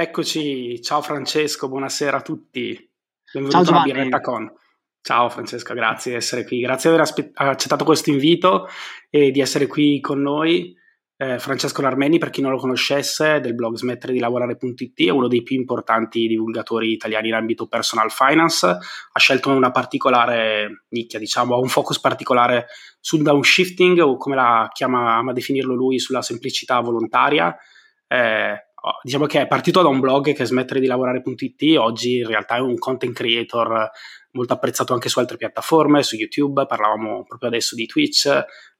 Eccoci, ciao Francesco, buonasera a tutti. Benvenuto ciao, a Birretta Con. Ciao Francesco, grazie di essere qui, grazie di aver aspe- accettato questo invito e di essere qui con noi. Eh, Francesco Larmeni, per chi non lo conoscesse, del blog smettere di lavorare.it, è uno dei più importanti divulgatori italiani in ambito personal finance. Ha scelto una particolare nicchia, diciamo, ha un focus particolare sul downshifting o come la chiama, ama definirlo lui, sulla semplicità volontaria. Eh, diciamo che è partito da un blog che è smettere di lavorare.it, oggi in realtà è un content creator molto apprezzato anche su altre piattaforme, su YouTube, parlavamo proprio adesso di Twitch,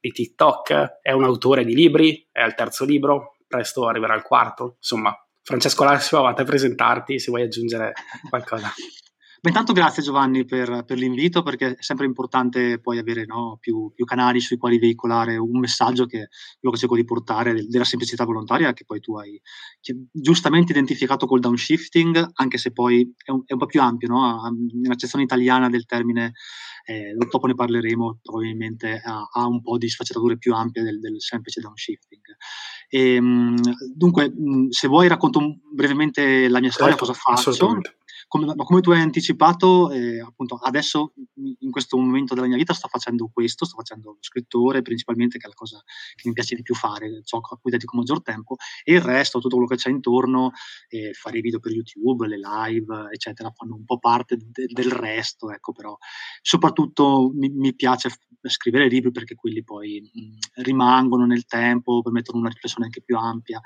di TikTok, è un autore di libri, è al terzo libro, presto arriverà al quarto, insomma. Francesco Lassio, a te presentarti se vuoi aggiungere qualcosa. Beh, intanto grazie Giovanni per, per, l'invito perché è sempre importante poi avere no, più, più, canali sui quali veicolare un messaggio che è quello che cerco di portare del, della semplicità volontaria che poi tu hai giustamente identificato col downshifting anche se poi è un, è un po' più ampio no? nell'accezione italiana del termine eh, dopo ne parleremo probabilmente ha, ha, un po' di sfaccettature più ampie del, del semplice downshifting. E, ehm, dunque se vuoi racconto brevemente la mia storia certo, cosa faccio come, come, tu hai anticipato, eh, appunto adesso in questo momento della mia vita sto facendo questo, sto facendo lo scrittore principalmente, che è la cosa che mi piace di più fare, ciò a cui dedico maggior tempo, e il resto, tutto quello che c'è intorno, eh, fare i video per YouTube, le live, eccetera, fanno un po' parte de- del resto, ecco, però soprattutto mi, mi, piace scrivere libri perché quelli poi mh, rimangono nel tempo, permettono una riflessione anche più ampia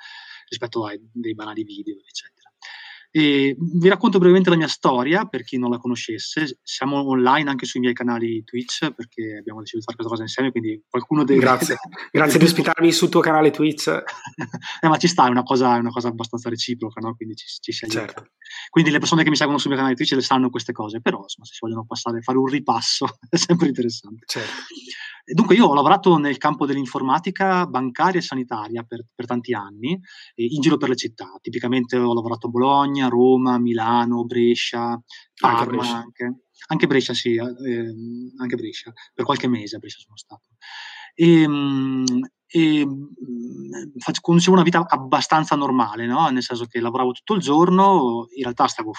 rispetto ai dei banali video, eccetera. E vi racconto brevemente la mia storia per chi non la conoscesse. Siamo online anche sui miei canali Twitch perché abbiamo deciso di fare questa cosa insieme. Quindi qualcuno deve. Grazie, grazie di ospitarmi sul tuo canale Twitch. eh, ma ci sta, è una cosa, è una cosa abbastanza reciproca, no? quindi ci, ci si aiuta. Certo. Quindi le persone che mi seguono sul mio canale Twitch le sanno queste cose, però insomma, se si vogliono passare, fare un ripasso è sempre interessante. Certo. Dunque, io ho lavorato nel campo dell'informatica bancaria e sanitaria per, per tanti anni, eh, in giro per le città. Tipicamente ho lavorato a Bologna, Roma, Milano, Brescia, Parma anche. Brescia, anche. anche Brescia sì, eh, anche Brescia. Per qualche mese a Brescia sono stato. E, ehm, e faccio, conducevo una vita abbastanza normale, no? nel senso che lavoravo tutto il giorno, in realtà stavo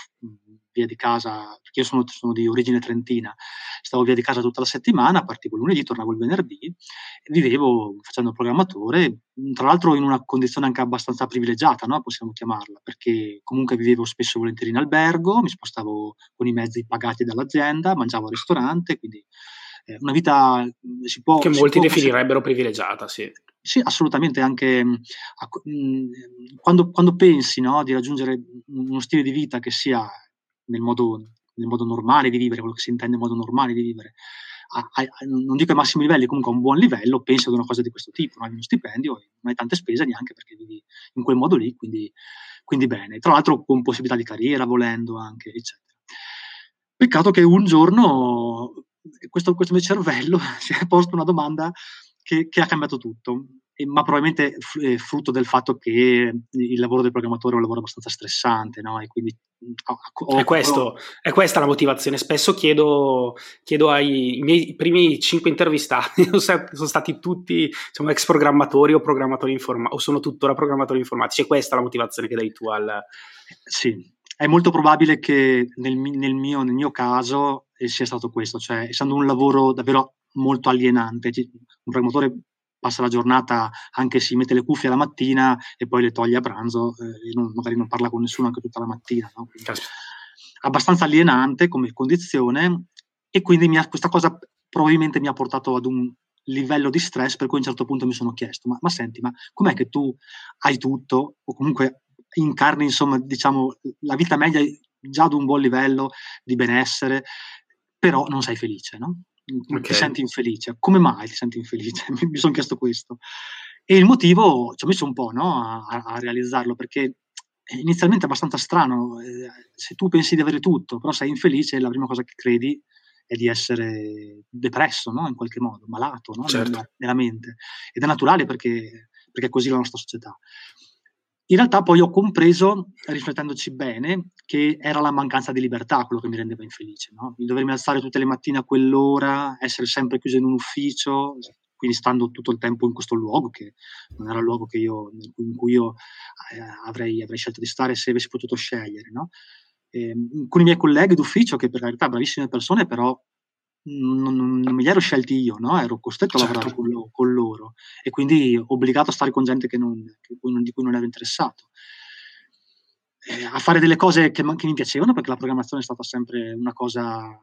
via di casa, perché io sono, sono, di origine trentina, stavo via di casa tutta la settimana, partivo lunedì, tornavo il venerdì, e vivevo facendo il programmatore, tra l'altro in una condizione anche abbastanza privilegiata, no? possiamo chiamarla, perché comunque vivevo spesso e volentieri in albergo, mi spostavo con i mezzi pagati dall'azienda, mangiavo al ristorante, quindi eh, una vita si può... Che molti definirebbero privilegiata, sì. Sì, assolutamente, anche mh, quando, quando, pensi no, di raggiungere uno stile di vita che sia nel modo, nel modo normale di vivere, quello che si intende modo normale di vivere, a, a, non dico ai massimi livelli, comunque a un buon livello, pensi ad una cosa di questo tipo, non hai uno stipendio, non hai tante spese neanche perché vivi in quel modo lì, quindi, quindi bene. Tra l'altro con possibilità di carriera, volendo anche, eccetera. Peccato che un giorno questo, questo mio cervello si è posto una domanda che, che ha cambiato tutto ma probabilmente è frutto del fatto che il lavoro del programmatore è un lavoro abbastanza stressante, no? E quindi ho, è, questo, è, questa la motivazione. Spesso chiedo, chiedo ai miei primi cinque intervistati, sono stati tutti diciamo, ex programmatori o programmatori informatici, o sono tuttora programmatori informatici. È questa la motivazione che dai tu al. Sì, è molto probabile che nel, nel, mio, nel mio caso eh, sia stato questo, cioè essendo un lavoro davvero molto alienante, un programmatore passa la giornata, anche si mette le cuffie la mattina e poi le toglie a pranzo eh, e non, magari non parla con nessuno anche tutta la mattina. No? abbastanza alienante come condizione e quindi ha, questa cosa probabilmente mi ha portato ad un livello di stress per cui a un certo punto mi sono chiesto ma, ma senti ma com'è che tu hai tutto o comunque incarni insomma diciamo la vita media già ad un buon livello di benessere però non sei felice no? Okay. ti senti infelice. Come mai ti senti infelice? Mi sono chiesto questo. E il motivo ci ho messo un po' no, a, a, realizzarlo perché inizialmente abbastanza strano, eh, se tu pensi di avere tutto, però sei infelice, la prima cosa che credi è di essere depresso, no? in qualche modo, malato no? certo. nella, nella, mente. Ed è naturale perché, perché è così la nostra società. In realtà poi ho compreso, riflettendoci bene, che era la mancanza di libertà quello che mi rendeva infelice. No? Il dovermi alzare tutte le mattine a quell'ora, essere sempre chiuso in un ufficio, quindi stando tutto il tempo in questo luogo, che non era il luogo io, in cui io eh, avrei, avrei, scelto di stare se avessi potuto scegliere. No? Eh, con i miei colleghi d'ufficio, che per carità bravissime persone, però non, non, non, me li ero scelti io, no? ero costretto certo. a lavorare con, lo, con, loro e quindi obbligato a stare con gente che non, che, di cui non ero interessato. Eh, a fare delle cose che, che, mi piacevano, perché la programmazione è stata sempre una cosa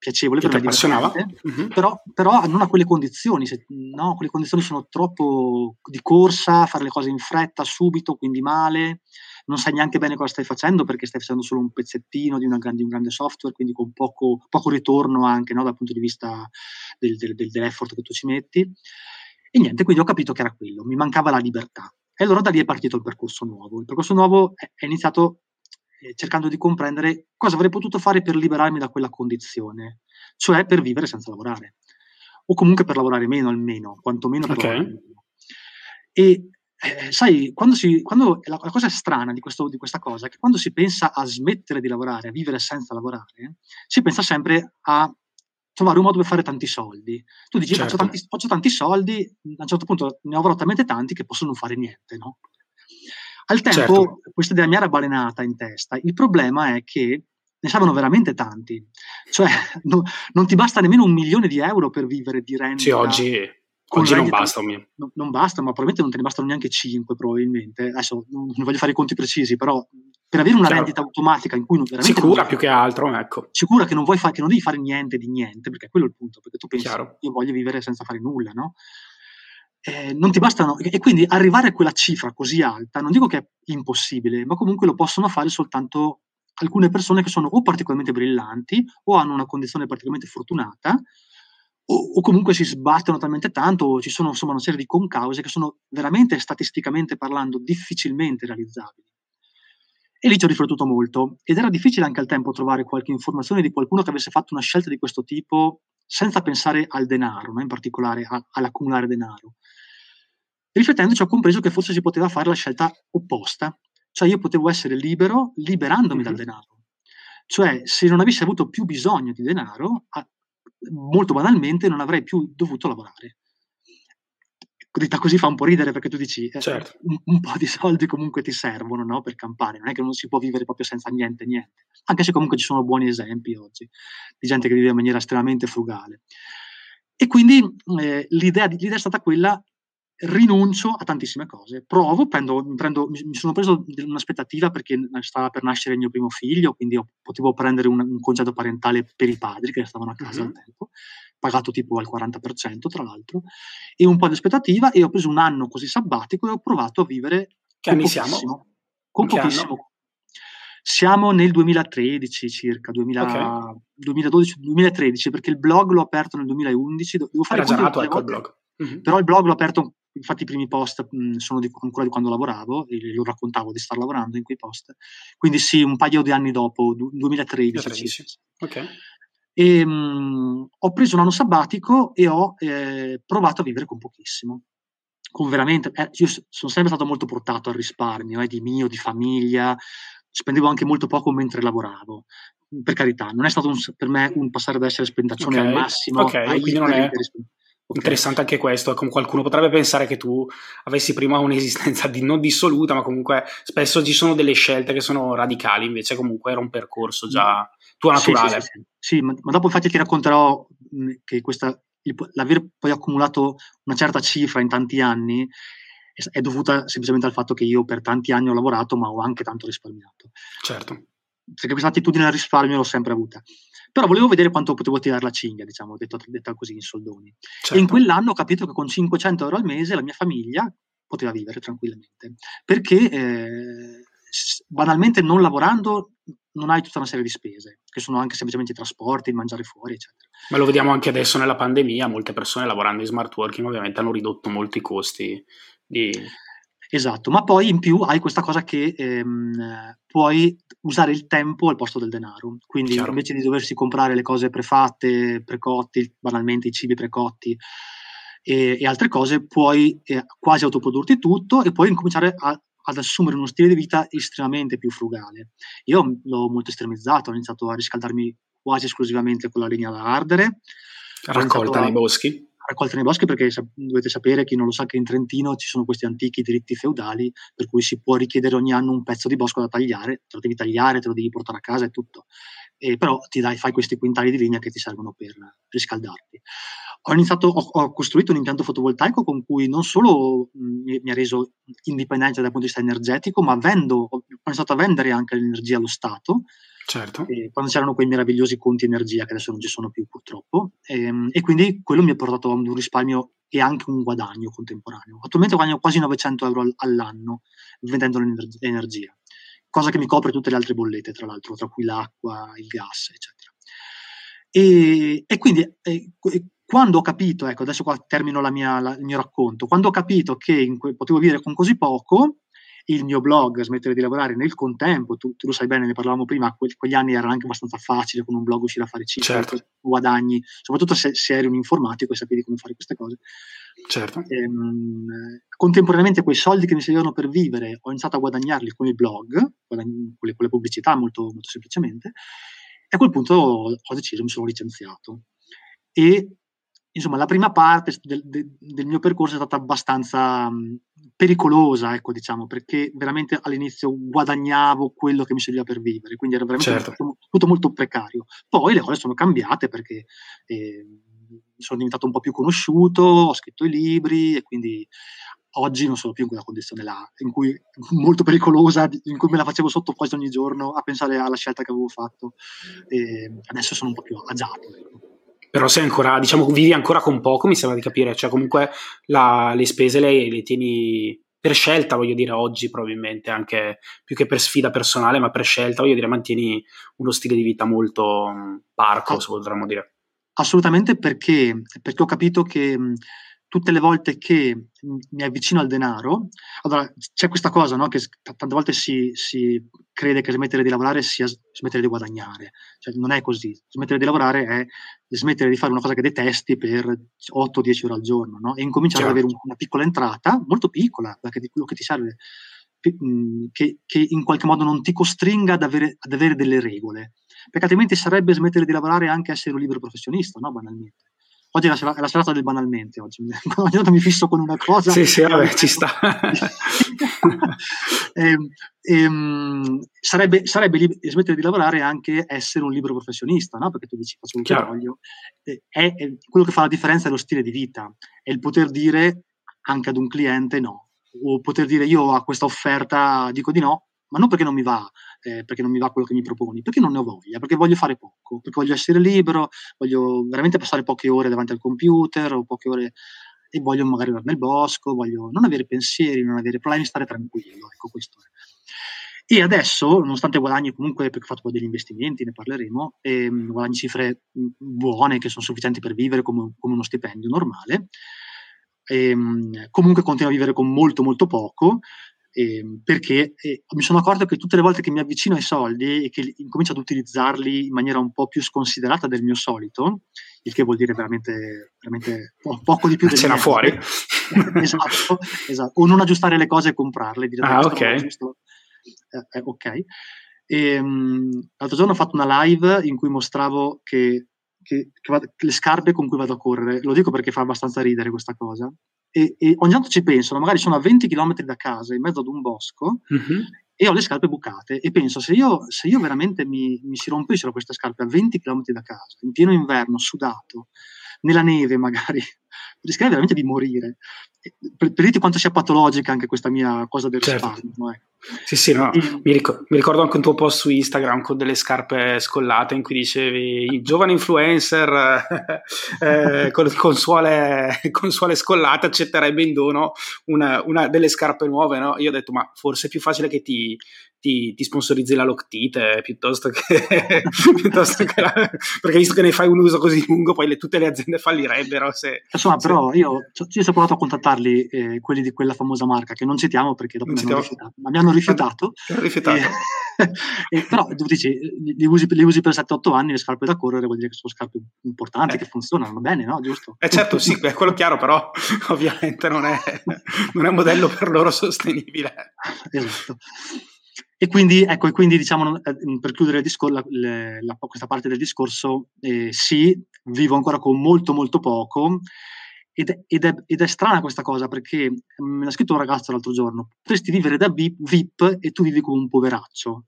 piacevole che per me, appassionava. Mm-hmm. Però, però, non a quelle condizioni, se, no, quelle condizioni sono troppo di corsa, fare le cose in fretta, subito, quindi male, non sai neanche bene cosa stai facendo perché stai facendo solo un pezzettino di, una, di un grande software, quindi con poco, poco ritorno anche no, dal punto di vista del, del, del, dell'effort che tu ci metti. E niente, quindi ho capito che era quello, mi mancava la libertà. E allora da lì è partito il percorso nuovo. Il percorso nuovo è, è iniziato eh, cercando di comprendere cosa avrei potuto fare per liberarmi da quella condizione, cioè per vivere senza lavorare, o comunque per lavorare meno almeno, quantomeno per okay. lavorare meno. E eh, sai, quando, si, quando la, la, cosa strana di, questo, di, questa cosa è che quando si pensa a smettere di lavorare, a vivere senza lavorare, si pensa sempre a trovare un modo per fare tanti soldi. Tu dici, certo. faccio, tanti, faccio, tanti, soldi, a un certo punto ne avrò talmente tanti che posso non fare niente, no? Al tempo certo. questa idea mi era balenata in testa. Il problema è che ne servono veramente tanti. Cioè, no, non ti basta nemmeno un milione di euro per vivere di rendita. Sì, oggi Oggi non basta, non, non, basta, ma probabilmente non te ne bastano neanche 5, probabilmente. Adesso non, non voglio fare i conti precisi, però per avere una Chiaro. rendita automatica in cui non veramente sicura più che altro, ecco. Sicura che non, vuoi fa- che non devi fare niente di niente, perché quello è il punto, perché tu pensi Chiaro. io voglio vivere senza fare nulla, no? Eh, non ti bastano e quindi arrivare a quella cifra così alta, non dico che è impossibile, ma comunque lo possono fare soltanto alcune persone che sono o particolarmente brillanti o hanno una condizione particolarmente fortunata o, o, comunque si sbattono talmente tanto, o ci sono insomma una serie di concause che sono veramente statisticamente parlando difficilmente realizzabili. E lì ci ho riflettuto molto ed era difficile anche al tempo trovare qualche informazione di qualcuno che avesse fatto una scelta di questo tipo senza pensare al denaro, no? in particolare a, all'accumulare denaro. Riflettendoci ho compreso che forse si poteva fare la scelta opposta, cioè io potevo essere libero liberandomi mm-hmm. dal denaro. Cioè, se non avessi avuto più bisogno di denaro, molto banalmente non avrei più dovuto lavorare. Detta così fa un po' ridere perché tu dici eh, certo. un, un, po' di soldi comunque ti servono no, per campare, non è che non si può vivere proprio senza niente, niente. Anche se comunque ci sono buoni esempi oggi di gente che vive in maniera estremamente frugale. E quindi eh, l'idea, l'idea, è stata quella rinuncio a tantissime cose. Provo, prendo, prendo, mi sono preso un'aspettativa perché stava per nascere il mio primo figlio, quindi potevo prendere un, un congedo parentale per i padri che stavano a casa mm-hmm. al tempo, pagato tipo al 40% tra l'altro, e un po' di aspettativa e ho preso un anno così sabbatico e ho provato a vivere che anni siamo? Con pochissimo. Siamo nel 2013 circa, 2000, okay. 2012-2013, perché il blog l'ho aperto nel 2011. Devo fare Era già nato ecco il blog. Mm-hmm. Però il blog l'ho aperto infatti i primi post mh, sono di, ancora di quando lavoravo e lo raccontavo di star lavorando in quei post. Quindi sì, un paio di anni dopo, du- 2013. 2013. Ok. E, mh, ho preso un anno sabbatico e ho eh, provato a vivere con pochissimo. Con veramente, eh, io sono sempre stato molto portato al risparmio, eh, di mio, di famiglia, spendevo anche molto poco mentre lavoravo. Per carità, non è stato un, per me un passare da essere spendaccione okay. al massimo. Ok, quindi non è, Interessante anche questo, qualcuno potrebbe pensare che tu avessi prima un'esistenza di, non dissoluta, ma comunque spesso ci sono delle scelte che sono radicali, invece comunque era un percorso già tuo naturale. Sì, sì, sì, sì. Ma, dopo infatti ti racconterò che questa, l'aver poi accumulato una certa cifra in tanti anni è dovuta semplicemente al fatto che io per tanti anni ho lavorato, ma ho anche tanto risparmiato. Certo. Perché questa attitudine al risparmio l'ho sempre avuta. Però volevo vedere quanto potevo tirare la cinghia, diciamo, detto, detta così in soldoni. Certo. E in certo. quell'anno ho capito che con 500 euro al mese la mia famiglia poteva vivere tranquillamente. Perché eh, banalmente non lavorando non hai tutta una serie di spese, che sono anche semplicemente i trasporti, il mangiare fuori, eccetera. Ma lo vediamo anche adesso nella pandemia, molte persone lavorando in smart working ovviamente hanno ridotto molti costi di Esatto, ma poi in più hai questa cosa che ehm, puoi usare il tempo al posto del denaro. Quindi Chiaro. invece di doversi comprare le cose prefatte, precotti, banalmente i cibi precotti e, e altre cose, puoi eh, quasi autoprodurti tutto e puoi incominciare a, ad assumere uno stile di vita estremamente più frugale. Io l'ho molto estremizzato, ho iniziato a riscaldarmi quasi esclusivamente con la legna da ardere. Raccolta nei boschi? Raccolta nei boschi perché dovete sapere, chi non lo sa, che in Trentino ci sono questi antichi diritti feudali per cui si può richiedere ogni anno un pezzo di bosco da tagliare, te lo devi tagliare, te lo devi portare a casa e tutto. E però ti dai, fai questi quintali di legna che ti servono per riscaldarti. Ho, iniziato, ho, ho costruito un impianto fotovoltaico con cui non solo mi, mi, ha reso indipendente dal punto di vista energetico, ma vendo, ho iniziato a vendere anche l'energia allo Stato Certo. Quando c'erano quei meravigliosi conti energia che adesso non ci sono più purtroppo e, ehm, e quindi quello mi ha portato a un risparmio e anche un guadagno contemporaneo. Attualmente guadagno quasi 900 euro all'anno vendendo l'energia, cosa che mi copre tutte le altre bollette, tra l'altro, tra cui l'acqua, il gas, eccetera. E, e quindi eh, quando ho capito, ecco, adesso qua termino mia, la, il mio racconto, quando ho capito che que- potevo vivere con così poco, il mio blog, smettere di lavorare nel contempo, tu, tu lo sai bene, ne parlavamo prima, que- quegli anni era anche abbastanza facile con un blog uscire a fare cifre, certo. guadagni, soprattutto se, se, eri un informatico e sapevi come fare queste cose. Certo. E, ehm, contemporaneamente quei soldi che mi servivano per vivere ho iniziato a guadagnarli con il blog, con le, con le pubblicità molto, molto semplicemente, e a quel punto ho, ho deciso, mi sono licenziato. E insomma, la prima parte del, del, del, mio percorso è stata abbastanza mh, pericolosa, ecco, diciamo, perché veramente all'inizio guadagnavo quello che mi serviva per vivere, quindi era veramente certo. tutto, tutto, molto precario. Poi le cose sono cambiate perché eh, sono diventato un po' più conosciuto, ho scritto i libri e quindi oggi non sono più in quella condizione là, in cui molto pericolosa, in cui me la facevo sotto quasi ogni giorno a pensare alla scelta che avevo fatto. E adesso sono un po' più agiato. Ecco. Però sei ancora, diciamo, vivi ancora con poco, mi sembra di capire, cioè comunque la, le spese le, le tieni per scelta, voglio dire, oggi probabilmente anche più che per sfida personale, ma per scelta, voglio dire, mantieni uno stile di vita molto mm, parco, se potremmo dire. Assolutamente perché, perché ho capito che mm, tutte le volte che mi avvicino al denaro, allora c'è questa cosa no, che tante volte si, si, crede che smettere di lavorare sia smettere di guadagnare, cioè non è così, smettere di lavorare è smettere di fare una cosa che detesti per 8-10 ore al giorno no? e incominciare certo. ad avere una piccola entrata, molto piccola, perché di quello che ti serve, che, che, in qualche modo non ti costringa ad avere, ad avere delle regole, perché altrimenti sarebbe smettere di lavorare anche essere un libero professionista, no? banalmente. Oggi è la, è la, serata del banalmente, oggi. ogni volta mi fisso con una cosa. Sì, sì, vabbè, ci sta. e, e, um, sarebbe, sarebbe li- smettere di lavorare anche essere un libero professionista, no? Perché tu dici faccio quello che voglio. È, è, quello che fa la differenza è lo stile di vita, è il poter dire anche ad un cliente no, o poter dire io a questa offerta dico di no, ma non perché non mi va, eh, perché non mi va quello che mi proponi, perché non ne ho voglia, perché voglio fare poco, perché voglio essere libero, voglio veramente passare poche ore davanti al computer o poche ore e voglio magari andare nel bosco, voglio non avere pensieri, non avere problemi, stare tranquillo, ecco questo è. E adesso, nonostante guadagni comunque, perché ho fatto poi degli investimenti, ne parleremo, e, um, guadagni cifre buone che sono sufficienti per vivere come, come uno stipendio normale, e, um, comunque continuo a vivere con molto molto poco, eh, perché eh, mi sono accorto che tutte le volte che mi avvicino ai soldi e che incomincio ad utilizzarli in maniera un po' più sconsiderata del mio solito, il che vuol dire veramente, veramente po- poco di più del Cena fuori. esatto, esatto, o non aggiustare le cose e comprarle. Dire, ah, ok. Giusto, eh, eh, ok. E, um, l'altro giorno ho fatto una live in cui mostravo che, che, che vado, le scarpe con cui vado a correre, lo dico perché fa abbastanza ridere questa cosa, e, e, ogni tanto ci penso, magari sono a 20 km da casa, in mezzo ad un bosco, mm-hmm. e ho le scarpe bucate, e penso, se io, se io veramente mi, mi, si rompessero queste scarpe a 20 km da casa, in pieno inverno, sudato, nella neve magari, rischierei veramente di morire per, per dirti quanto sia patologica anche questa mia cosa del certo. risparmio. Eh. Sì, sì, no. mi, ricordo, mi, ricordo, anche un tuo post su Instagram con delle scarpe scollate in cui dicevi giovane influencer eh, con, con, suole, con, suole, scollate accetterebbe in dono una, una delle scarpe nuove. No? Io ho detto, ma forse è più facile che ti, ti, ti sponsorizzi la Loctite piuttosto che, piuttosto che la, perché visto che ne fai un uso così lungo poi le, tutte le aziende fallirebbero se, Insomma, sì. però io, ci ho provato a contattarli, eh, quelli di quella famosa marca, che non citiamo perché dopo mi hanno ma mi hanno rifiutato. rifiutato. E, e, però tu dici, li usi, li usi per 7-8 anni le scarpe da correre, vuol dire che sono scarpe importanti, eh. che funzionano bene, no? Giusto? Eh certo, sì, è quello chiaro, però ovviamente non è, non è un modello per loro sostenibile. Esatto. E quindi, ecco, e quindi diciamo, eh, per chiudere discor- la, la, questa parte del discorso, eh, sì, vivo ancora con molto molto poco ed ed, è, ed è, strana questa cosa perché me l'ha scritto un ragazzo l'altro giorno, potresti vivere da VIP e tu vivi come un poveraccio.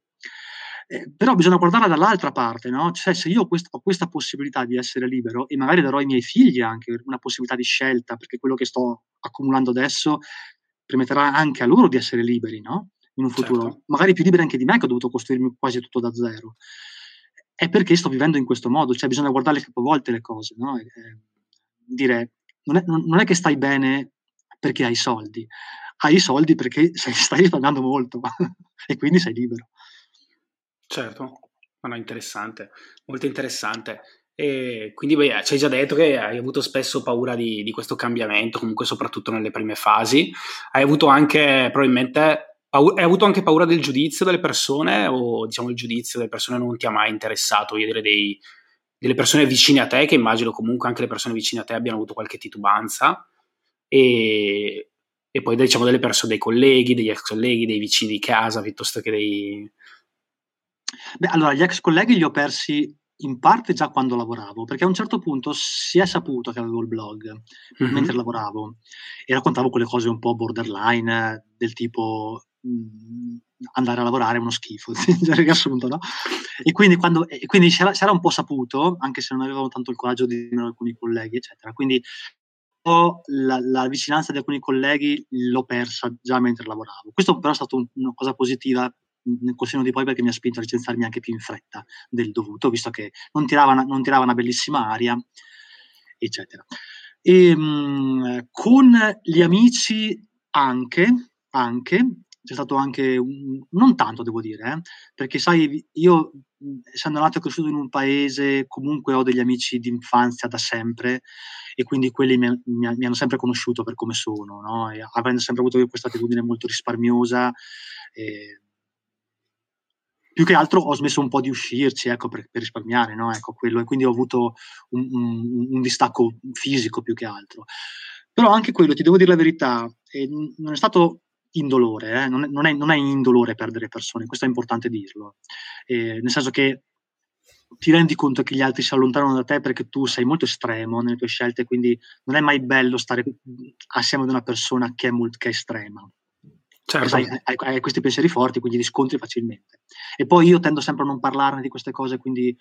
Eh, però bisogna guardarla dall'altra parte, no? Cioè, se io ho, quest- ho, questa possibilità di essere libero e magari darò ai miei figli anche una possibilità di scelta, perché quello che sto accumulando adesso permetterà anche a loro di essere liberi, no? In un futuro, certo. magari più liberi anche di me che ho dovuto costruirmi quasi tutto da zero. È perché sto vivendo in questo modo, cioè bisogna guardarle capovolte le cose, no? E, dire, non è, non è, che stai bene perché hai soldi, hai i soldi perché stai, stai risparmiando molto e quindi sei libero. Certo, ma no, interessante, molto interessante. E quindi beh, ci hai già detto che hai avuto spesso paura di, di, questo cambiamento, comunque soprattutto nelle prime fasi. Hai avuto anche probabilmente hai avuto anche paura del giudizio delle persone o diciamo il giudizio delle persone non ti ha mai interessato? Voglio dire dei, delle persone vicine a te, che immagino comunque anche le persone vicine a te abbiano avuto qualche titubanza e, e poi diciamo delle persone, dei colleghi, degli ex colleghi, dei vicini di casa piuttosto che dei... Beh, allora gli ex colleghi li ho persi in parte già quando lavoravo, perché a un certo punto si è saputo che avevo il blog mm-hmm. mentre lavoravo e raccontavo quelle cose un po' borderline del tipo andare a lavorare è uno schifo, in riassunto, no? E quindi, quando, e quindi si, era, si, era, un po' saputo, anche se non avevo tanto il coraggio di dirmelo alcuni colleghi, eccetera. Quindi la, la, vicinanza di alcuni colleghi l'ho persa già mentre lavoravo. Questo però è stata un, una cosa positiva nel corso di poi perché mi ha spinto a licenziarmi anche più in fretta del dovuto, visto che non tirava una, non tirava una bellissima aria, eccetera. E, mh, con gli amici anche, anche c'è stato anche un, non tanto devo dire, eh, perché sai, io essendo nato e cresciuto in un paese, comunque ho degli amici di infanzia da sempre e quindi quelli mi, mi, mi hanno sempre conosciuto per come sono, no? Avendo sempre avuto questa attitudine molto risparmiosa, eh, più che altro ho smesso un po' di uscirci, ecco, per, per risparmiare, no? Ecco, quello, e quindi ho avuto un, un, un, distacco fisico più che altro. Però anche quello, ti devo dire la verità, eh, non è stato indolore, eh? non, è, non, è, non, è, indolore perdere persone, questo è importante dirlo, eh, nel senso che ti rendi conto che gli altri si allontanano da te perché tu sei molto estremo nelle tue scelte, quindi non è mai bello stare assieme ad una persona che è, molto, che è estrema. Certo. Sai, hai, hai, questi pensieri forti, quindi li scontri facilmente. E poi io tendo sempre a non parlarne di queste cose, quindi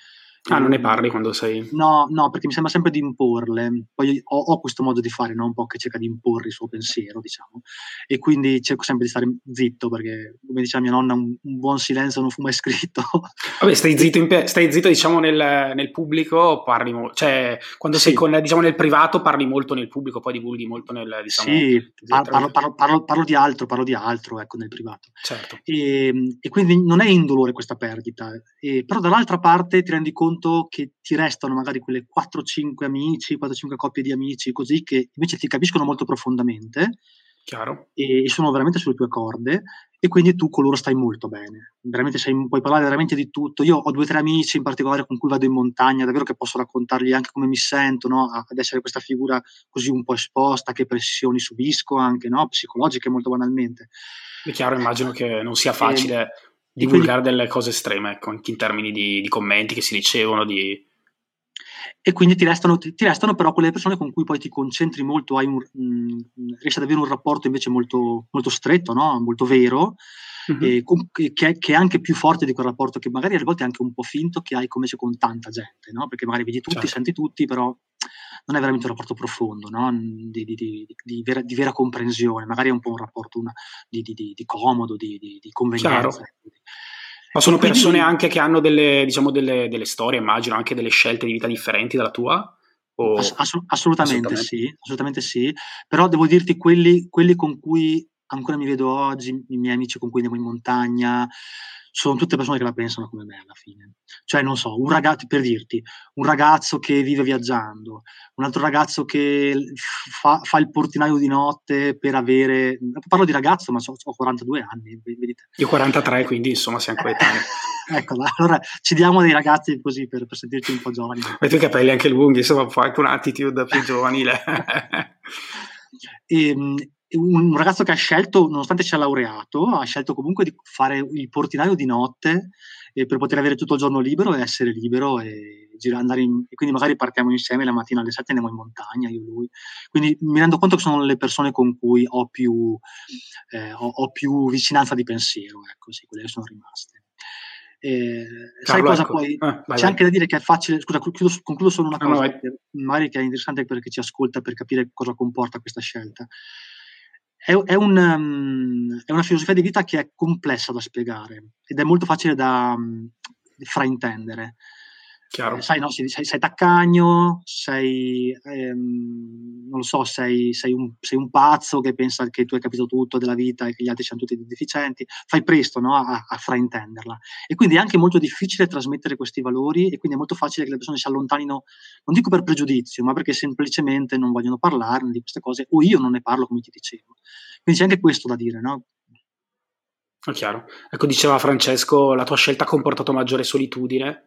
Ah, non ne parli quando sei... No, no, perché mi sembra sempre di imporle. Poi ho, ho questo modo di fare, no? un po' che cerca di imporre il suo pensiero, diciamo. E quindi cerco sempre di stare zitto, perché, come diceva mia nonna, un, un buon silenzio non fu mai scritto. Vabbè, stai zitto, pe- stai zitto diciamo, nel, nel pubblico, parli molto... Cioè, quando sì. sei con, diciamo, nel privato parli molto nel pubblico, poi divulghi molto nel... Diciamo, sì, parlo, parlo, parlo, parlo, di altro, parlo di altro, ecco, nel privato. Certo. E, e quindi non è indolore questa perdita. E, però dall'altra parte ti rendi conto che ti restano magari quelle 4-5 amici, 4-5 coppie di amici, così che invece ti capiscono molto profondamente e, e, sono veramente sulle tue corde e quindi tu con loro stai molto bene. Veramente sei, puoi parlare veramente di tutto. Io ho due o tre amici in particolare con cui vado in montagna, davvero che posso raccontargli anche come mi sento, no? ad essere questa figura così un po' esposta, che pressioni subisco anche, no? psicologiche molto banalmente. È chiaro, immagino che non sia facile. Divulgare quindi, delle cose estreme, ecco, anche in termini di, di, commenti che si ricevono. Di... E quindi ti restano, ti, ti restano, però quelle persone con cui poi ti concentri molto, un, mh, riesci ad avere un rapporto invece molto, molto stretto, no? molto vero, mm-hmm. e, con, che, che, è anche più forte di quel rapporto che magari a volte è anche un po' finto che hai come se con tanta gente, no? perché magari vedi tutti, certo. senti tutti, però non è veramente un rapporto profondo, no? di, di, di, vera, di, vera, comprensione, magari è un po' un rapporto una, di, comodo, di, convenienza. Ecco, Ma sono quindi, persone anche che hanno delle, diciamo, delle, delle, storie, immagino, anche delle scelte di vita differenti dalla tua? Ass- assolutamente, assolutamente, sì, assolutamente sì, però devo dirti quelli, quelli con cui ancora mi vedo oggi, i miei amici con cui andiamo in montagna, sono tutte persone che la pensano come me alla fine. Cioè, non so, un ragazzo, per dirti, un ragazzo che vive viaggiando, un altro ragazzo che fa, fa il portinaio di notte per avere... Parlo di ragazzo, ma so, ho 42 anni, vedete. Io 43, quindi insomma siamo coetanei. ecco, allora ci diamo dei ragazzi così per, per sentirci un po' giovani. Avete i capelli anche lunghi, insomma, fa anche un'attitude più giovanile. e, ehm, un ragazzo che ha scelto, nonostante sia laureato, ha scelto comunque di fare il portinaio di notte eh, per poter avere tutto il giorno libero e essere libero e, girare, in, e quindi magari partiamo insieme la mattina alle 7 andiamo in montagna, io e lui. Quindi mi rendo conto che sono le persone con cui ho più, eh, ho, ho più vicinanza di pensiero, ecco, sì, quelle che sono rimaste. Eh, sai cosa ecco. poi? Ah, vai, C'è vai. anche da dire che è facile, scusa, concludo, concludo solo una ah, cosa, no, che magari che è interessante per chi ci ascolta per capire cosa comporta questa scelta è, è, un, um, è, una filosofia di vita che è complessa da spiegare ed è molto facile da um, fraintendere. Eh, sai, no, sei, sei, sei, taccagno, sei, ehm, non lo so, sei, sei, un, sei, un, pazzo che pensa che tu hai capito tutto della vita e che gli altri siano tutti deficienti, fai presto no, a, a, fraintenderla. E quindi è anche molto difficile trasmettere questi valori e quindi è molto facile che le persone si allontanino, non dico per pregiudizio, ma perché semplicemente non vogliono parlarne di queste cose o io non ne parlo come ti dicevo. Quindi c'è anche questo da dire, no? È chiaro. Ecco, diceva Francesco, la tua scelta ha comportato maggiore solitudine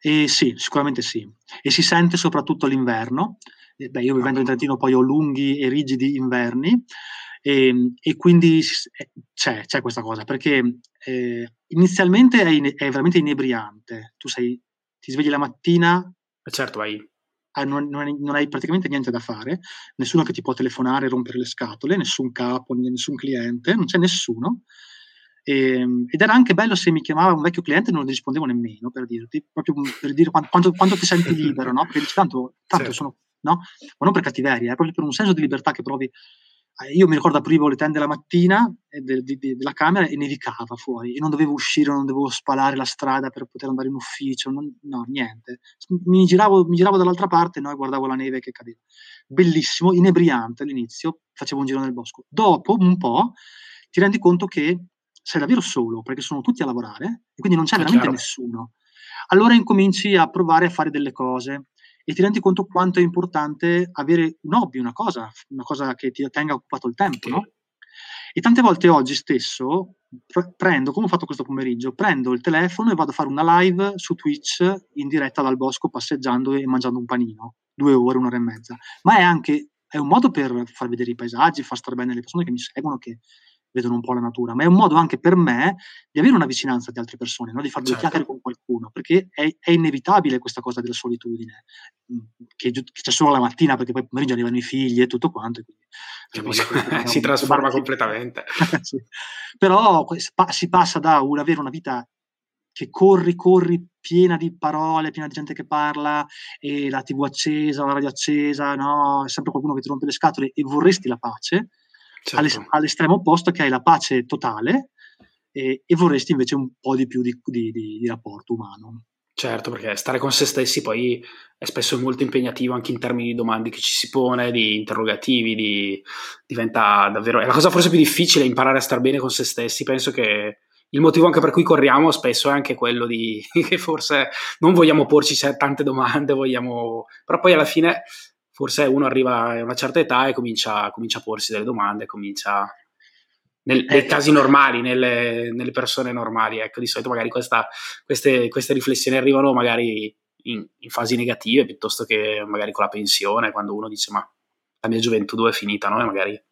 e sì, sicuramente sì. E si sente soprattutto l'inverno. Eh, beh, io vivendo in Trentino poi ho lunghi e rigidi inverni e, ehm, e quindi eh, c'è, c'è, questa cosa, perché eh, inizialmente è, in, è, veramente inebriante. Tu sei, ti svegli la mattina... Eh certo, vai non, non, hai, non, hai praticamente niente da fare, nessuno che ti può telefonare e rompere le scatole, nessun capo, nessun cliente, non c'è nessuno. E, ehm, ed era anche bello se mi chiamava un vecchio cliente e non rispondevo nemmeno, per dirti, proprio per dire quanto, quanto, quanto ti senti libero, no? Perché dici tanto, tanto certo. sono, no? Ma non per cattiveria, è proprio per un senso di libertà che provi. Eh, io mi ricordo aprivo le tende la mattina de, de, de, della camera e nevicava fuori e non dovevo uscire, non dovevo spalare la strada per poter andare in ufficio, non, no, niente. Mi giravo, mi giravo dall'altra parte no, e guardavo la neve che cadeva. Bellissimo, inebriante all'inizio, facevo un giro nel bosco. Dopo un po' ti rendi conto che sei davvero solo, perché sono tutti a lavorare e quindi non c'è è veramente chiaro. nessuno. Allora incominci a provare a fare delle cose e ti rendi conto quanto è importante avere un hobby, una cosa, una cosa che ti tenga occupato il tempo, okay. no? E tante volte oggi stesso pre- prendo, come ho fatto questo pomeriggio, prendo il telefono e vado a fare una live su Twitch in diretta dal bosco passeggiando e mangiando un panino, due ore, un'ora e mezza. Ma è anche è un modo per far vedere i paesaggi, far stare bene le persone che mi seguono, che vedono un po' la natura, ma è un modo anche per me di avere una vicinanza di altre persone, no? di fare due certo. chiacchiere con qualcuno, perché è, è, inevitabile questa cosa della solitudine, mm, che, che, c'è solo la mattina, perché poi pomeriggio arrivano i figli e tutto quanto. Quindi, cioè, si trasforma completamente. sì. Però si passa da un, avere una vita che corri, corri, piena di parole, piena di gente che parla, e la tv accesa, la radio accesa, no? È sempre qualcuno che ti rompe le scatole e vorresti la pace, certo. all'estremo opposto che hai la pace totale e, e vorresti invece un po' di più di, di, di, di rapporto umano. Certo, perché stare con se stessi poi è spesso molto impegnativo anche in termini di domande che ci si pone, di interrogativi, di, diventa davvero... È la cosa forse più difficile imparare a stare bene con se stessi. Penso che il motivo anche per cui corriamo spesso è anche quello di che forse non vogliamo porci tante domande, vogliamo... però poi alla fine forse uno arriva a una certa età e comincia, comincia a porsi delle domande, comincia nel, nei ecco. casi normali, nelle, nelle, persone normali. Ecco, di solito magari questa, queste, queste, riflessioni arrivano magari in, in, fasi negative piuttosto che magari con la pensione, quando uno dice ma la mia gioventù è finita, no? E magari...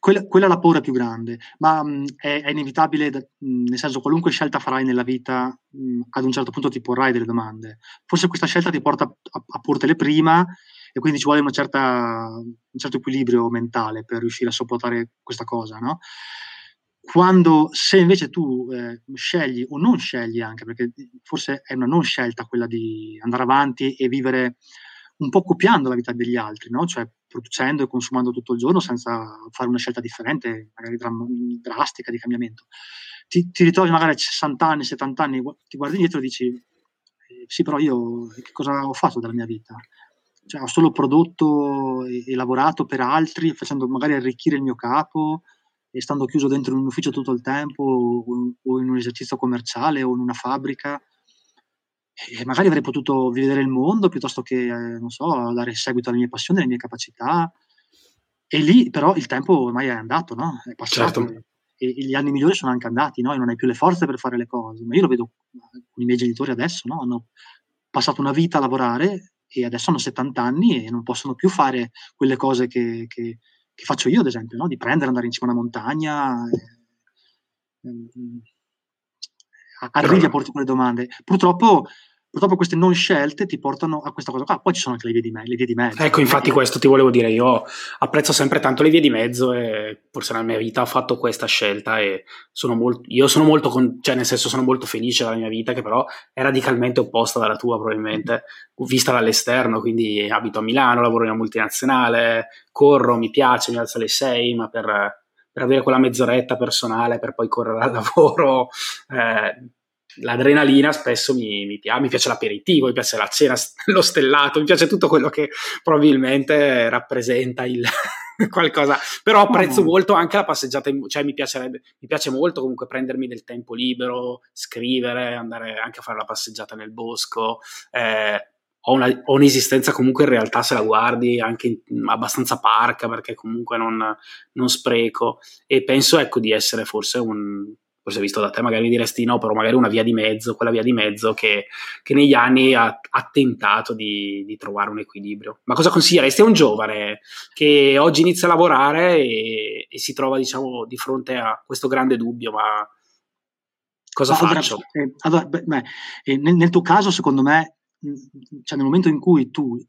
Quella, quella, è la paura più grande, ma mh, è, è, inevitabile, mh, nel senso qualunque scelta farai nella vita, mh, ad un certo punto ti porrai delle domande. Forse questa scelta ti porta a, a portele prima e quindi ci vuole certa, un certo equilibrio mentale per riuscire a sopportare questa cosa, no? Quando, se invece tu eh, scegli o non scegli anche, perché forse è una non scelta quella di andare avanti e vivere un po' copiando la vita degli altri, no? cioè producendo e consumando tutto il giorno senza fare una scelta differente, magari drastica di cambiamento. Ti, ti ritrovi magari a 60 anni, 70 anni, ti guardi indietro e dici, eh, sì, però io che cosa ho fatto della mia vita? Cioè, ho solo prodotto e, e, lavorato per altri, facendo magari arricchire il mio capo e stando chiuso dentro un ufficio tutto il tempo o, o in un esercizio commerciale o in una fabbrica e magari avrei potuto vedere il mondo piuttosto che, eh, non so, dare seguito alle mie passioni, alle mie capacità. E lì però il tempo ormai è andato, no? È passato. Certo. E, e, gli anni migliori sono anche andati, no? E non hai più le forze per fare le cose. Ma io lo vedo con i miei genitori adesso, no? Hanno passato una vita a lavorare e adesso hanno 70 anni e non possono più fare quelle cose che, che, che faccio io, ad esempio, no? Di prendere, andare in cima a una montagna. E, e, arrivi a porti quelle domande. Purtroppo, purtroppo queste non scelte ti portano a questa cosa qua. Poi ci sono anche le vie di, me- le vie di mezzo. Ecco, infatti questo ti volevo dire, io apprezzo sempre tanto le vie di mezzo e forse nella mia vita ho fatto questa scelta e sono molto, io sono molto, con, cioè nel senso sono molto felice della mia vita che però è radicalmente opposta dalla tua probabilmente, vista dall'esterno, quindi abito a Milano, lavoro in una multinazionale, corro, mi piace, mi alzo alle 6, ma per per avere quella mezz'oretta personale per poi correre al lavoro. Eh, l'adrenalina spesso mi, mi, piace, mi piace l'aperitivo, mi piace la cena, lo stellato, mi piace tutto quello che probabilmente rappresenta il qualcosa, però apprezzo oh. molto anche la passeggiata, in, cioè mi, mi piace molto comunque prendermi del tempo libero, scrivere, andare anche a fare la passeggiata nel bosco, eh, ho, una, ho, un'esistenza comunque in realtà se la guardi anche in, abbastanza parca perché comunque non, non, spreco. E penso ecco di essere forse un forse visto da te magari diresti no però magari una via di mezzo quella via di mezzo che, che negli anni ha, ha tentato di, di, trovare un equilibrio ma cosa consiglieresti a un giovane che oggi inizia a lavorare e, e si trova diciamo di fronte a questo grande dubbio ma cosa allora, faccio? Eh, allora, beh, beh, eh, nel, nel tuo caso secondo me cioè nel momento in cui tu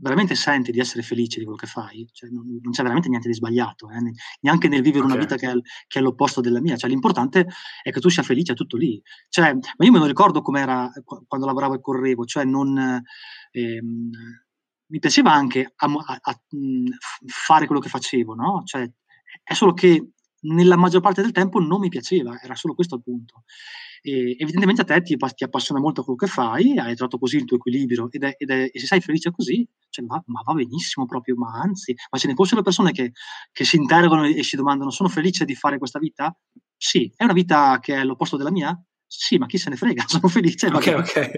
veramente senti di essere felice di quello che fai, cioè non, non, c'è veramente niente di sbagliato, eh? neanche nel vivere okay. una vita che è, che è, l'opposto della mia, cioè l'importante è che tu sia felice, è tutto lì. Cioè, ma io me lo ricordo com'era quando lavoravo e correvo, cioè non... Ehm, mi piaceva anche a, a, a, fare quello che facevo, no? Cioè, è solo che nella maggior parte del tempo non mi piaceva, era solo questo il punto. E evidentemente a te ti, ti, appassiona molto quello che fai, hai trovato così il tuo equilibrio ed è, ed è, e se sei felice così, cioè, ma, ma, va benissimo proprio, ma anzi, ma ce ne fossero persone che, che si interrogano e si domandano sono felice di fare questa vita? Sì, è una vita che è l'opposto della mia? Sì, ma chi se ne frega, sono felice. Ok, ok.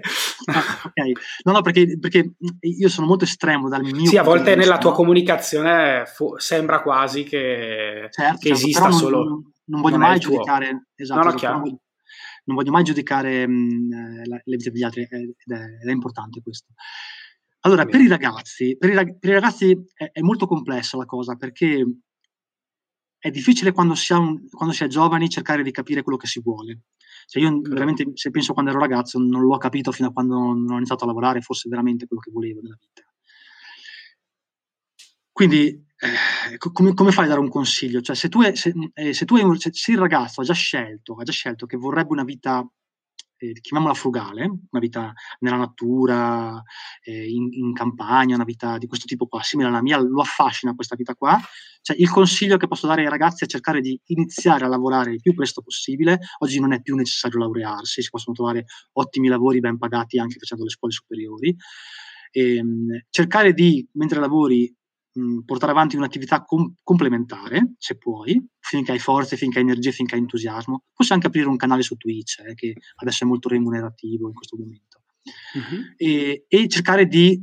Ah, okay. No, no, perché, perché, io sono molto estremo dal mio... Sì, a volte nella tua comunicazione fu- sembra quasi che, certo, che certo, esista solo... Non, non voglio non mai giudicare... Esatto, no, no, esatto, non voglio mai giudicare mh, eh, la, le vite degli altri ed è, ed è importante questo. Allora, per i ragazzi, per i, per i ragazzi è, è, molto complessa la cosa perché è difficile quando si, un, quando si, è giovani cercare di capire quello che si vuole. Cioè io veramente, se penso quando ero ragazzo, non l'ho capito fino a quando non ho iniziato a lavorare, fosse veramente quello che volevo nella vita. Quindi eh, come, come, fai a dare un consiglio? Cioè, se tu, è, se, eh, se, tu un, se, se, il ragazzo ha già scelto, ha già scelto che vorrebbe una vita, eh, chiamiamola frugale, una vita nella natura, eh, in, in, campagna, una vita di questo tipo qua, simile alla mia, lo affascina questa vita qua, cioè, il consiglio che posso dare ai ragazzi è cercare di iniziare a lavorare il più presto possibile. Oggi non è più necessario laurearsi, si possono trovare ottimi lavori ben pagati anche facendo le scuole superiori. E, ehm, cercare di, mentre lavori, mh, portare avanti un'attività com- complementare, se puoi, finché hai forze, finché hai energia, finché hai entusiasmo. Puoi anche aprire un canale su Twitch, eh, che adesso è molto remunerativo in questo momento. Uh-huh. E, e cercare di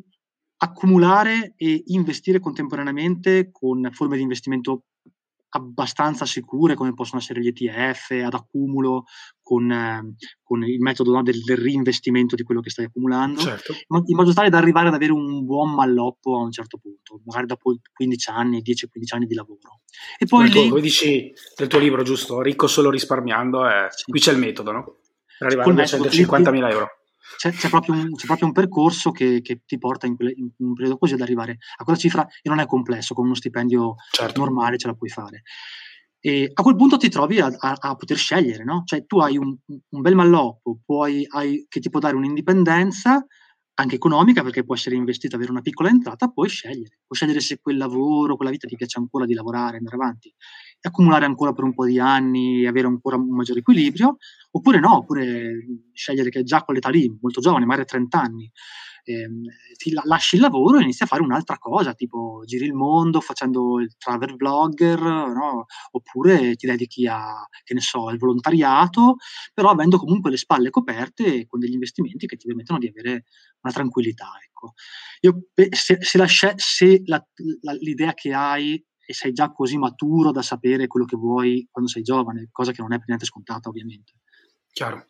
accumulare e investire contemporaneamente con forme di investimento abbastanza sicure come possono essere gli ETF ad accumulo con, eh, con il metodo no, del, del, reinvestimento di quello che stai accumulando certo. in modo tale da arrivare ad avere un buon malloppo a un certo punto magari dopo 15 anni 10-15 anni di lavoro e poi lì, come dici nel tuo libro giusto ricco solo risparmiando eh, sì. qui c'è il metodo no? per arrivare a 150.000 euro c'è, c'è, proprio un, c'è, proprio un, percorso che, che ti porta in, quelle, in, un periodo così ad arrivare a quella cifra e non è complesso, con uno stipendio certo. normale ce la puoi fare. E a quel punto ti trovi a, a, a poter scegliere, no? Cioè tu hai un, un bel malloppo, puoi, hai, che ti può dare un'indipendenza, anche economica, perché può essere investito, avere una piccola entrata, puoi scegliere. Puoi scegliere se quel lavoro, quella vita ti piace ancora di lavorare, andare avanti e accumulare ancora per un po' di anni avere ancora un maggiore equilibrio, oppure no, oppure scegliere che già con l'età lì, molto giovane, magari 30 anni, ehm, ti lasci il lavoro e inizi a fare un'altra cosa, tipo giri il mondo facendo il travel blogger, no? oppure ti dedichi a, che ne so, al volontariato, però avendo comunque le spalle coperte con degli investimenti che ti permettono di avere una tranquillità. Ecco. Io, se, se, la, se la, la, l'idea che hai e sei già così maturo da sapere quello che vuoi quando sei giovane, cosa che non è per niente scontata ovviamente. Chiaro.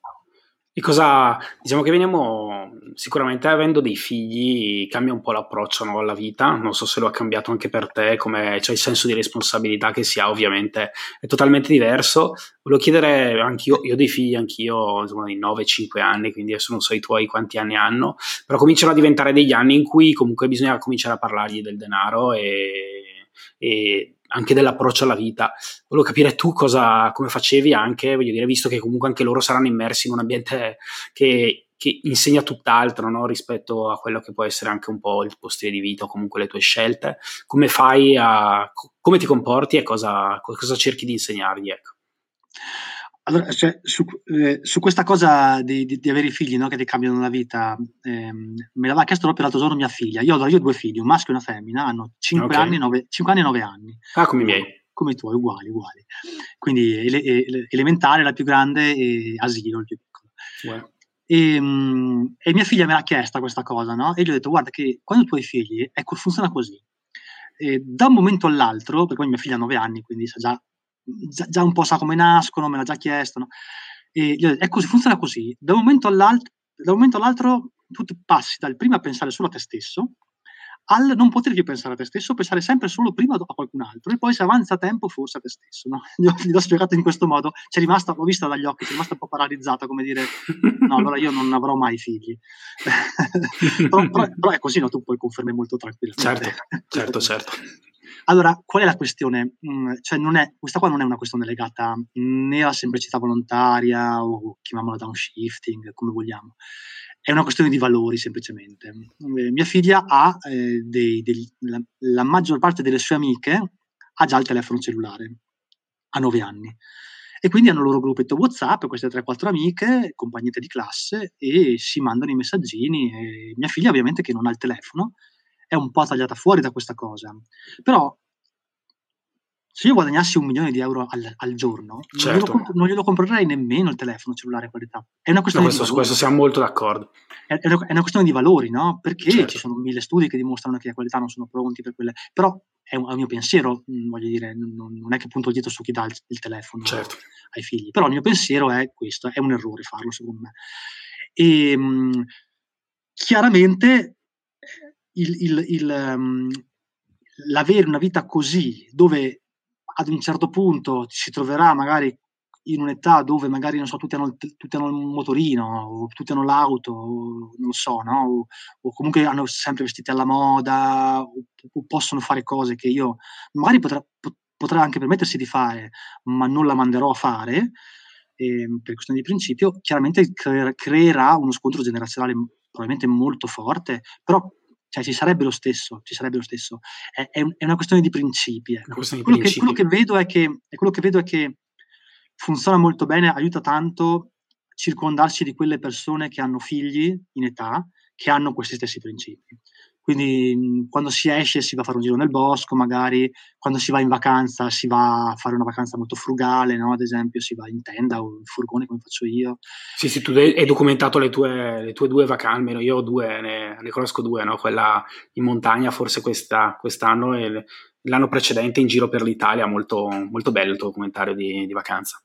E cosa, diciamo che veniamo sicuramente avendo dei figli, cambia un po' l'approccio no, alla vita. Non so se lo ha cambiato anche per te, come cioè il senso di responsabilità che si ha, ovviamente è totalmente diverso. Volevo chiedere anch'io, io ho dei figli, anch'io, insomma, di 9-5 anni, quindi adesso non so i tuoi quanti anni hanno, però cominciano a diventare degli anni in cui comunque bisogna cominciare a parlargli del denaro e, e anche dell'approccio alla vita. Volevo capire tu cosa, come facevi anche, voglio dire, visto che comunque anche loro saranno immersi in un ambiente che, che insegna tutt'altro no? rispetto a quello che può essere anche un po' il tuo stile di vita o comunque le tue scelte. Come fai a, come ti comporti e cosa, cosa cerchi di insegnargli? Ecco. Allora, cioè, su, eh, su, questa cosa di, di, di, avere i figli no, che ti cambiano la vita, ehm, me l'aveva chiesto proprio l'altro giorno mia figlia. Io, io ho due figli, un maschio e una femmina, hanno 5, okay. anni, 9, 5 anni e 9 anni. Ah, come i miei. Come i tuoi, uguali, uguali. Quindi ele, ele, elementare la più grande e asilo il più piccolo. Wow. E, um, e, mia figlia me l'ha chiesta questa cosa, no? E gli ho detto, guarda che quando tu hai figli, ecco, funziona così. E da un momento all'altro, perché poi mia figlia ha 9 anni, quindi sa già già, un po' sa come nascono, me l'ha già chiesto. No? E detto, è così, funziona così. Da un momento all'altro, da un momento all'altro tu passi dal prima a pensare solo a te stesso al non poter più pensare a te stesso, pensare sempre solo prima a qualcun altro e poi se avanza tempo forse a te stesso. No? Gli, ho, gli ho spiegato in questo modo, c'è rimasta, l'ho vista dagli occhi, c'è rimasta un po' paralizzata come dire no, allora io non avrò mai figli. però, però, però, è così, no? tu puoi confermare molto tranquillamente. Certo, certo, certo. Allora, qual è la questione? Mm, cioè è, questa qua non è una questione legata né alla semplicità volontaria o chiamiamola downshifting, come vogliamo. È una questione di valori semplicemente. Eh, mia figlia ha eh, dei, dei, la, la maggior parte delle sue amiche ha già il telefono cellulare, a 9 anni. E quindi hanno il loro gruppetto WhatsApp, queste 3-4 amiche, compagnette di classe, e si mandano i messaggini. E mia figlia, ovviamente, che non ha il telefono, è un po' tagliata fuori da questa cosa. Però se io guadagnassi un milione di euro al, al giorno, certo. non, glielo comp- non, glielo comprerei nemmeno il telefono cellulare a qualità. È una questione no, questo, di su questo siamo molto d'accordo. È, è, una, è, una, questione di valori, no? Perché certo. ci sono mille studi che dimostrano che a qualità non sono pronti per quelle. Però è un, è un mio pensiero, mh, voglio dire, non, non, è che punto dietro su chi dà il, il telefono certo. ai figli. Però il mio pensiero è questo, è un errore farlo secondo me. E mh, chiaramente il, il, il, um, l'avere una vita così, dove ad un certo punto si troverà magari in un'età dove magari, non so, tutti hanno, tutti hanno il motorino, tutti hanno l'auto, non lo so, no? O, o, comunque hanno sempre vestiti alla moda, o, o possono fare cose che io magari potrà, potrà anche permettersi di fare, ma non la manderò a fare, eh, per questione di principio, chiaramente cre- creerà uno scontro generazionale probabilmente molto forte, però cioè ci sarebbe lo stesso, ci sarebbe lo stesso. È, è, è una questione di principi. Ecco. Questione di quello, principi. Che, quello, che, vedo è che, quello che vedo è che funziona molto bene, aiuta tanto circondarsi di quelle persone che hanno figli in età che hanno questi stessi principi. Quindi mhmm, quando si esce si va a fare un giro nel bosco, magari quando si va in vacanza si va a fare una vacanza molto frugale, no? ad esempio si va in tenda o in furgone come faccio io. Sì, sì, tu hai documentato le tue, le tue due vacanze, almeno io ho due, ne, ne conosco due, no? quella in montagna forse questa, quest'anno e l'anno precedente in giro per l'Italia, molto, molto bello il tuo documentario di, di vacanza.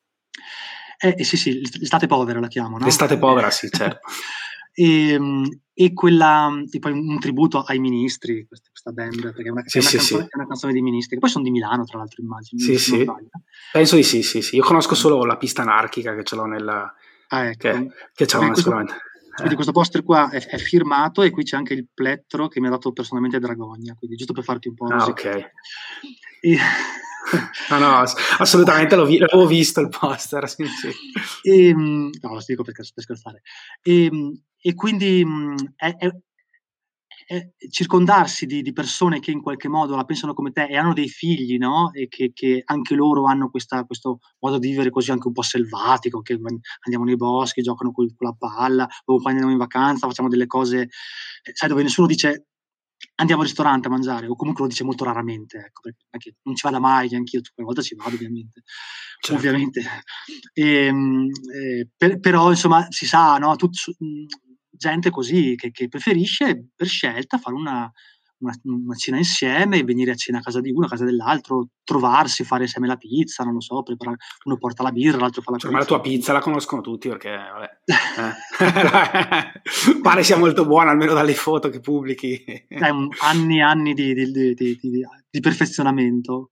Eh, eh, sì, sì, l'estate povera la chiamo, no? L'estate povera, sì, certo. e, ehm, e, quella, e poi un tributo ai ministri, questa, questa band, perché è una, sì, è, una sì, canzone, sì. è una, canzone, dei ministri, che poi sono di Milano, tra l'altro, immagino. Sì, sì. Penso di sì, sì, sì. Io conosco solo la pista anarchica che ce l'ho nella... Ah, ecco. Che, che ce l'ho sicuramente. Quindi questo poster qua è, è, firmato e qui c'è anche il plettro che mi ha dato personalmente Dragogna, quindi giusto per farti un po'... Ah, ok. E... no, no, assolutamente l'ho vi- l'avevo visto il poster. Sì, sì. E, ehm, no, lo dico per, per scherzare. E, ehm, e quindi mh, è, è, eh, circondarsi di, di, persone che in qualche modo la pensano come te e hanno dei figli, no? E che, che anche loro hanno questa, questo modo di vivere così anche un po' selvatico, che andiamo nei boschi, giocano con, con la palla, o quando andiamo in vacanza facciamo delle cose, eh, sai, dove nessuno dice andiamo al ristorante a mangiare, o comunque lo dice molto raramente, ecco, perché non ci vada mai, neanche io, qualche volta ci vado ovviamente. Certo. ovviamente. E, ehm, eh, per, però insomma si sa, no? Tut, gente così che, che, preferisce per scelta fare una, una, una, cena insieme, venire a cena a casa di uno, a casa dell'altro, trovarsi, fare insieme la pizza, non lo so, preparare, uno porta la birra, l'altro fa la cioè, pizza. Ma la tua pizza la conoscono tutti perché, vabbè, eh. pare sia molto buona, almeno dalle foto che pubblichi. Un, anni e anni di, di, di, di perfezionamento.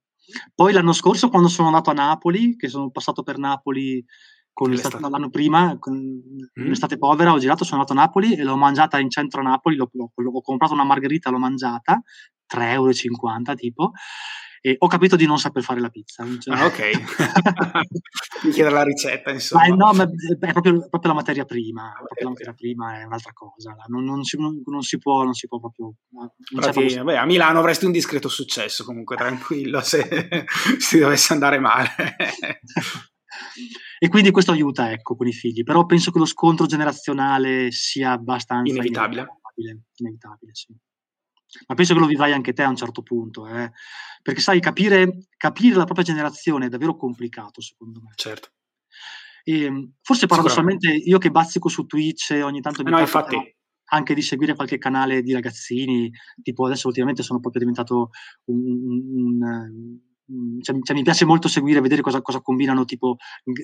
Poi l'anno scorso, quando sono andato a Napoli, che sono passato per Napoli con l'estate, l'anno prima, con mm. l'estate povera, ho girato, sono andato a Napoli e l'ho mangiata in centro a Napoli, l'ho, l'ho, ho comprato una margherita, l'ho mangiata, 3,50 euro tipo, e ho capito di non saper fare la pizza. Cioè... Ah, ok. Mi chiede la ricetta, insomma. Ma no, ma è proprio, proprio, la materia prima, proprio la materia prima è un'altra cosa. Non, non, si, non, non si, può, non si può proprio... Infatti. Beh, a Milano avresti un discreto successo, comunque, tranquillo, se si dovesse andare male. E quindi questo aiuta, ecco, con i figli. Però penso che lo scontro generazionale sia abbastanza inevitabile. Inevitabile, inevitabile sì. Ma penso che lo vivrai anche te a un certo punto, eh? perché sai, capire, capire la propria generazione è davvero complicato, secondo me. Certo. E, ehm, forse paradossalmente io che bazzico su Twitch ogni tanto mi no, infatti anche di seguire qualche canale di ragazzini, tipo adesso ultimamente sono proprio diventato un, un, un cioè, cioè, mi piace molto seguire, vedere cosa, cosa combinano tipo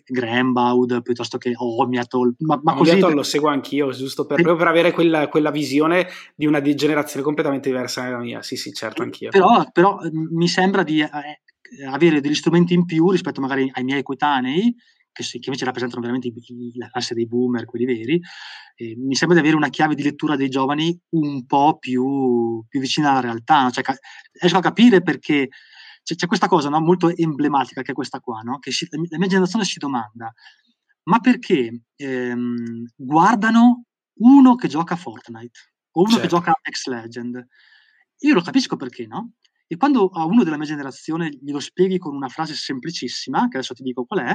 Grambaud piuttosto che Omiatol. Ma, ma così Omiatol lo seguo anch'io, giusto per, proprio per avere quella, quella, visione di una generazione completamente diversa dalla mia. Sì, sì, certo, anch'io. Però, però mm, mi sembra di eh, avere degli strumenti in più rispetto magari ai miei coetanei, che, che invece rappresentano veramente la classe dei boomer, quelli veri. Eh, mi sembra di avere una chiave di lettura dei giovani un po' più, più vicina alla realtà. Cioè, riesco a capire perché c'è, c'è questa cosa no, molto emblematica che è questa qua, no? che si, la mia generazione si domanda, ma perché ehm, guardano uno che gioca a Fortnite o uno certo. che gioca a X Legend? Io lo capisco perché, no? E quando a uno della mia generazione glielo spieghi con una frase semplicissima, che adesso ti dico qual è,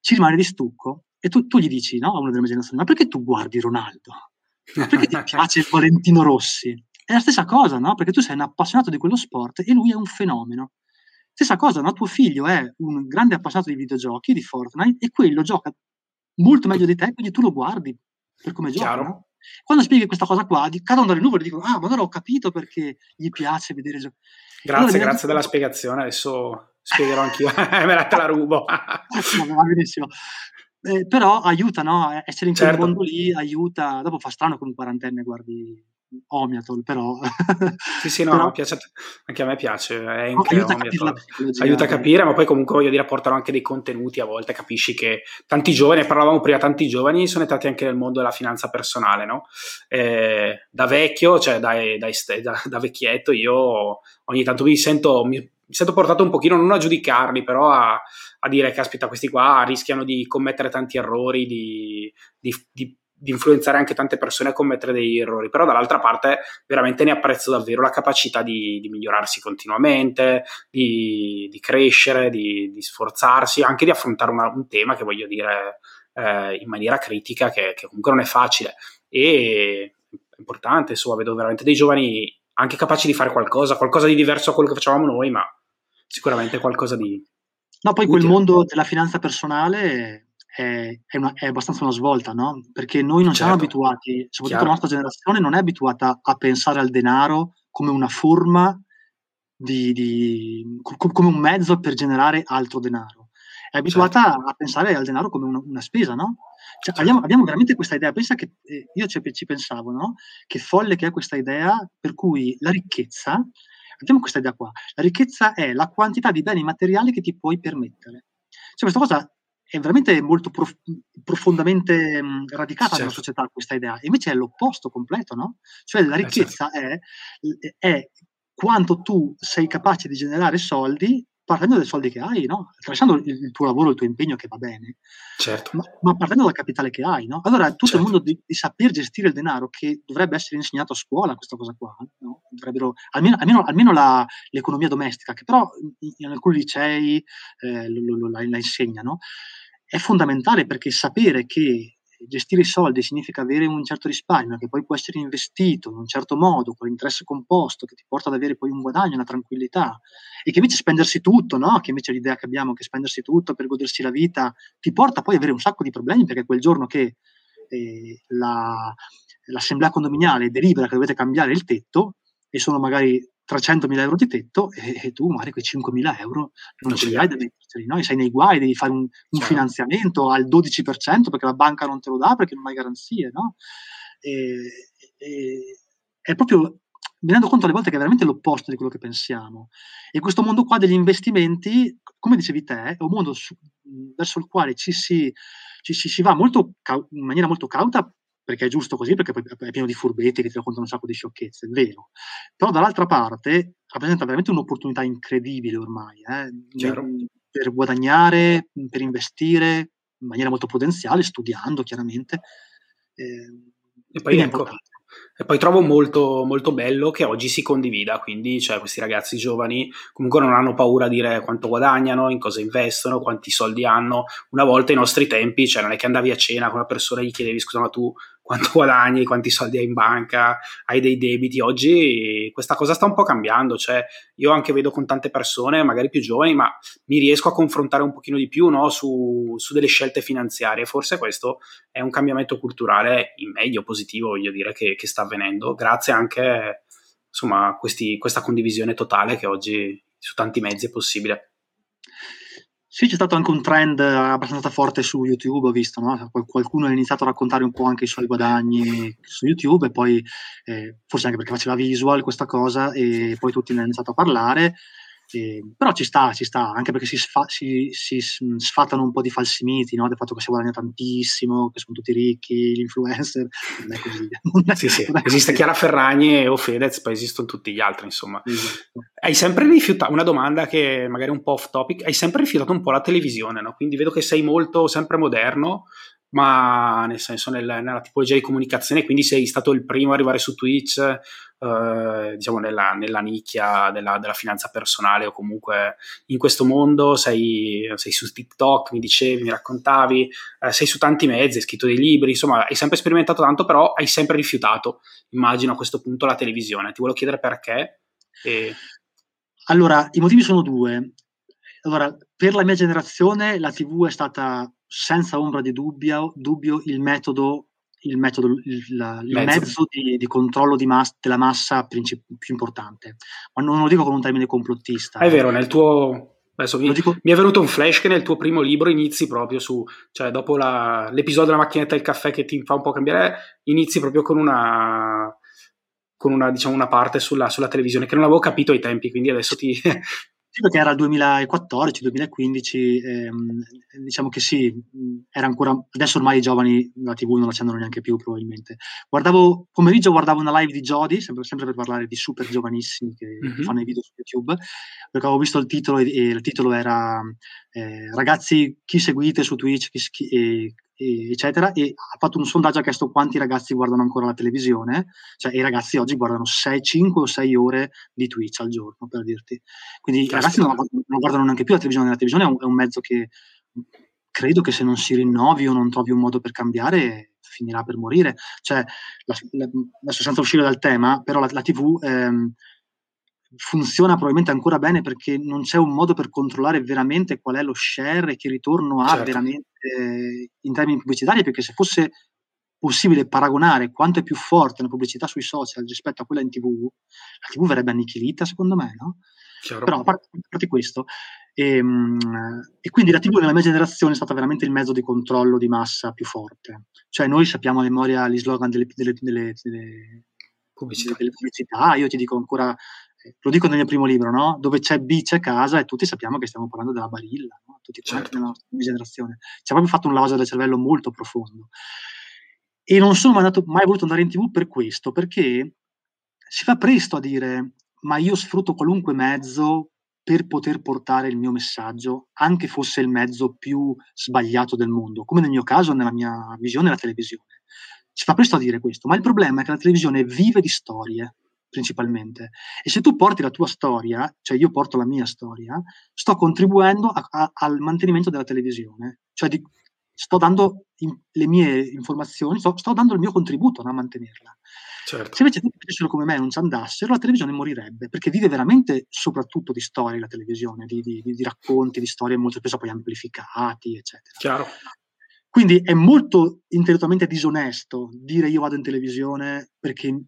ci rimane di stucco. E tu, tu gli dici, no, a uno della mia generazione, ma perché tu guardi Ronaldo? Perché ti piace Valentino Rossi? È la stessa cosa, no? Perché tu sei un appassionato di quello sport e lui è un fenomeno. Stessa cosa, no? tuo figlio è un grande appassionato di videogiochi, di Fortnite, e quello gioca molto meglio di te, quindi tu lo guardi per come gioca. No? Quando spieghi questa cosa qua, cadono dalle nuvole e dicono, ah, ma allora ho capito perché gli piace vedere giochi. Grazie, allora, grazie della spiegazione, adesso spiegherò anch'io, me la te la rubo. va benissimo. Eh, però aiuta, no? Essere in quel certo. mondo lì aiuta. Dopo fa strano come un quarantenne guardi Omiatol, però... Sì, sì, no, però... piace, anche a me piace, è anche aiuta, a aiuta a capire, ma poi comunque voglio dire, portano anche dei contenuti, a volte capisci che tanti giovani, parlavamo prima, tanti giovani sono entrati anche nel mondo della finanza personale, no? Eh, da vecchio, cioè da, da, da, da, vecchietto, io ogni tanto mi sento... Mi, mi sento portato un pochino non a giudicarli, però a, a dire che aspetta, questi qua rischiano di commettere tanti errori, di, di, di di influenzare anche tante persone a commettere degli errori, però dall'altra parte veramente ne apprezzo davvero la capacità di, di migliorarsi continuamente, di, di crescere, di, di, sforzarsi, anche di affrontare una, un tema che voglio dire eh, in maniera critica, che, che, comunque non è facile. E è importante, insomma, vedo veramente dei giovani anche capaci di fare qualcosa, qualcosa di diverso a quello che facevamo noi, ma sicuramente qualcosa di... No, poi utile. quel mondo della finanza personale è, è, una, è, abbastanza una svolta, no? Perché noi non certo. siamo abituati, soprattutto Chiaro. la nostra generazione, non è abituata a pensare al denaro come una forma di, di come un mezzo per generare altro denaro. È abituata certo. a pensare al denaro come una, una spesa, no? Cioè, certo. abbiamo, abbiamo, veramente questa idea. Pensa che eh, io ci, ci, pensavo, no? Che folle che è questa idea per cui la ricchezza, abbiamo questa idea qua, la ricchezza è la quantità di beni materiali che ti puoi permettere. Cioè, questa cosa è veramente molto prof- profondamente mh, radicata certo. nella società questa idea, invece è l'opposto completo, no? Cioè la eh, ricchezza eh, certo. è, è, quanto tu sei capace di generare soldi partendo dai soldi che hai, no? Attraversando il, tuo lavoro, il tuo impegno che va bene, certo. ma, ma partendo dal capitale che hai, no? Allora tutto certo. il mondo di, di, saper gestire il denaro che dovrebbe essere insegnato a scuola, questa cosa qua, no? Dovrebbero, almeno, almeno, almeno la, l'economia domestica, che però in, in alcuni licei eh, lo, lo, la, la insegnano, è fondamentale perché sapere che gestire i soldi significa avere un certo risparmio che poi può essere investito in un certo modo, con l'interesse composto, che ti porta ad avere poi un guadagno, una tranquillità, e che invece spendersi tutto, no? che invece l'idea che abbiamo che spendersi tutto per godersi la vita ti porta poi ad avere un sacco di problemi, perché quel giorno che eh, la, l'assemblea condominiale delibera che dovete cambiare il tetto, e sono magari 300.000 euro di tetto e, e tu magari quei 5.000 euro non ce li hai da metterli, no? Sei nei guai, devi fare un, un certo. finanziamento al 12% perché la banca non te lo dà perché non hai garanzie, no? E, e, è proprio mi rendo conto alle volte che è veramente l'opposto di quello che pensiamo. E questo mondo qua degli investimenti, come dicevi te, è un mondo su, verso il quale ci si, ci, ci si va molto, in maniera molto cauta perché è giusto così, perché è pieno di furbetti che ti raccontano un sacco di sciocchezze, è vero. Però dall'altra parte rappresenta veramente un'opportunità incredibile ormai, eh, per guadagnare, per investire in maniera molto prudenziale, studiando chiaramente. Eh, e poi ecco, e poi trovo molto, molto bello che oggi si condivida, quindi cioè, questi ragazzi giovani comunque non hanno paura a dire quanto guadagnano, in cosa investono, quanti soldi hanno. Una volta ai nostri tempi, cioè non è che andavi a cena con una persona e gli chiedevi scusa ma tu quanto guadagni, quanti soldi hai in banca, hai dei debiti. Oggi questa cosa sta un po' cambiando, cioè io anche vedo con tante persone, magari più giovani, ma mi riesco a confrontare un pochino di più no, su, su, delle scelte finanziarie. Forse questo è un cambiamento culturale in meglio, positivo, voglio dire, che, che sta avvenendo, grazie anche insomma, a questa condivisione totale che oggi su tanti mezzi è possibile. Sì, c'è stato anche un trend abbastanza forte su YouTube, ho visto, no? qualcuno ha iniziato a raccontare un po' anche i suoi guadagni su YouTube e poi, eh, forse anche perché faceva visual questa cosa, e poi tutti ne hanno iniziato a parlare eh, però ci sta, ci sta, anche perché si, sfa- si, si, sfatano un po' di falsi miti, no? del fatto che si guadagna tantissimo, che sono tutti ricchi, gli influencer, non è così. Non è, sì, sì. È Esiste Chiara Ferragni o Fedez, poi esistono tutti gli altri, insomma. Esatto. Hai sempre rifiutato, una domanda che magari è un po' off topic, hai sempre rifiutato un po' la televisione, no? quindi vedo che sei molto, sempre moderno, ma nel senso nel, nella tipologia di comunicazione, quindi sei stato il primo a arrivare su Twitch, eh, diciamo nella, nella nicchia della, della, finanza personale o comunque in questo mondo, sei, sei su TikTok, mi dicevi, mi raccontavi, eh, sei su tanti mezzi, hai scritto dei libri, insomma hai sempre sperimentato tanto, però hai sempre rifiutato, immagino a questo punto, la televisione. Ti volevo chiedere perché. E... Allora, i motivi sono due. Allora, per la mia generazione la TV è stata senza ombra di dubbio, dubbio il metodo, il, metodo, il, la, il mezzo, mezzo di, di, controllo di mass, della massa princip- più importante. Ma non lo dico con un termine complottista. È vero, nel tuo Adesso mi, dico... mi, è venuto un flash che nel tuo primo libro inizi proprio su, cioè dopo la, l'episodio della macchinetta del caffè che ti fa un po' cambiare, inizi proprio con una, con una, diciamo, una parte sulla, sulla, televisione che non avevo capito ai tempi, quindi adesso ti, sì, perché era il 2014-2015, ehm, diciamo che sì, era ancora, adesso ormai i giovani la TV non la accendono neanche più probabilmente. Guardavo, pomeriggio guardavo una live di Jody, sempre, sempre per parlare di super giovanissimi che mm-hmm. fanno i video su YouTube, perché avevo visto il titolo e, e il titolo era eh, ragazzi chi seguite su Twitch, chi, chi, eh, eccetera, e ha fatto un sondaggio, ha chiesto quanti ragazzi guardano ancora la televisione, cioè i ragazzi oggi guardano 6, 5 o 6 ore di Twitch al giorno, per dirti. Quindi i ragazzi non, non, guardano neanche più la televisione, la televisione è un, è un, mezzo che credo che se non si rinnovi o non trovi un modo per cambiare finirà per morire. Cioè, la, la, adesso senza uscire dal tema, però la, la TV... Ehm, funziona probabilmente ancora bene perché non c'è un modo per controllare veramente qual è lo share e che ritorno ha certo. veramente in termini pubblicitari, perché se fosse possibile paragonare quanto è più forte la pubblicità sui social rispetto a quella in tv, la tv verrebbe annichilita secondo me, no? Chiaro. Però a parte, a parte questo, e, ehm, e, quindi la TV nella mia generazione è stata veramente il mezzo di controllo di massa più forte. Cioè noi sappiamo a memoria gli slogan delle, delle, delle, delle pubblicità. delle pubblicità, io ti dico ancora lo dico nel mio primo libro, no? dove c'è B c'è casa e tutti sappiamo che stiamo parlando della Barilla, no? tutti certo. nella nostra generazione. Ci ha proprio fatto un lavaggio del cervello molto profondo. E non sono mai, andato, mai voluto andare in tv per questo, perché si fa presto a dire ma io sfrutto qualunque mezzo per poter portare il mio messaggio, anche fosse il mezzo più sbagliato del mondo, come nel mio caso, nella mia visione, la televisione. Si fa presto a dire questo, ma il problema è che la televisione vive di storie, principalmente. E se tu porti la tua storia, cioè io porto la mia storia, sto contribuendo a, a, al mantenimento della televisione, cioè di, sto dando in, le mie informazioni, sto, sto, dando il mio contributo a mantenerla. Certo. Se invece tutti facessero come me e non ci andassero, la televisione morirebbe, perché vive veramente soprattutto di storie la televisione, di, di, di racconti, di storie molto spesso poi amplificati, eccetera. Chiaro. Quindi è molto intellettualmente disonesto dire io vado in televisione perché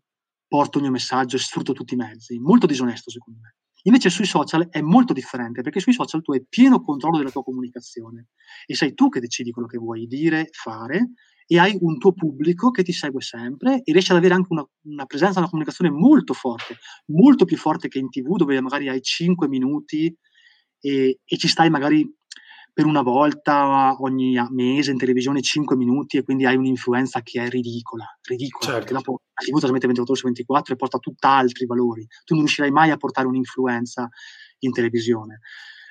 porto il mio messaggio e sfrutto tutti i mezzi. Molto disonesto secondo me. Invece sui social è molto differente perché sui social tu hai pieno controllo della tua comunicazione e sei tu che decidi quello che vuoi dire, fare e hai un tuo pubblico che ti segue sempre e riesci ad avere anche una, una presenza, una comunicazione molto forte, molto più forte che in tv dove magari hai 5 minuti e, e ci stai magari per una volta ogni mese in televisione 5 minuti e quindi hai un'influenza che è ridicola, ridicola, certo. perché dopo la TV trasmette 24 ore su 24 e porta tutt'altri valori. Tu non riuscirai mai a portare un'influenza in televisione,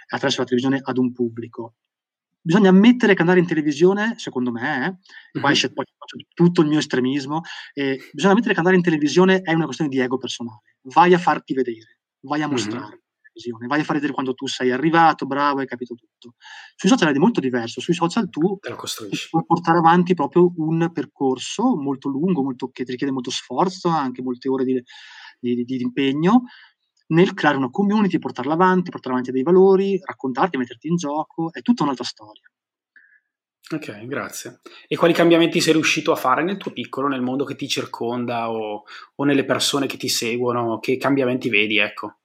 attraverso la televisione ad un pubblico. Bisogna ammettere che andare in televisione, secondo me, eh, mm-hmm. poi faccio tutto il mio estremismo, eh, bisogna ammettere che andare in televisione è una questione di ego personale. Vai a farti vedere, vai a mostrare. Mm-hmm televisione, vai a fare vedere quando tu sei arrivato, bravo, hai capito tutto. Sui social è molto diverso, sui social tu puoi portare avanti proprio un percorso molto lungo, molto, che ti richiede molto sforzo, anche molte ore di, di, di impegno, nel creare una community, portarla avanti, portare avanti dei valori, raccontarti, metterti in gioco, è tutta un'altra storia. Ok, grazie. E quali cambiamenti sei riuscito a fare nel tuo piccolo, nel mondo che ti circonda o, o nelle persone che ti seguono? Che cambiamenti vedi, ecco?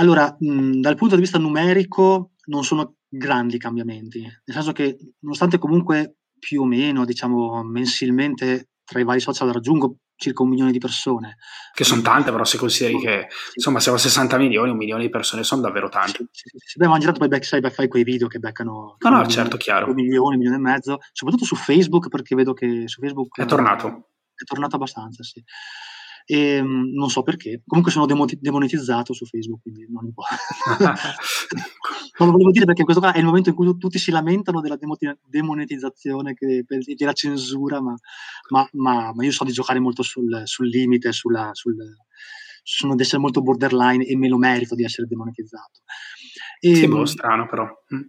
Allora, mh, dal punto di vista numerico non sono grandi cambiamenti, nel senso che nonostante comunque più o meno, diciamo, mensilmente tra i vari social raggiungo circa un milione di persone. Che sono tante, però se consideri che sì. insomma siamo a 60 milioni, un milione di persone sono davvero tante. Sì, sì. Beh, ma girato poi back, sai, fai quei video che beccano no, no, certo, chiaro. un milione, un milione e mezzo, soprattutto su Facebook, perché vedo che su Facebook è tornato. È tornato abbastanza, sì e ehm, non so perché. Comunque sono demonetizzato su Facebook, quindi non importa. non lo volevo dire perché in questo caso è il momento in cui tutti si lamentano della demonetizzazione, che, della censura, ma, ma, ma, ma, io so di giocare molto sul, sul limite, sulla, sul, sono di essere molto borderline e me lo merito di essere demonetizzato. E, sì, boh, strano però. Mm.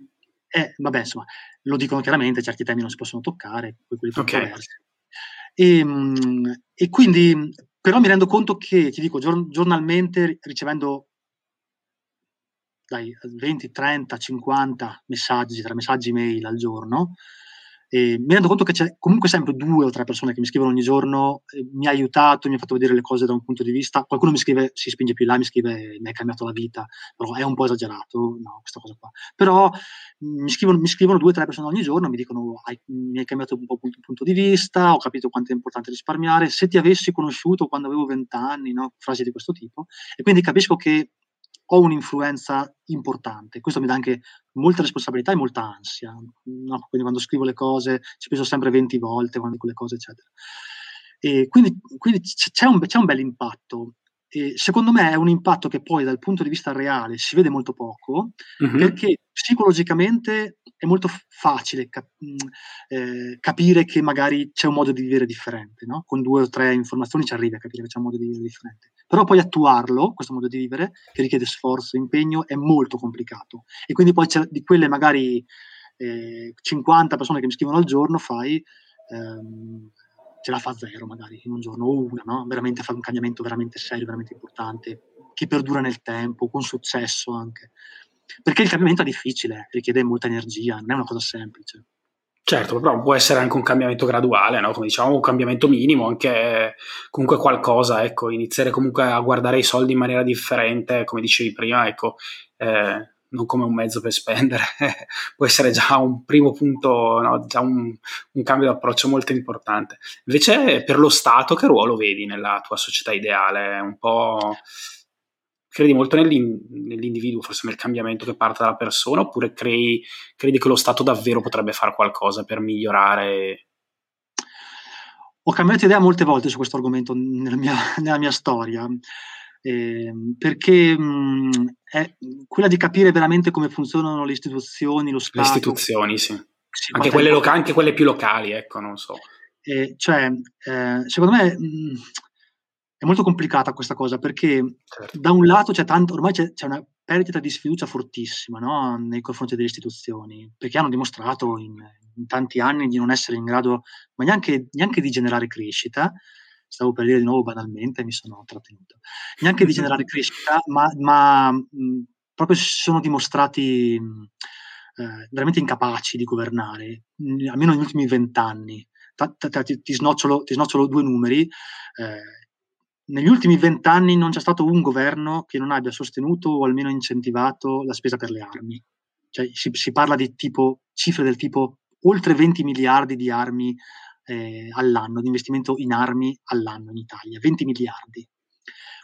Eh, vabbè, insomma, lo dicono chiaramente, certi temi non si possono toccare, poi quelli okay. E, ehm, e quindi però mi rendo conto che, ti dico, gior- giornalmente ricevendo dai 20, 30, 50 messaggi, tra messaggi e mail al giorno, e mi rendo conto che c'è comunque sempre due o tre persone che mi scrivono ogni giorno, eh, mi ha aiutato, mi ha fatto vedere le cose da un punto di vista. Qualcuno mi scrive, si spinge più in là, mi scrive, mi ha cambiato la vita, però è un po' esagerato, no, questa cosa qua. Però mi scrivono, mi scrivono due o tre persone ogni giorno, mi dicono, hai, mi hai cambiato un po' il punto di vista, ho capito quanto è importante risparmiare, se ti avessi conosciuto quando avevo vent'anni, no? frasi di questo tipo. E quindi capisco che ho un'influenza importante. Questo mi dà anche molta responsabilità e molta ansia. No? Quindi quando scrivo le cose ci penso sempre 20 volte, quando dico le cose, eccetera. E quindi, quindi c'è, un, c'è un bel impatto. E secondo me è un impatto che poi dal punto di vista reale si vede molto poco, mm-hmm. perché psicologicamente è molto facile cap- eh, capire che magari c'è un modo di vivere differente, no? con due o tre informazioni ci arrivi a capire che c'è un modo di vivere differente. Però poi attuarlo, questo modo di vivere, che richiede sforzo, impegno, è molto complicato. E quindi poi di quelle magari eh, 50 persone che mi scrivono al giorno, fai... Ehm, ce la fa zero magari in un giorno o una, no? veramente fa un cambiamento veramente serio, veramente importante, che perdura nel tempo, con successo anche. Perché il cambiamento è difficile, richiede molta energia, non è una cosa semplice. Certo, però può essere anche un cambiamento graduale, no? come diciamo, un cambiamento minimo, anche comunque qualcosa, ecco, iniziare comunque a guardare i soldi in maniera differente, come dicevi prima, ecco, eh, non come un mezzo per spendere, può essere già un primo punto, no? già un, un cambio di approccio molto importante. Invece per lo Stato che ruolo vedi nella tua società ideale? Un po' credi molto nell'individuo, forse nel cambiamento che parte dalla persona, oppure crei, credi che lo Stato davvero potrebbe fare qualcosa per migliorare? Ho cambiato idea molte volte su questo argomento nella mia, nella mia storia. eh, perché mh, è quella di capire veramente come funzionano le istituzioni, lo Stato. Le istituzioni, sì. sì anche, quelle loca- anche, quelle più locali, ecco, non so. Eh, cioè, eh, secondo me mh, è molto complicata questa cosa perché certo. da un lato c'è tanto, ormai c'è, c'è una perdita di sfiducia fortissima no? nei confronti delle istituzioni, perché hanno dimostrato in, in, tanti anni di non essere in grado, ma neanche, neanche, di generare crescita. Stavo per dire di nuovo banalmente, mi sono trattenuto. Neanche di generare crescita, ma, ma mh, proprio si sono dimostrati mh, eh, veramente incapaci di governare, mh, almeno negli ultimi vent'anni. Ti, ti, snocciolo, ti snocciolo due numeri. Eh, negli ultimi vent'anni non c'è stato un governo che non abbia sostenuto o almeno incentivato la spesa per le armi. Cioè, si, si parla di tipo, cifre del tipo oltre 20 miliardi di armi eh, all'anno, di investimento in armi all'anno in Italia, 20 miliardi.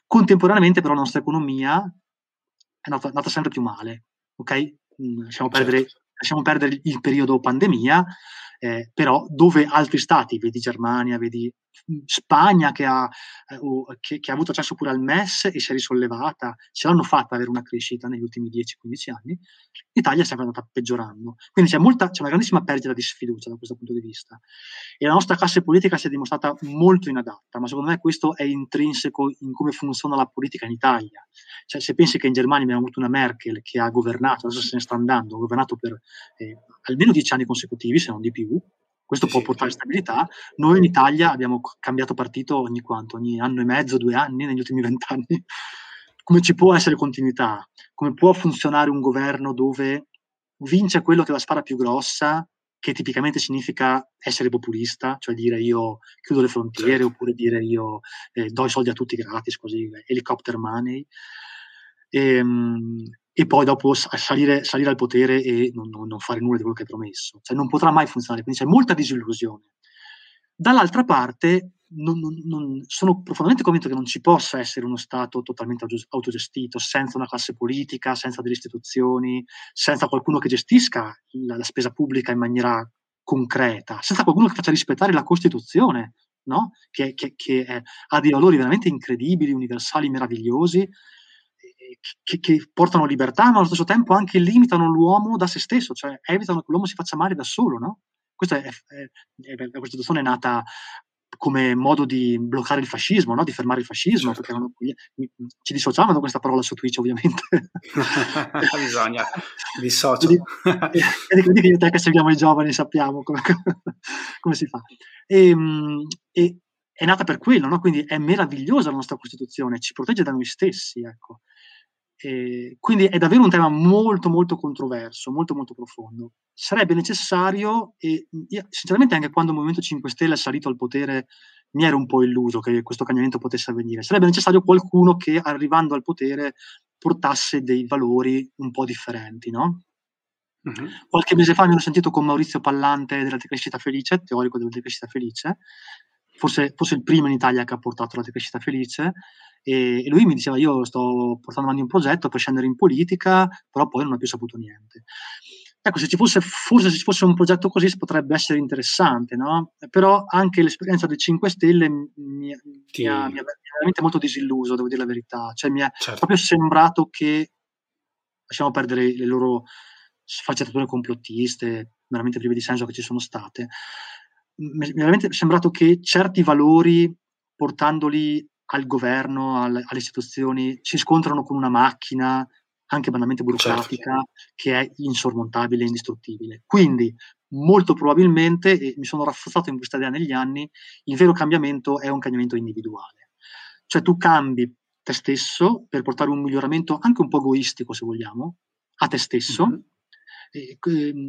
Contemporaneamente però la nostra economia è andata, andata sempre più male, ok? Mm, lasciamo, perdere, certo. lasciamo perdere il periodo pandemia, eh, però dove altri stati, vedi Germania, vedi Spagna che ha, eh, che, che ha, avuto accesso pure al MES e si è risollevata, ce l'hanno fatta avere una crescita negli ultimi 10-15 anni, l'Italia è sempre andata peggiorando. Quindi c'è, molta, c'è una grandissima perdita di sfiducia da questo punto di vista. E la nostra classe politica si è dimostrata molto inadatta, ma secondo me questo è intrinseco in come funziona la politica in Italia. Cioè, se pensi che in Germania abbiamo avuto una Merkel che ha governato, adesso se ne sta andando, ha governato per eh, almeno dieci anni consecutivi, se non di più, questo sì, può portare sì. stabilità. Noi in Italia abbiamo cambiato partito ogni quanto, ogni anno e mezzo, due anni negli ultimi vent'anni. Come ci può essere continuità? Come può funzionare un governo dove vince quello che la spara più grossa, che tipicamente significa essere populista, cioè dire io chiudo le frontiere certo. oppure dire io eh, do i soldi a tutti gratis, così, helicopter money. E, ehm, e poi dopo salire, salire al potere e non, non, fare nulla di quello che hai promesso. Cioè non potrà mai funzionare, quindi c'è molta disillusione. Dall'altra parte non, non, sono profondamente convinto che non ci possa essere uno Stato totalmente autogestito, senza una classe politica, senza delle istituzioni, senza qualcuno che gestisca la, la spesa pubblica in maniera concreta, senza qualcuno che faccia rispettare la Costituzione, no? che, che, che è, ha dei valori veramente incredibili, universali, meravigliosi, che, che, portano libertà, ma allo stesso tempo anche limitano l'uomo da se stesso, cioè evitano che l'uomo si faccia male da solo, no? Questa è, è, è, la Costituzione è nata come modo di bloccare il fascismo, no? di fermare il fascismo, certo. perché non, ci dissociamo da questa parola su Twitch ovviamente. Bisogna, dissocio. Vedi che io e te che seguiamo i giovani sappiamo come, come si fa. E, ehm, e, è nata per quello, no? quindi è meravigliosa la nostra Costituzione, ci protegge da noi stessi. Ecco. E quindi è davvero un tema molto molto controverso, molto molto profondo. Sarebbe necessario, e io, sinceramente anche quando il Movimento 5 Stelle è salito al potere mi ero un po' illuso che questo cambiamento potesse avvenire. Sarebbe necessario qualcuno che arrivando al potere portasse dei valori un po' differenti, no? Uh-huh. Qualche mese fa mi ero sentito con Maurizio Pallante della decrescita felice, teorico della decrescita felice, forse, forse il primo in Italia che ha portato la decrescita felice, e, e, lui mi diceva io sto portando avanti un progetto per scendere in politica, però poi non ho più saputo niente. Ecco, se ci fosse, forse se ci fosse un progetto così potrebbe essere interessante, no? Però anche l'esperienza dei 5 Stelle mi, mi, sì. mi, ha, mi, ha, veramente molto disilluso, devo dire la verità. Cioè mi è certo. proprio sembrato che, lasciamo perdere le loro sfaccettature complottiste, veramente prive di senso che ci sono state, mi è veramente sembrato che certi valori, portandoli al governo, al, alle istituzioni, si scontrano con una macchina, anche banalmente burocratica, certo. che è insormontabile e indistruttibile. Quindi, molto probabilmente, e mi sono rafforzato in questa idea negli anni, il vero cambiamento è un cambiamento individuale. Cioè tu cambi te stesso per portare un miglioramento anche un po' egoistico, se vogliamo, a te stesso, mm-hmm eh,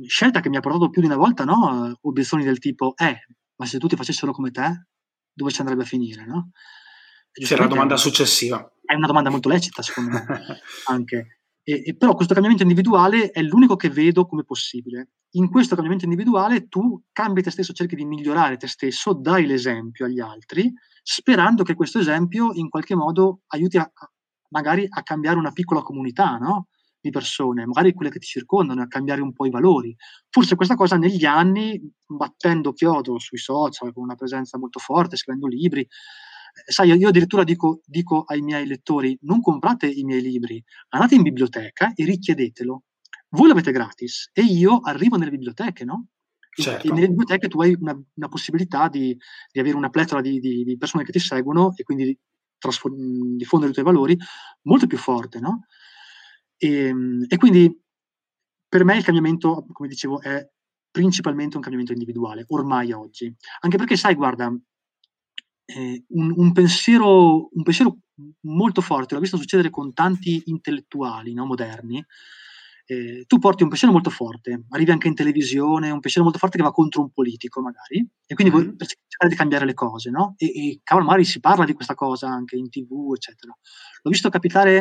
scelta che mi ha portato più di una volta no? obiezioni del tipo, eh, ma se tutti facessero come te, dove ci andrebbe a finire? No? C'è la domanda successiva. È una domanda molto lecita, secondo me, anche. E, e però questo cambiamento individuale è l'unico che vedo come possibile. In questo cambiamento individuale tu cambi te stesso, cerchi di migliorare te stesso, dai l'esempio agli altri, sperando che questo esempio in qualche modo aiuti a, a magari a cambiare una piccola comunità, no? di persone, magari quelle che ti circondano, a cambiare un po' i valori. Forse questa cosa negli anni, battendo chiodo sui social, con una presenza molto forte, scrivendo libri, sai, io addirittura dico, dico, ai miei lettori, non comprate i miei libri, andate in biblioteca e richiedetelo. Voi l'avete gratis e io arrivo nelle biblioteche, no? Certo. E nelle biblioteche tu hai una, una possibilità di, di, avere una pletora di, di, di, persone che ti seguono e quindi trasform- diffondere i tuoi valori molto più forte, no? E, ehm, e quindi per me il cambiamento, come dicevo, è principalmente un cambiamento individuale, ormai oggi. Anche perché, sai, guarda, eh, un, un, pensiero, un, pensiero, molto forte, l'ho visto succedere con tanti intellettuali no, moderni. Eh, tu porti un pensiero molto forte, arrivi anche in televisione, un pensiero molto forte che va contro un politico, magari, e quindi mm-hmm. vuoi cercare di cambiare le cose, no? E, e cavolo, magari si parla di questa cosa anche in tv, eccetera. L'ho visto capitare,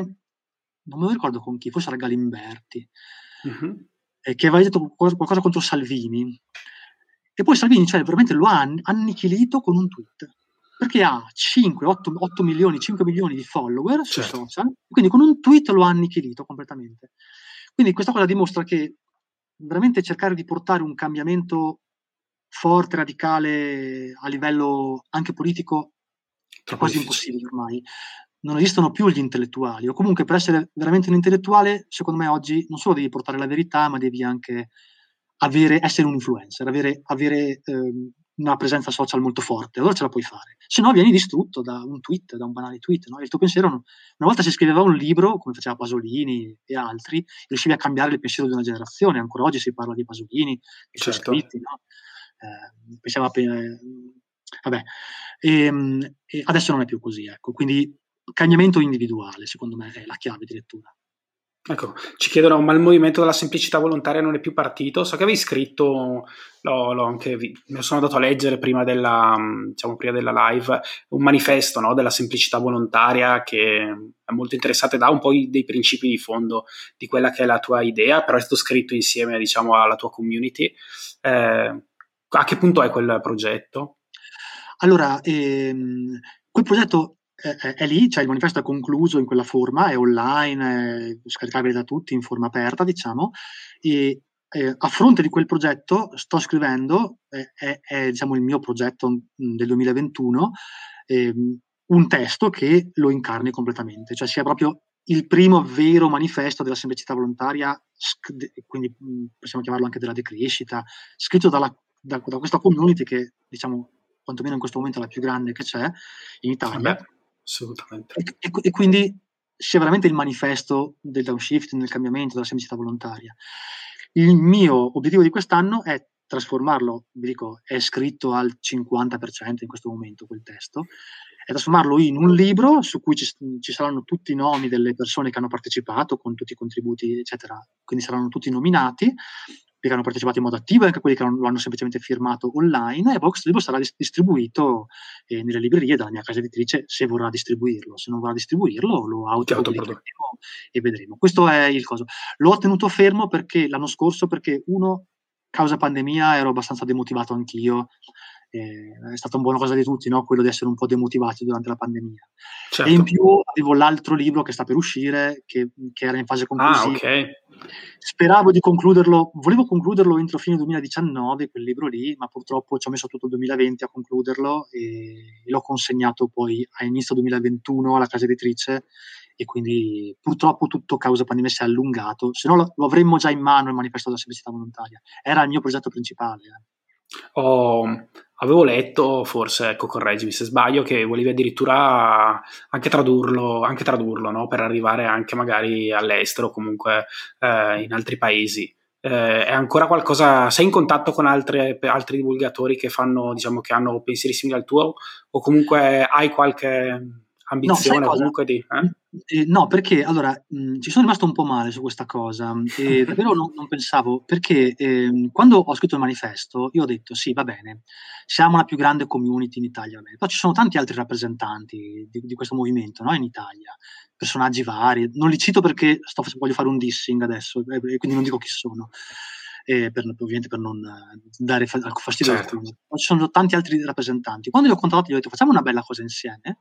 non me lo ricordo con chi, forse era Galimberti, mm-hmm. eh, che aveva detto qualcosa contro Salvini. E poi Salvini, cioè, veramente lo ha annichilito con un tweet perché ha 5, 8, 8 milioni, 5 milioni di follower certo. sui social, quindi con un tweet lo ha annichilito completamente. Quindi questa cosa dimostra che veramente cercare di portare un cambiamento forte, radicale a livello anche politico è quasi impossibile ormai. Non esistono più gli intellettuali, o comunque per essere veramente un intellettuale, secondo me oggi non solo devi portare la verità, ma devi anche avere, essere un influencer, avere, avere ehm, una presenza social molto forte, allora ce la puoi fare. Se no vieni distrutto da un tweet, da un banale tweet. No? Il tuo pensiero, una volta si scriveva un libro, come faceva Pasolini e altri, riuscivi a cambiare il pensiero di una generazione. Ancora oggi si parla di Pasolini, di certo. suoi scritti, no? eh, pensava eh, vabbè, e, ehm, e adesso non è più così, ecco. Quindi cambiamento individuale, secondo me, è la chiave di lettura. Ecco, ci chiedono, ma il movimento della semplicità volontaria non è più partito? So che avevi scritto, l'ho, l'ho anche, mi sono andato a leggere prima della, diciamo, prima della live, un manifesto no, della semplicità volontaria che è molto interessante, dà un po' dei principi di fondo di quella che è la tua idea, però è stato scritto insieme diciamo, alla tua community. Eh, a che punto è quel progetto? Allora, ehm, quel progetto è, è, lì, cioè il manifesto è concluso in quella forma, è online, è scaricabile da tutti in forma aperta, diciamo, e eh, a fronte di quel progetto sto scrivendo, eh, è, è diciamo, il mio progetto mh, del 2021, eh, un testo che lo incarni completamente, cioè sia proprio il primo vero manifesto della semplicità volontaria, quindi mh, possiamo chiamarlo anche della decrescita, scritto dalla, da, da, questa community che, diciamo, quantomeno in questo momento è la più grande che c'è in Italia. Vabbè assolutamente. E, e, e, quindi sia veramente il manifesto del downshift, del cambiamento, della semplicità volontaria. Il mio obiettivo di quest'anno è trasformarlo, vi dico, è scritto al 50% in questo momento quel testo, è trasformarlo in un libro su cui ci, ci, saranno tutti i nomi delle persone che hanno partecipato con tutti i contributi, eccetera, quindi saranno tutti nominati che hanno partecipato in modo attivo e anche quelli che non, lo hanno semplicemente firmato online e poi questo libro sarà distribuito eh, nelle librerie dalla mia casa editrice se vorrà distribuirlo, se non vorrà distribuirlo lo autopubblicheremo e vedremo. Questo è il coso. L'ho tenuto fermo perché l'anno scorso perché uno causa pandemia ero abbastanza demotivato anch'io è stata una buona cosa di tutti, no? quello di essere un po' demotivati durante la pandemia. Certo. E in più avevo l'altro libro che sta per uscire, che, che era in fase ah, conclusiva. Ah, okay. Speravo di concluderlo, volevo concluderlo entro fine 2019, quel libro lì, ma purtroppo ci ho messo tutto il 2020 a concluderlo e l'ho consegnato poi a inizio 2021 alla casa editrice e quindi purtroppo tutto causa pandemia si è allungato, se no lo, lo avremmo già in mano il manifesto della semplicità volontaria. Era il mio progetto principale. Eh. Oh, avevo letto, forse, ecco, correggimi se sbaglio, che volevi addirittura anche tradurlo, anche tradurlo no? per arrivare anche magari all'estero, comunque eh, in altri paesi. Eh, è ancora qualcosa, sei in contatto con altre, altri divulgatori che fanno, diciamo, che hanno pensieri simili al tuo, o comunque hai qualche ambizione no, comunque di... Eh? Eh, no, perché allora mh, ci sono rimasto un po' male su questa cosa e davvero non, non pensavo perché eh, quando ho scritto il manifesto io ho detto sì va bene siamo la più grande community in Italia però ci sono tanti altri rappresentanti di, di questo movimento no? in Italia personaggi vari non li cito perché sto, voglio fare un dissing adesso e quindi non dico chi sono eh, per, ovviamente per non dare fastidio certo. ci sono tanti altri rappresentanti quando li ho contattati gli ho detto facciamo una bella cosa insieme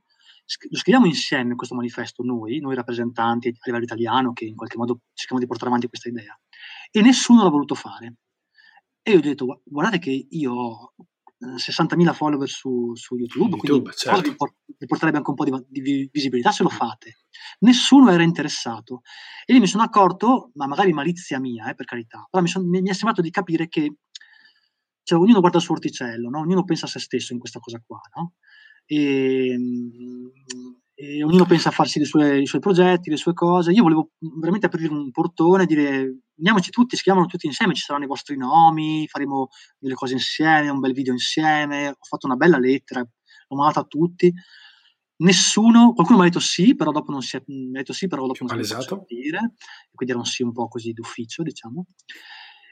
lo scriviamo insieme questo manifesto noi, noi rappresentanti a livello italiano che in qualche modo cerchiamo di portare avanti questa idea. E nessuno l'ha voluto fare. E io ho detto, guardate che io ho 60.000 eh, follower su, su YouTube, YouTube quindi certo. vi e porterebbe anche un po' di, di, visibilità se lo fate. Nessuno era interessato. E lì mi sono accorto, ma magari malizia mia, eh, per carità, però mi, son, mi, mi, è sembrato di capire che cioè, ognuno guarda il suo orticello, no? ognuno pensa a se stesso in questa cosa qua. No? E, e ognuno pensa a farsi i suoi, i suoi, progetti, le sue cose. Io volevo veramente aprire un portone e dire andiamoci tutti, scriviamolo tutti insieme, ci saranno i vostri nomi, faremo delle cose insieme, un bel video insieme. Ho fatto una bella lettera, l'ho mandata a tutti. Nessuno, qualcuno mi ha detto sì, però dopo non si è, ha detto sì, però dopo non si è sentire, quindi era un sì un po' così d'ufficio, diciamo.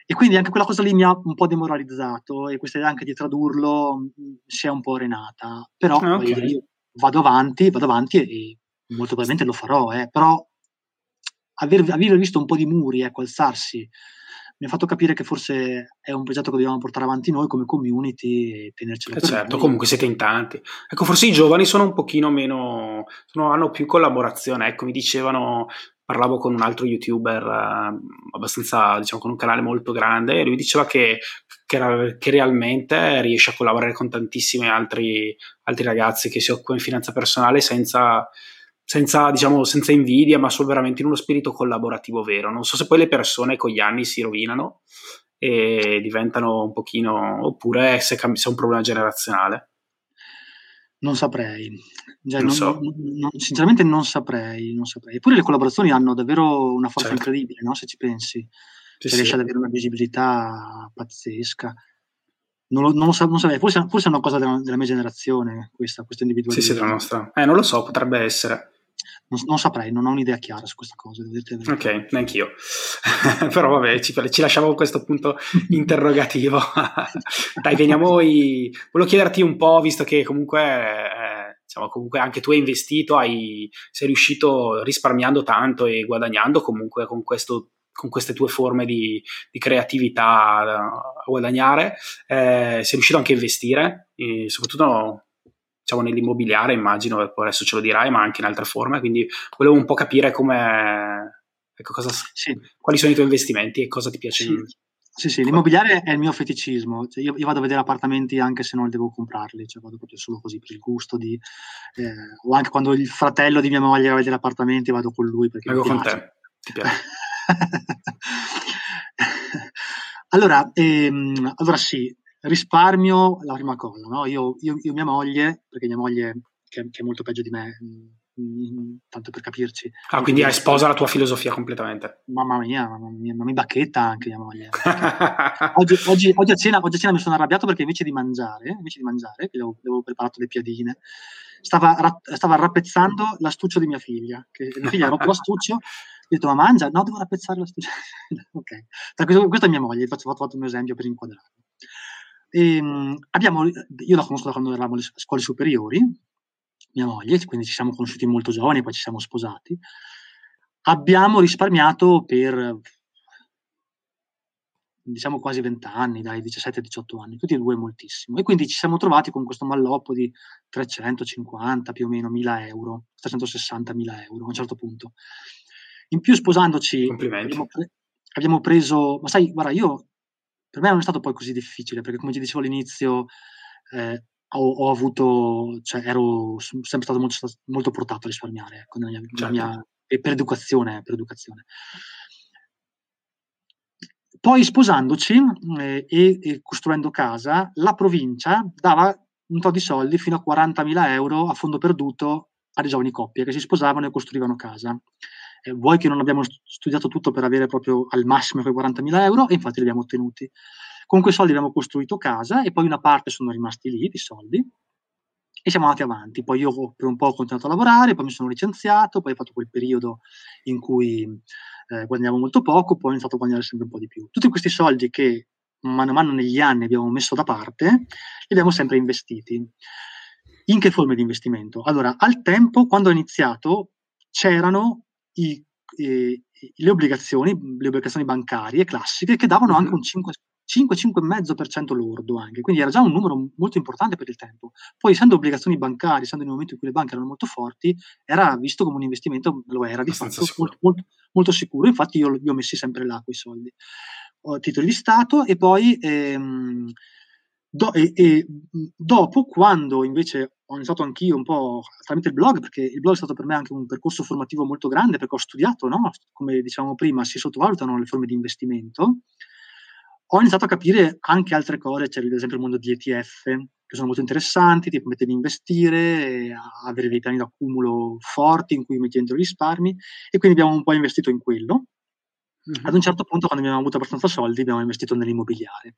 E quindi anche quella cosa lì mi ha un po' demoralizzato e questa idea anche di tradurlo si è un po' renata. Però ah, okay. io vado avanti, vado avanti e, molto probabilmente lo farò, eh, però aver, aver, visto un po' di muri ecco, alzarsi mi ha fatto capire che forse è un progetto che dobbiamo portare avanti noi come community e tenercelo eh certo, noi. comunque siete in tanti. Ecco, forse i giovani sono un pochino meno, sono, hanno più collaborazione, ecco, mi dicevano, parlavo con un altro youtuber eh, abbastanza, diciamo, con un canale molto grande e lui diceva che, che, che realmente riesce a collaborare con tantissimi altri, altri ragazzi che si occupano di finanza personale senza senza, diciamo, senza invidia, ma solo veramente in uno spirito collaborativo vero. Non so se poi le persone con gli anni si rovinano e diventano un pochino, oppure se, cambi- se è un problema generazionale. Non saprei, cioè, non non, so. non, sinceramente non saprei, non saprei. Eppure le collaborazioni hanno davvero una forza certo. incredibile, no? se ci pensi. Sì, cioè, riesce ad avere una visibilità pazzesca. Non lo, non lo, sa, non saprei, forse, forse, è una cosa della, della mia generazione questa, questa individualità. Sì, sì, della nostra. Eh, non lo so, potrebbe essere. Non, non, saprei, non ho un'idea chiara su questa cosa. Ok, neanch'io. Però vabbè, ci, ci, lasciamo questo punto interrogativo. Dai, veniamo. I... Volevo chiederti un po', visto che comunque, eh, diciamo, comunque anche tu hai investito, hai, sei riuscito risparmiando tanto e guadagnando comunque con, questo, con queste tue forme di, di creatività a guadagnare. Eh, sei riuscito anche a investire, soprattutto diciamo, nell'immobiliare, immagino, adesso ce lo dirai, ma anche in altre forme, quindi volevo un po' capire come, ecco, cosa, sì. quali sono i tuoi investimenti e cosa ti piace. Sì. Sì, sì, l'immobiliare è il mio feticismo. Cioè io, io, vado a vedere appartamenti anche se non devo comprarli, cioè vado proprio solo così per il gusto di. Eh, o anche quando il fratello di mia moglie va a vedere appartamenti, vado con lui perché. Vengo con te, ti piace. allora, ehm, allora, sì, risparmio la prima cosa, no? io, io, io, mia moglie, perché mia moglie, che, che è molto peggio di me, mm, mm, tanto per capirci. Ah, quindi hai sposa la tua filosofia completamente. Mamma mia, mamma mia, ma mi bacchetta anche mia moglie. oggi, oggi, oggi, a cena, oggi, a cena, mi sono arrabbiato perché invece di mangiare, invece di mangiare, che avevo, preparato le piadine, stava, stava rappezzando l'astuccio di mia figlia, che mia figlia ha rotto l'astuccio, ho detto ma mangia? No, devo rappezzare l'astuccio. ok, questo, questa è mia moglie, faccio, ho fatto un esempio per inquadrarlo. E, ehm, abbiamo, io la conosco da quando eravamo alle scuole superiori, mia moglie, quindi ci siamo conosciuti molto giovani, poi ci siamo sposati. Abbiamo risparmiato per diciamo quasi 20 anni, dai 17-18 anni, tutti e due moltissimo. E quindi ci siamo trovati con questo malloppo di 350 più o meno mila euro, 360 mila euro a un certo punto. In più sposandoci abbiamo, pre- abbiamo, preso, ma sai, guarda, io per me non è stato poi così difficile, perché come ti dicevo all'inizio, eh, ho, ho, avuto, cioè ero sempre stato molto, molto portato a risparmiare ecco, mia, certo. mia, per, educazione, per educazione. Poi sposandoci eh, e, e, costruendo casa, la provincia dava un po' di soldi fino a 40.000 euro a fondo perduto alle giovani coppie che si sposavano e costruivano casa eh, vuoi che non abbiamo studiato tutto per avere proprio al massimo quei 40.000 euro e infatti li abbiamo ottenuti. Con quei soldi abbiamo costruito casa e poi una parte sono rimasti lì di soldi e siamo andati avanti. Poi io per un po' ho continuato a lavorare, poi mi sono licenziato, poi ho fatto quel periodo in cui eh, guadagnavo molto poco, poi ho iniziato a guadagnare sempre un po' di più. Tutti questi soldi che mano a mano negli anni abbiamo messo da parte, li abbiamo sempre investiti. In che forme di investimento? Allora, al tempo, quando ho iniziato, c'erano i, eh, le, obbligazioni, le obbligazioni bancarie classiche che davano anche un 5, 5-5,5% lordo anche, quindi era già un numero molto importante per il tempo. Poi essendo obbligazioni bancarie, essendo nel momento in cui le banche erano molto forti, era visto come un investimento, lo era di fatto, molto, molto, molto, sicuro, infatti io li ho messi sempre là quei soldi. Ho titoli di Stato e poi ehm, do, e, e, dopo, quando invece ho iniziato anch'io un po' tramite il blog, perché il blog è stato per me anche un percorso formativo molto grande, perché ho studiato, no? come dicevamo prima, si sottovalutano le forme di investimento. Ho iniziato a capire anche altre cose, c'è ad esempio il mondo di ETF, che sono molto interessanti, ti permette di investire, avere dei piani d'accumulo forti in cui metti dentro risparmi, e quindi abbiamo un po' investito in quello. Mm-hmm. Ad un certo punto, quando abbiamo avuto abbastanza soldi, abbiamo investito nell'immobiliare.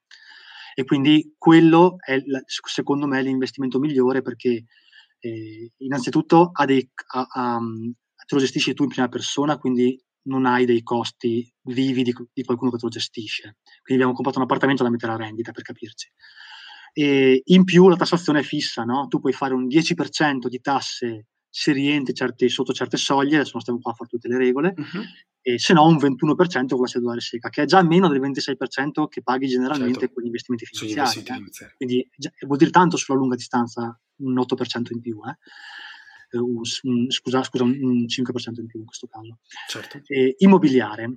E quindi quello è, secondo me, l'investimento migliore perché eh, innanzitutto dei, ha, ha, te lo gestisci tu in prima persona, quindi non hai dei costi vivi di, di, qualcuno che te lo gestisce. Quindi abbiamo comprato un appartamento da mettere a rendita, per capirci. E in più la tassazione è fissa, no? Tu puoi fare un 10% di tasse se rientri certi, sotto certe soglie, adesso non stiamo qua a fare tutte le regole, uh-huh e se no un 21% con la cedolare secca, che è già meno del 26% che paghi generalmente certo. con gli investimenti finanziari. Eh? Quindi già, vuol dire tanto sulla lunga distanza un 8% in più, eh? un, un, scusa, scusa, un 5% in più in questo caso. Certo. Eh, immobiliare.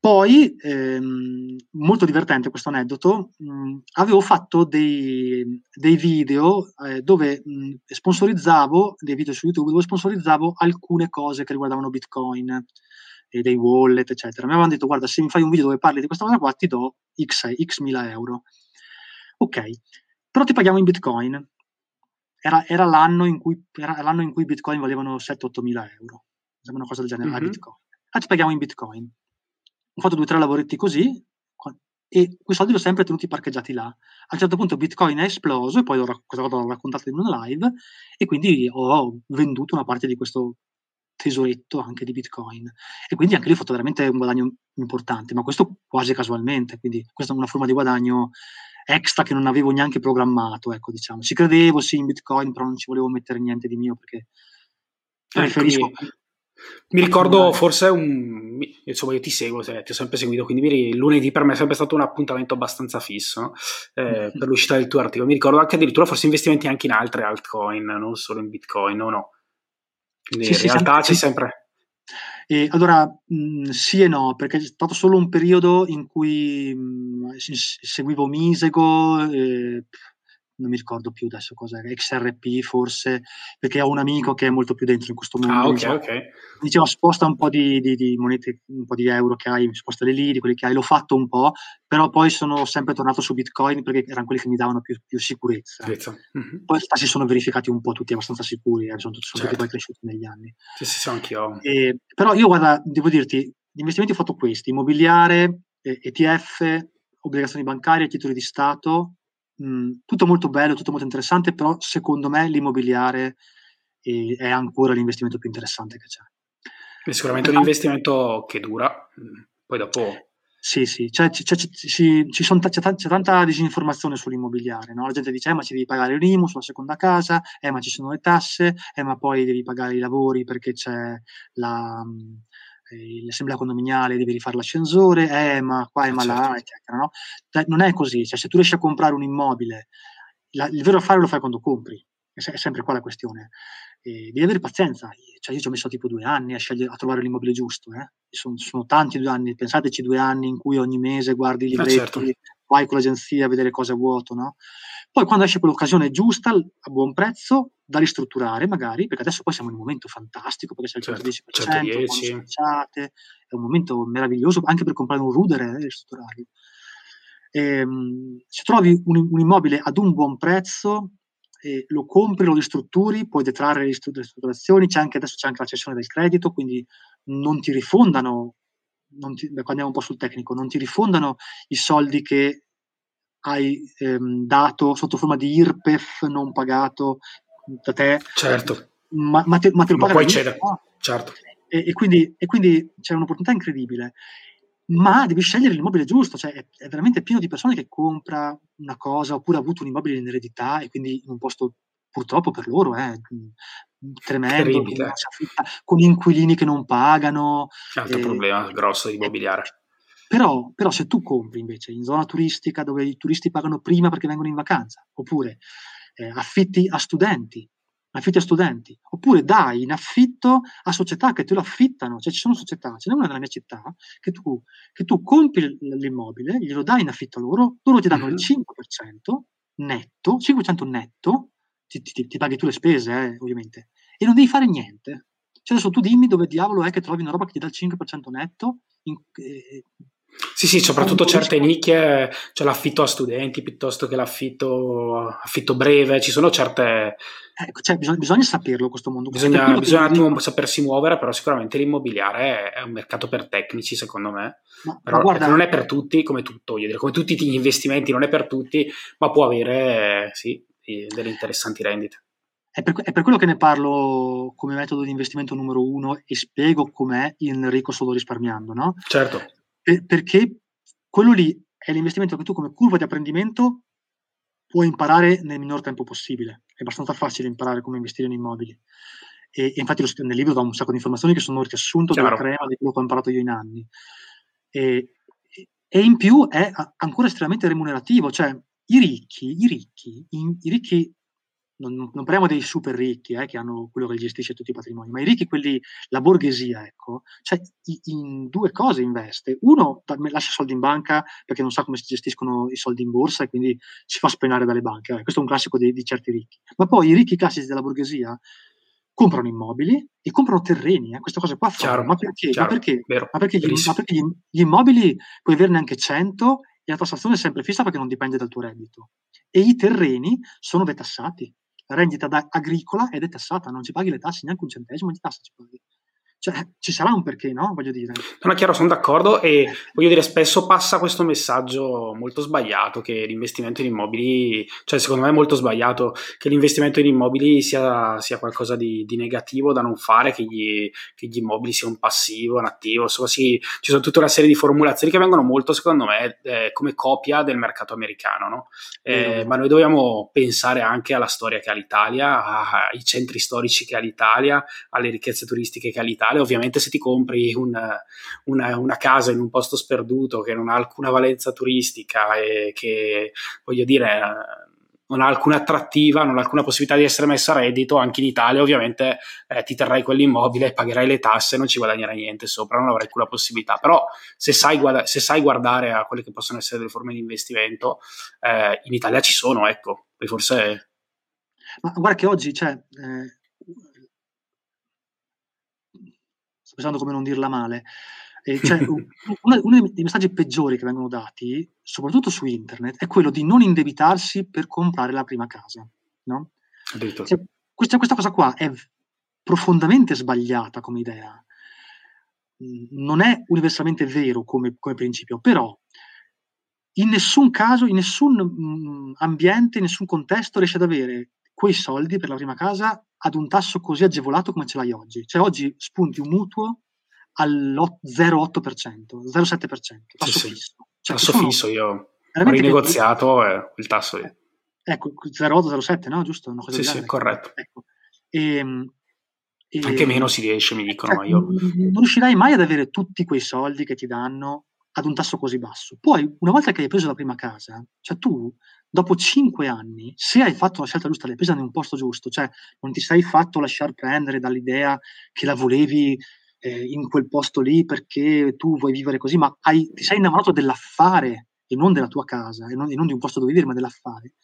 Poi, ehm, molto divertente questo aneddoto, mh, avevo fatto dei, dei video eh, dove mh, sponsorizzavo, dei video su YouTube, dove sponsorizzavo alcune cose che riguardavano Bitcoin, e dei wallet, eccetera. Mi avevano detto, guarda, se mi fai un video dove parli di questa cosa qua, ti do X, X mila euro. Ok, però ti paghiamo in Bitcoin. Era, era, l'anno, in cui, era l'anno in cui Bitcoin valevano 7-8 mila euro. Una cosa del genere, mm-hmm. a Bitcoin. Ah, ti paghiamo in Bitcoin ho fatto due o tre lavoretti così e quei soldi li ho sempre tenuti parcheggiati là. A un certo punto Bitcoin è esploso e poi l'ho, questa cosa l'ho raccontata in una live e quindi ho venduto una parte di questo tesoretto anche di Bitcoin. E quindi anche lì ho fatto veramente un guadagno importante, ma questo quasi casualmente, quindi questa è una forma di guadagno extra che non avevo neanche programmato, ecco, diciamo. Ci credevo sì in Bitcoin, però non ci volevo mettere niente di mio perché ecco, preferisco mi ricordo forse un. Insomma, io ti seguo, ti ho sempre seguito, quindi lunedì per me è sempre stato un appuntamento abbastanza fisso eh, per l'uscita del tuo articolo. Mi ricordo anche addirittura forse investimenti anche in altre altcoin, non solo in Bitcoin, o no? Quindi sì, in realtà sì, c'è sempre. E allora, mh, sì e no, perché è stato solo un periodo in cui mh, seguivo Misego, eh, non mi ricordo più adesso cosa XRP forse, perché ho un amico che è molto più dentro in questo mondo. Ah, ok, diciamo, ok. Diceva sposta un po' di, di, di, monete, un po' di euro che hai, sposta le lire, quelli che hai, l'ho fatto un po', però poi sono sempre tornato su Bitcoin perché erano quelli che mi davano più, più sicurezza. Mm-hmm. Poi si sono verificati un po' tutti abbastanza sicuri, eh, sono, sono certo. tutti poi cresciuti negli anni. Sì, sì, sì anch'io. E, però io guarda, devo dirti, gli investimenti ho fatto questi, immobiliare, ETF, obbligazioni bancarie, titoli di Stato, mh, tutto molto bello, tutto molto interessante, però secondo me l'immobiliare è, è ancora l'investimento più interessante che c'è. È sicuramente un investimento che dura, poi dopo... Sì, sì, c'è, c'è, c'è, c'è, tanta disinformazione sull'immobiliare, no? la gente dice eh, ma ci devi pagare l'IMU sulla seconda casa, eh, ma ci sono le tasse, eh, ma poi devi pagare i lavori perché c'è la, eh, l'assemblea condominiale devi rifare l'ascensore, eh, ma qua e ma là, certo. eccetera. No? Non è così, cioè, se tu riesci a comprare un immobile, la, il vero affare lo fai quando compri, è, è sempre qua la questione. Eh, devi avere pazienza, cioè, io ci ho messo tipo due anni a, scegliere, a trovare l'immobile giusto, eh? sono, sono, tanti due anni, pensateci due anni in cui ogni mese guardi i ah, libretti, certo. vai con l'agenzia a vedere cosa è vuoto, no? Poi quando esce quell'occasione giusta, a buon prezzo, da ristrutturare magari, perché adesso poi siamo in un momento fantastico, perché c'è il 110%, certo, certo è un momento meraviglioso anche per comprare un ruder e ristrutturarlo. E, ehm, se trovi un, un, immobile ad un buon prezzo, eh, lo compri, lo ristrutturi, puoi detrarre le ristrutturazioni, c'è anche, adesso c'è anche la cessione del credito, quindi non ti rifondano, non ti, beh, andiamo un po' sul tecnico, non ti rifondano i soldi che hai ehm, dato sotto forma di IRPEF non pagato da te. Certo. Ma, ma, te, ma te, lo ma poi c'è, no? certo. E, e, quindi, e, quindi, c'è un'opportunità incredibile. Ma devi scegliere l'immobile giusto, cioè è, è, veramente pieno di persone che compra una cosa oppure ha avuto un immobile in eredità e quindi in un posto purtroppo per loro è eh, tremendo, con inquilini che non pagano. Altro eh, problema grosso di immobiliare. Però, però, se tu compri invece in zona turistica dove i turisti pagano prima perché vengono in vacanza, oppure eh, affitti a studenti, affitti a studenti, oppure dai in affitto a società che te lo affittano, cioè ci sono società, ce n'è una nella mia città, che tu, che tu compri l'immobile, glielo dai in affitto a loro, loro ti danno mm-hmm. il 5% netto, 5% netto, ti, ti, ti paghi tu le spese, eh, ovviamente, e non devi fare niente. Cioè adesso tu dimmi dove diavolo è che trovi una roba che ti dà il 5% netto, in, eh, sì, sì, soprattutto certe nicchie, cioè l'affitto a studenti piuttosto che l'affitto affitto breve, ci sono certe... Ecco, cioè, bisogna, bisogna, saperlo questo mondo. Bisogna, bisogna un attimo sapersi muovere, però sicuramente l'immobiliare è un mercato per tecnici, secondo me. Ma, però guarda, non è per tutti, come tutto, dire, come tutti gli investimenti, non è per tutti, ma può avere, sì, delle interessanti rendite. È per, è per, quello che ne parlo come metodo di investimento numero uno e spiego com'è il ricco solo risparmiando, no? Certo per, perché quello lì è l'investimento che tu come curva di apprendimento puoi imparare nel minor tempo possibile. È abbastanza facile imparare come investire in immobili. E, e infatti lo, nel libro do un sacco di informazioni che sono riassunto Chiaro. della crema di quello che ho imparato io in anni. E, e in più è ancora estremamente remunerativo, cioè i ricchi, i ricchi, i, i ricchi non, non, parliamo dei super ricchi eh, che hanno quello che gestisce tutti i patrimoni, ma i ricchi, quelli, la borghesia, ecco, cioè in due cose investe. Uno lascia soldi in banca perché non sa come si gestiscono i soldi in borsa e quindi si fa spenare dalle banche. Eh, questo è un classico di, di, certi ricchi. Ma poi i ricchi classici della borghesia comprano immobili e comprano terreni, eh, questa cosa qua chiaro, ma perché? Chiaro, ma perché? ma perché, gli, ma perché gli, gli immobili puoi averne anche 100 e la tassazione è sempre fissa perché non dipende dal tuo reddito. E i terreni sono detassati rendita agricola ed è tassata, non ci paghi le tasse, neanche un centesimo di tassa ci paghi. Cioè, ci sarà un perché, no? Voglio dire. No, chiaro, sono d'accordo e voglio dire, spesso passa questo messaggio molto sbagliato che l'investimento in immobili, cioè secondo me è molto sbagliato che l'investimento in immobili sia, sia qualcosa di, di, negativo da non fare, che gli, che gli, immobili sia un passivo, un attivo, insomma sì, ci sono tutta una serie di formulazioni che vengono molto, secondo me, eh, come copia del mercato americano, no? Eh, mm. Ma noi dobbiamo pensare anche alla storia che ha l'Italia, ai centri storici che ha l'Italia, alle ricchezze turistiche che ha l'Italia digitale, ovviamente se ti compri una, una, una, casa in un posto sperduto che non ha alcuna valenza turistica e che, voglio dire, non ha alcuna attrattiva, non ha alcuna possibilità di essere messa a reddito, anche in Italia ovviamente eh, ti terrai quell'immobile, pagherai le tasse, non ci guadagnerai niente sopra, non avrai alcuna possibilità. Però se sai, guarda- se sai guardare a quelle che possono essere delle forme di investimento, eh, in Italia ci sono, ecco, e forse... Ma guarda che oggi, cioè, eh, sto pensando come non dirla male. Eh, cioè, uno, uno, dei messaggi peggiori che vengono dati, soprattutto su internet, è quello di non indebitarsi per comprare la prima casa. No? Cioè, questa, questa, cosa qua è profondamente sbagliata come idea. Non è universalmente vero come, come principio, però in nessun caso, in nessun mh, ambiente, in nessun contesto riesce ad avere quei soldi per la prima casa ad un tasso così agevolato come ce l'hai oggi. Cioè oggi spunti un mutuo all'0,8%, 0,7%, tasso sì, fisso. Cioè, tasso fisso, io ho rinegoziato eh, il tasso. Io. Ecco, 0,8, 0,7, no? Giusto? Una cosa sì, sì, corretto. Ecco. E, ehm, e, Anche meno si riesce, mi dicono. Cioè, io... Non riuscirai mai ad avere tutti quei soldi che ti danno ad un tasso così basso. Poi, una volta che hai preso la prima casa, cioè tu dopo cinque anni, se hai fatto la scelta giusta, l'hai presa in un posto giusto, cioè non ti sei fatto lasciare prendere dall'idea che la volevi eh, in quel posto lì perché tu vuoi vivere così, ma hai, ti sei innamorato dell'affare e non della tua casa, e non, e non, di un posto dove vivere, ma dell'affare.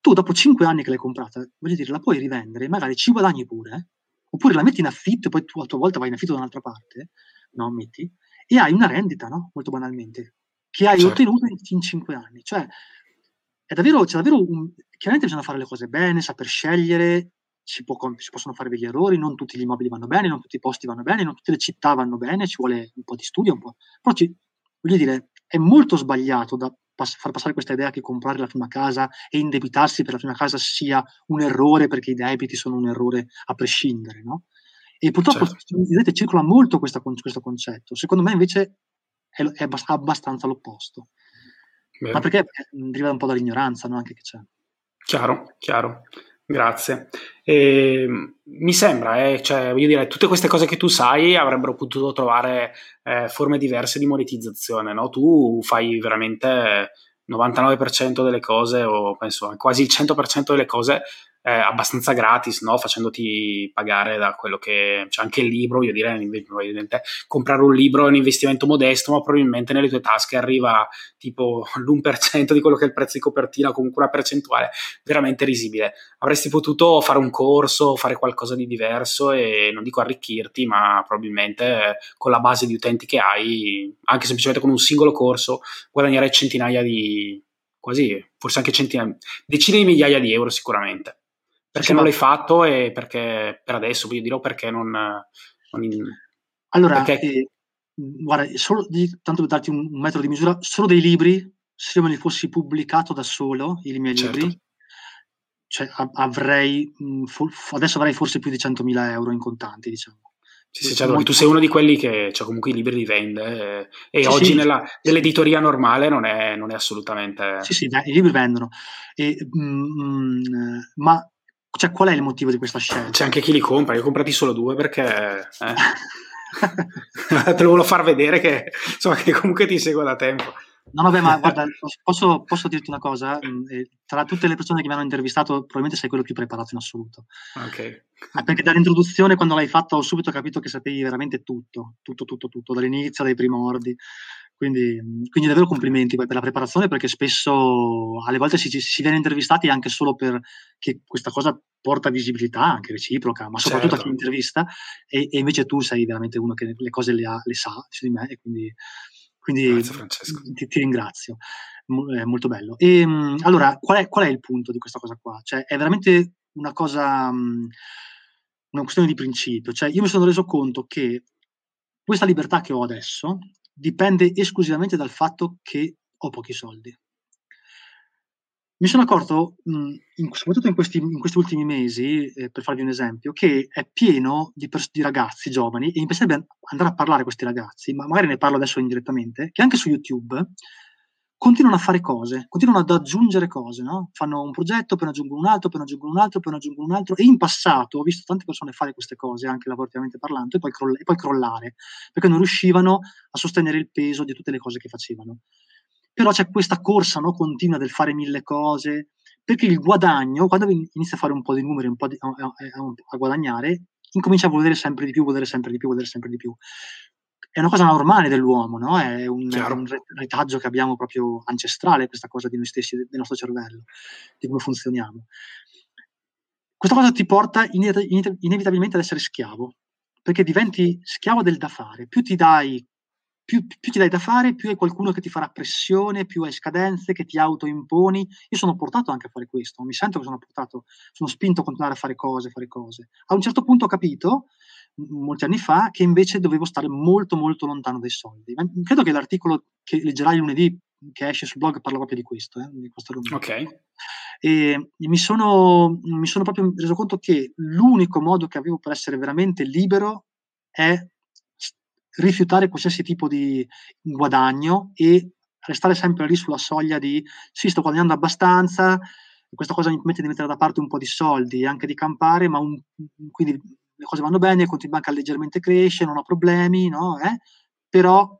Tu dopo cinque anni che l'hai comprata, voglio dire, la puoi rivendere, magari ci guadagni pure, eh? oppure la metti in affitto e poi tu a tua volta vai in affitto da un'altra parte, no, metti, e hai una rendita, no? Molto banalmente, che hai certo. ottenuto in, in cinque ananni. Cioè, è davvero, c'è davvero un, chiaramente bisogna fare le cose bene, saper scegliere, si, può, si, possono fare degli errori, non tutti gli immobili vanno bene, non tutti i posti vanno bene, non tutte le città vanno bene, ci vuole un po' di studio, un po'. Però ci, voglio dire, è molto sbagliato da pass- far passare questa idea che comprare la prima casa e indebitarsi per la prima casa sia un errore perché i debiti sono un errore a prescindere, no? E purtroppo certo. vedete, circola molto questa, questo concetto. Secondo me invece è, è abbastanza l'opposto. Beh. Ma perché deriva un po' dall'ignoranza no? anche che c'è. Chiaro, chiaro. Grazie. E, mi sembra, eh, cioè, voglio dire, tutte queste cose che tu sai avrebbero potuto trovare eh, forme diverse di monetizzazione, no? Tu fai veramente 99% delle cose, o penso quasi il 100% delle cose eh, abbastanza gratis, no? facendoti pagare da quello che c'è cioè anche il libro, io direi probabilmente comprare un libro è un investimento modesto, ma probabilmente nelle tue tasche arriva tipo l'1% di quello che è il prezzo di copertina, comunque una percentuale veramente risibile. Avresti potuto fare un corso, fare qualcosa di diverso e non dico arricchirti, ma probabilmente eh, con la base di utenti che hai, anche semplicemente con un singolo corso, guadagnare centinaia di quasi, forse anche centinaia, decine di migliaia di euro sicuramente. Perché non l'hai fatto e perché per adesso, voglio dire, perché non... non in... Allora, perché... Eh, guarda, solo di, tanto per darti un, un, metro di misura, solo dei libri, se me li fossi pubblicato da solo, i miei certo. libri, cioè, avrei, adesso avrei forse più di 100.000 euro in contanti, diciamo. Sì, sì, certo, tu sei uno di quelli che cioè, comunque i libri li vende eh, e sì, oggi sì. Nella, nell'editoria normale non è, non è, assolutamente... Sì, sì, i libri vendono. E, mm, mm, ma cioè, qual è il motivo di questa scelta? C'è anche chi li compra, io ho comprati solo due perché... Eh. Te lo volevo far vedere che, insomma, che comunque ti seguo da tempo. No, vabbè, ma guarda, posso, posso, dirti una cosa? Mm, tra tutte le persone che mi hanno intervistato, probabilmente sei quello più preparato in assoluto. Ok. Perché dall'introduzione, quando l'hai fatto, ho subito capito che sapevi veramente tutto, tutto, tutto, tutto, dall'inizio, dai primordi. Quindi, quindi davvero complimenti per la preparazione perché spesso alle volte si, si viene intervistati anche solo perché questa cosa porta visibilità anche reciproca, ma soprattutto certo. a chi intervista e, e, invece tu sei veramente uno che le cose le, ha, le sa su di me e quindi, quindi ti, ti, ringrazio. È molto bello. E, allora, qual è, qual è, il punto di questa cosa qua? Cioè, è veramente una cosa, una questione di principio. Cioè, io mi sono reso conto che questa libertà che ho adesso, dipende esclusivamente dal fatto che ho pochi soldi. Mi sono accorto, mh, in, soprattutto in questi, in questi, ultimi mesi, eh, per farvi un esempio, che è pieno di, pers- di, ragazzi giovani, e mi piacerebbe andare a parlare a questi ragazzi, ma magari ne parlo adesso indirettamente, che anche su YouTube continuano a fare cose, continuano ad aggiungere cose, no? Fanno un progetto, poi ne aggiungono un altro, poi ne aggiungono un altro, poi ne aggiungono un altro. E in passato ho visto tante persone fare queste cose, anche lavorativamente parlando, e poi, croll- e poi crollare, perché non riuscivano a sostenere il peso di tutte le cose che facevano. Però c'è questa corsa no, continua del fare mille cose, perché il guadagno, quando inizia a fare un po' di numeri, un po' di, a, a, a guadagnare, incomincia a volere sempre di più, volere sempre di più, volere sempre di più è una cosa normale dell'uomo, no? È un, un, retaggio che abbiamo proprio ancestrale, questa cosa di noi stessi, del nostro cervello, di come funzioniamo. Questa cosa ti porta inevitabilmente ad essere schiavo, perché diventi schiavo del da fare. Più ti dai, più, più ti dai da fare, più hai qualcuno che ti farà pressione, più hai scadenze, che ti autoimponi. Io sono portato anche a fare questo, mi sento che sono portato, sono spinto a continuare a fare cose, fare cose. A un certo punto ho capito molti anni fa che invece dovevo stare molto molto lontano dai soldi. Ma credo che l'articolo che leggerai lunedì che esce sul blog parla proprio di questo, eh, di questo Ok. E mi sono, mi sono proprio reso conto che l'unico modo che avevo per essere veramente libero è rifiutare qualsiasi tipo di guadagno e restare sempre lì sulla soglia di sì, sto guadagnando abbastanza, questa cosa mi permette di mettere da parte un po' di soldi e anche di campare, ma un, quindi le cose vanno bene, il conto in banca leggermente cresce, non ho problemi, no? Eh? Però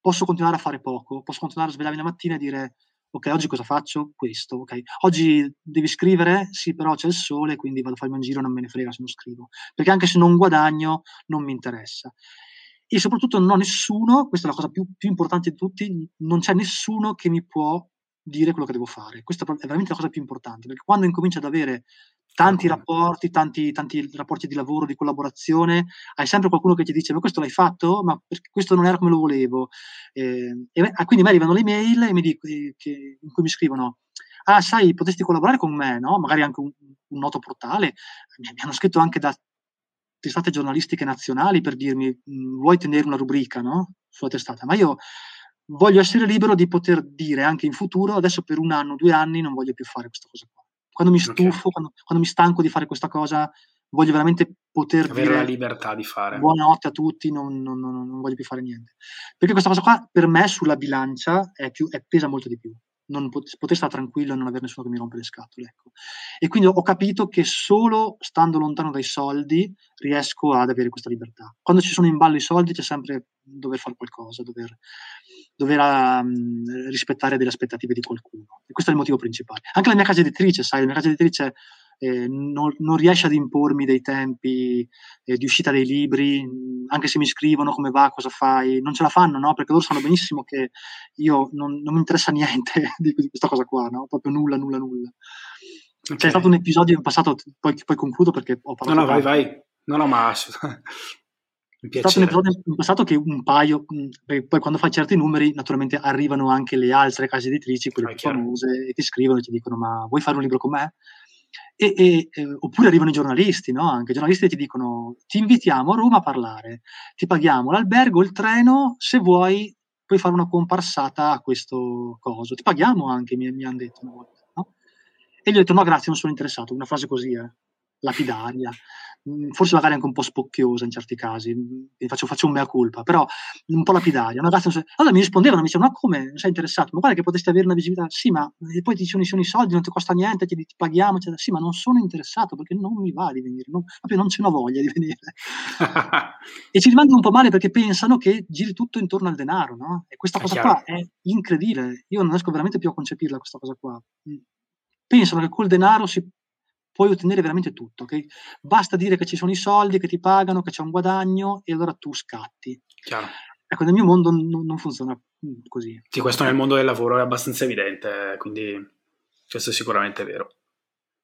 posso continuare a fare poco, posso continuare a svegliarmi la mattina e dire ok, oggi cosa faccio? Questo, ok. Oggi devi scrivere? Sì, però c'è il sole, quindi vado a farmi un giro, non me ne frega se non scrivo. Perché anche se non guadagno, non mi interessa. E soprattutto non ho nessuno, questa è la cosa più, più importante di tutti, non c'è nessuno che mi può dire quello che devo fare. Questa è veramente la cosa più importante, perché quando incominci ad avere tanti rapporti, tanti, tanti rapporti di lavoro, di collaborazione, hai sempre qualcuno che ti dice ma questo l'hai fatto? Ma questo non era come lo volevo. Eh, e ah, quindi mi arrivano le mail e eh, in cui mi scrivono ah sai, potresti collaborare con me, no? magari anche un, un noto portale, mi hanno scritto anche da testate giornalistiche nazionali per dirmi mm, vuoi tenere una rubrica no? sulla testata, ma io voglio essere libero di poter dire anche in futuro, adesso per un anno, due anni non voglio più fare questa cosa qua. Quando mi stufo, okay. quando, quando, mi stanco di fare questa cosa, voglio veramente poter avere dire, la libertà di fare. Buonanotte a tutti, non, non, non, non, voglio più fare niente. Perché questa cosa qua per me sulla bilancia è più, è, pesa molto di più. Non pot- poter stare tranquillo e non avere nessuno che mi rompe le scatole. Ecco. E quindi ho capito che solo stando lontano dai soldi riesco ad avere questa libertà. Quando ci sono in ballo i soldi c'è sempre dover fare qualcosa, dover, dover um, rispettare delle aspettative di qualcuno. E questo è il motivo principale. Anche la mia casa editrice, sai, la mia casa editrice eh, non, non, riesce ad impormi dei tempi eh, di uscita dei libri, anche se mi scrivono come va, cosa fai, non ce la fanno, no? Perché loro sanno benissimo che io non, non mi interessa niente di, di, questa cosa qua, no? Proprio nulla, nulla, nulla. Okay. C'è stato un episodio in passato, poi, poi concludo perché ho parlato. No, no, vai, vai. No, no, ma C'è stato un episodio in passato che un paio, poi quando fai certi numeri, naturalmente arrivano anche le altre case editrici, quelle ah, più famose, e ti scrivono e ti dicono: Ma vuoi fare un libro con me? E, e, eh, oppure arrivano i giornalisti, no? Anche i giornalisti ti dicono: Ti invitiamo a Roma a parlare, ti paghiamo l'albergo, il treno, se vuoi puoi fare una comparsata a questo coso. Ti paghiamo anche, mi, mi hanno detto una volta. No? E gli ho detto: No, grazie, non sono interessato. Una frase così, eh, lapidaria. Mhmm, forse magari anche un po' spocchiosa in certi casi, mhmm, faccio, faccio un mea culpa, però un po' lapidaria. Una ragazza, allora mi rispondevano, mi dicevano, ma come, non sei interessato? Ma guarda che potresti avere una visibilità, sì, ma poi ti dicono, sono i soldi, non ti costa niente, ti, ti paghiamo, eccetera. sì, ma non sono interessato perché non mi va di venire, non, proprio non ce n'ho voglia di venire. e ci rimangono un po' male perché pensano che giri tutto intorno al denaro, no? E questa è cosa chiaro. qua è incredibile, io non riesco veramente più a concepirla questa cosa qua. Mhmm, pensano che col denaro si puoi ottenere veramente tutto. Okay? Basta dire che ci sono i soldi, che ti pagano, che c'è un guadagno e allora tu scatti. Chiaro. Ecco, nel mio mondo non, non funziona mm, così. Sì, questo nel mondo del lavoro è abbastanza evidente, quindi questo è sicuramente vero.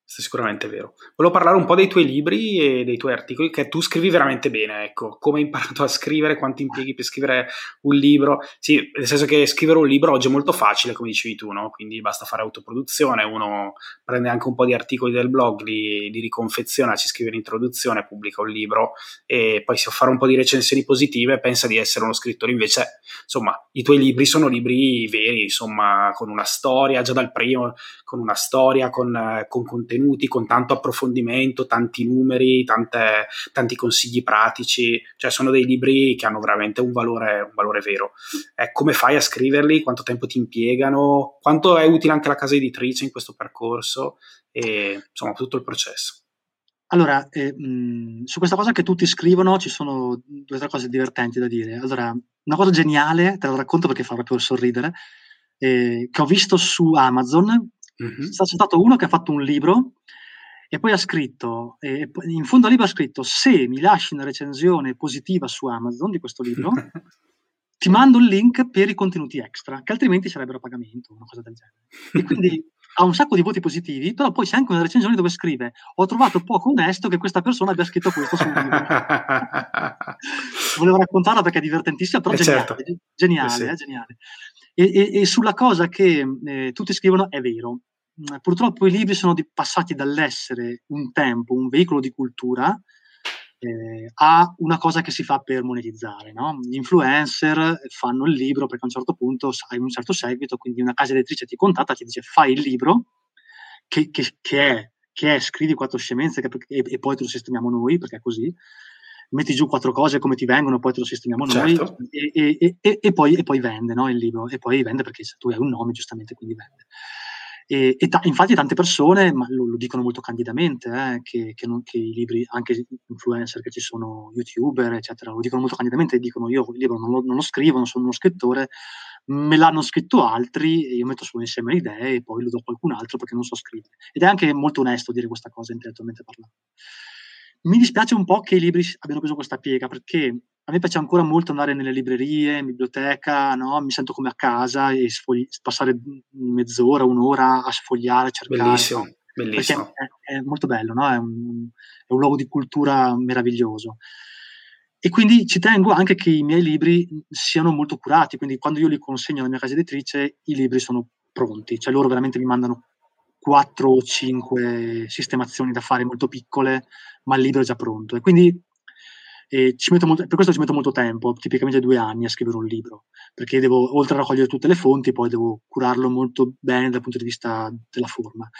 Questo è sicuramente vero. Volevo parlare un po' dei tuoi libri e dei tuoi articoli, che tu scrivi veramente bene, ecco. Come hai imparato a scrivere, quanti impieghi per scrivere un libro. Sì, nel senso che scrivere un libro oggi è molto facile, come dicevi tu, no? Quindi basta fare autoproduzione, uno prende anche un po' di articoli del blog, li, li riconfeziona, ci scrive l'introduzione, pubblica un libro e poi si fa fare un po' di recensioni positive e pensa di essere uno scrittore. Invece, insomma, i tuoi libri sono libri veri, insomma, con una storia, già dal primo, con una storia, con, con contenuti contenuti con tanto approfondimento, tanti numeri, tante, tanti consigli pratici, cioè sono dei libri che hanno veramente un valore, un valore vero. Eh, come fai a scriverli? Quanto tempo ti impiegano? Quanto è utile anche la casa editrice in questo percorso? E insomma tutto il processo. Allora, eh, mh, su questa cosa che tutti scrivono ci sono due o tre cose divertenti da dire. Allora, una cosa geniale, te la racconto perché fa proprio sorridere, eh, che ho visto su Amazon, Mh-mh. C'è stato uno che ha fatto un libro e poi ha scritto, e in fondo al libro ha scritto: "Se mi lasci una recensione positiva su Amazon di questo libro, ti mando il link per i contenuti extra, che altrimenti sarebbero a pagamento", una cosa del genere. E quindi ha un sacco di voti positivi, però poi c'è anche una recensione dove scrive: "Ho trovato poco onesto che questa persona abbia scritto questo sul libro". Volevo raccontarla perché è divertentissima, però Eh geniale, certo. Eh geniale, sì. eh, geniale. E, e, sulla cosa che eh, tutti scrivono è vero. Mm, purtroppo i libri sono di, passati dall'essere un tempo, un veicolo di cultura, eh, a una cosa che si fa per monetizzare. No? Gli influencer fanno il libro perché a un certo punto hai un certo seguito, quindi una casa editrice ti contatta, ti dice fai il libro, che, che, che, è, che è, scrivi quattro scemenze e, e, poi te lo sistemiamo noi, perché è così metti giù quattro cose come ti vengono, poi te lo sistemiamo certo. noi e, e, e, e, poi, poi vende no, il libro, e poi vende perché tu hai un nome giustamente quindi vende. E, e ta- infatti tante persone ma lo, lo dicono molto candidamente, eh, che, che, non, che, i libri, anche influencer che ci sono, youtuber, eccetera, lo dicono molto candidamente e dicono io il libro non lo, non lo scrivo, non sono uno scrittore, me l'hanno scritto altri e io metto solo insieme le idee e poi lo do a qualcun altro perché non so scrivere. Ed è anche molto onesto dire questa cosa intellettualmente parlando. Mi dispiace un po' che i libri abbiano preso questa piega, perché a me piace ancora molto andare nelle librerie, in biblioteca, no? mi sento come a casa e sfogli- passare mezz'ora, un'ora a sfogliare, a cercare. Bellissimo, no? bellissimo. È, è, molto bello, no? è, un, è, un, luogo di cultura meraviglioso. E quindi ci tengo anche che i miei libri siano molto curati, quindi quando io li consegno alla mia casa editrice i libri sono pronti, cioè loro veramente mi mandano quattro o cinque sistemazioni da fare molto piccole, ma il libro è già pronto. E quindi eh, molto, per questo ci metto molto tempo, tipicamente due anni a scrivere un libro, perché devo, oltre a raccogliere tutte le fonti, poi devo curarlo molto bene dal punto di vista della forma.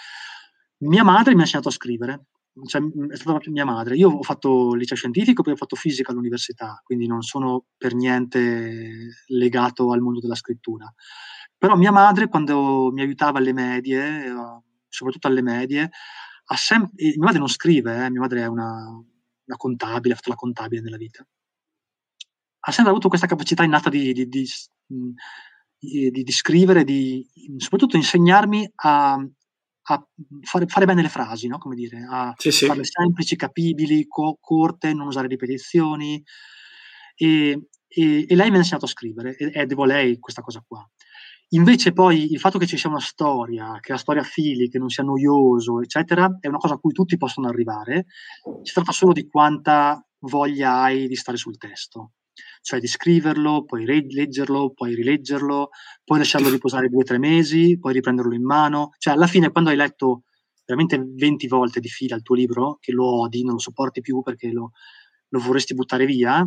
Mia madre mi ha insegnato a scrivere, cioè, è stata mia madre. Io ho fatto liceo scientifico, poi ho fatto fisica all'università, quindi non sono per niente legato al mondo della scrittura. Però mia madre, quando mi aiutava alle medie, eh, soprattutto alle medie, ha sempre, mia madre non scrive, eh, mia madre è una, una, contabile, ha fatto la contabile nella vita. Ha sempre avuto questa capacità innata di, di, di, di scrivere, di soprattutto insegnarmi a, a fare, fare, bene le frasi, no? come dire, a sì, sì. farle semplici, capibili, co- corte, non usare ripetizioni. E, e, e, lei mi ha insegnato a scrivere, e, e devo a lei questa cosa qua. Invece poi il fatto che ci sia una storia, che la storia fili, che non sia noioso, eccetera, è una cosa a cui tutti possono arrivare. Si tratta solo di quanta voglia hai di stare sul testo, cioè di scriverlo, poi leggerlo, poi rileggerlo, poi lasciarlo riposare due o tre mesi, poi riprenderlo in mano. Cioè alla fine quando hai letto veramente 20 volte di fila il tuo libro, che lo odi, non lo sopporti più perché lo, lo vorresti buttare via,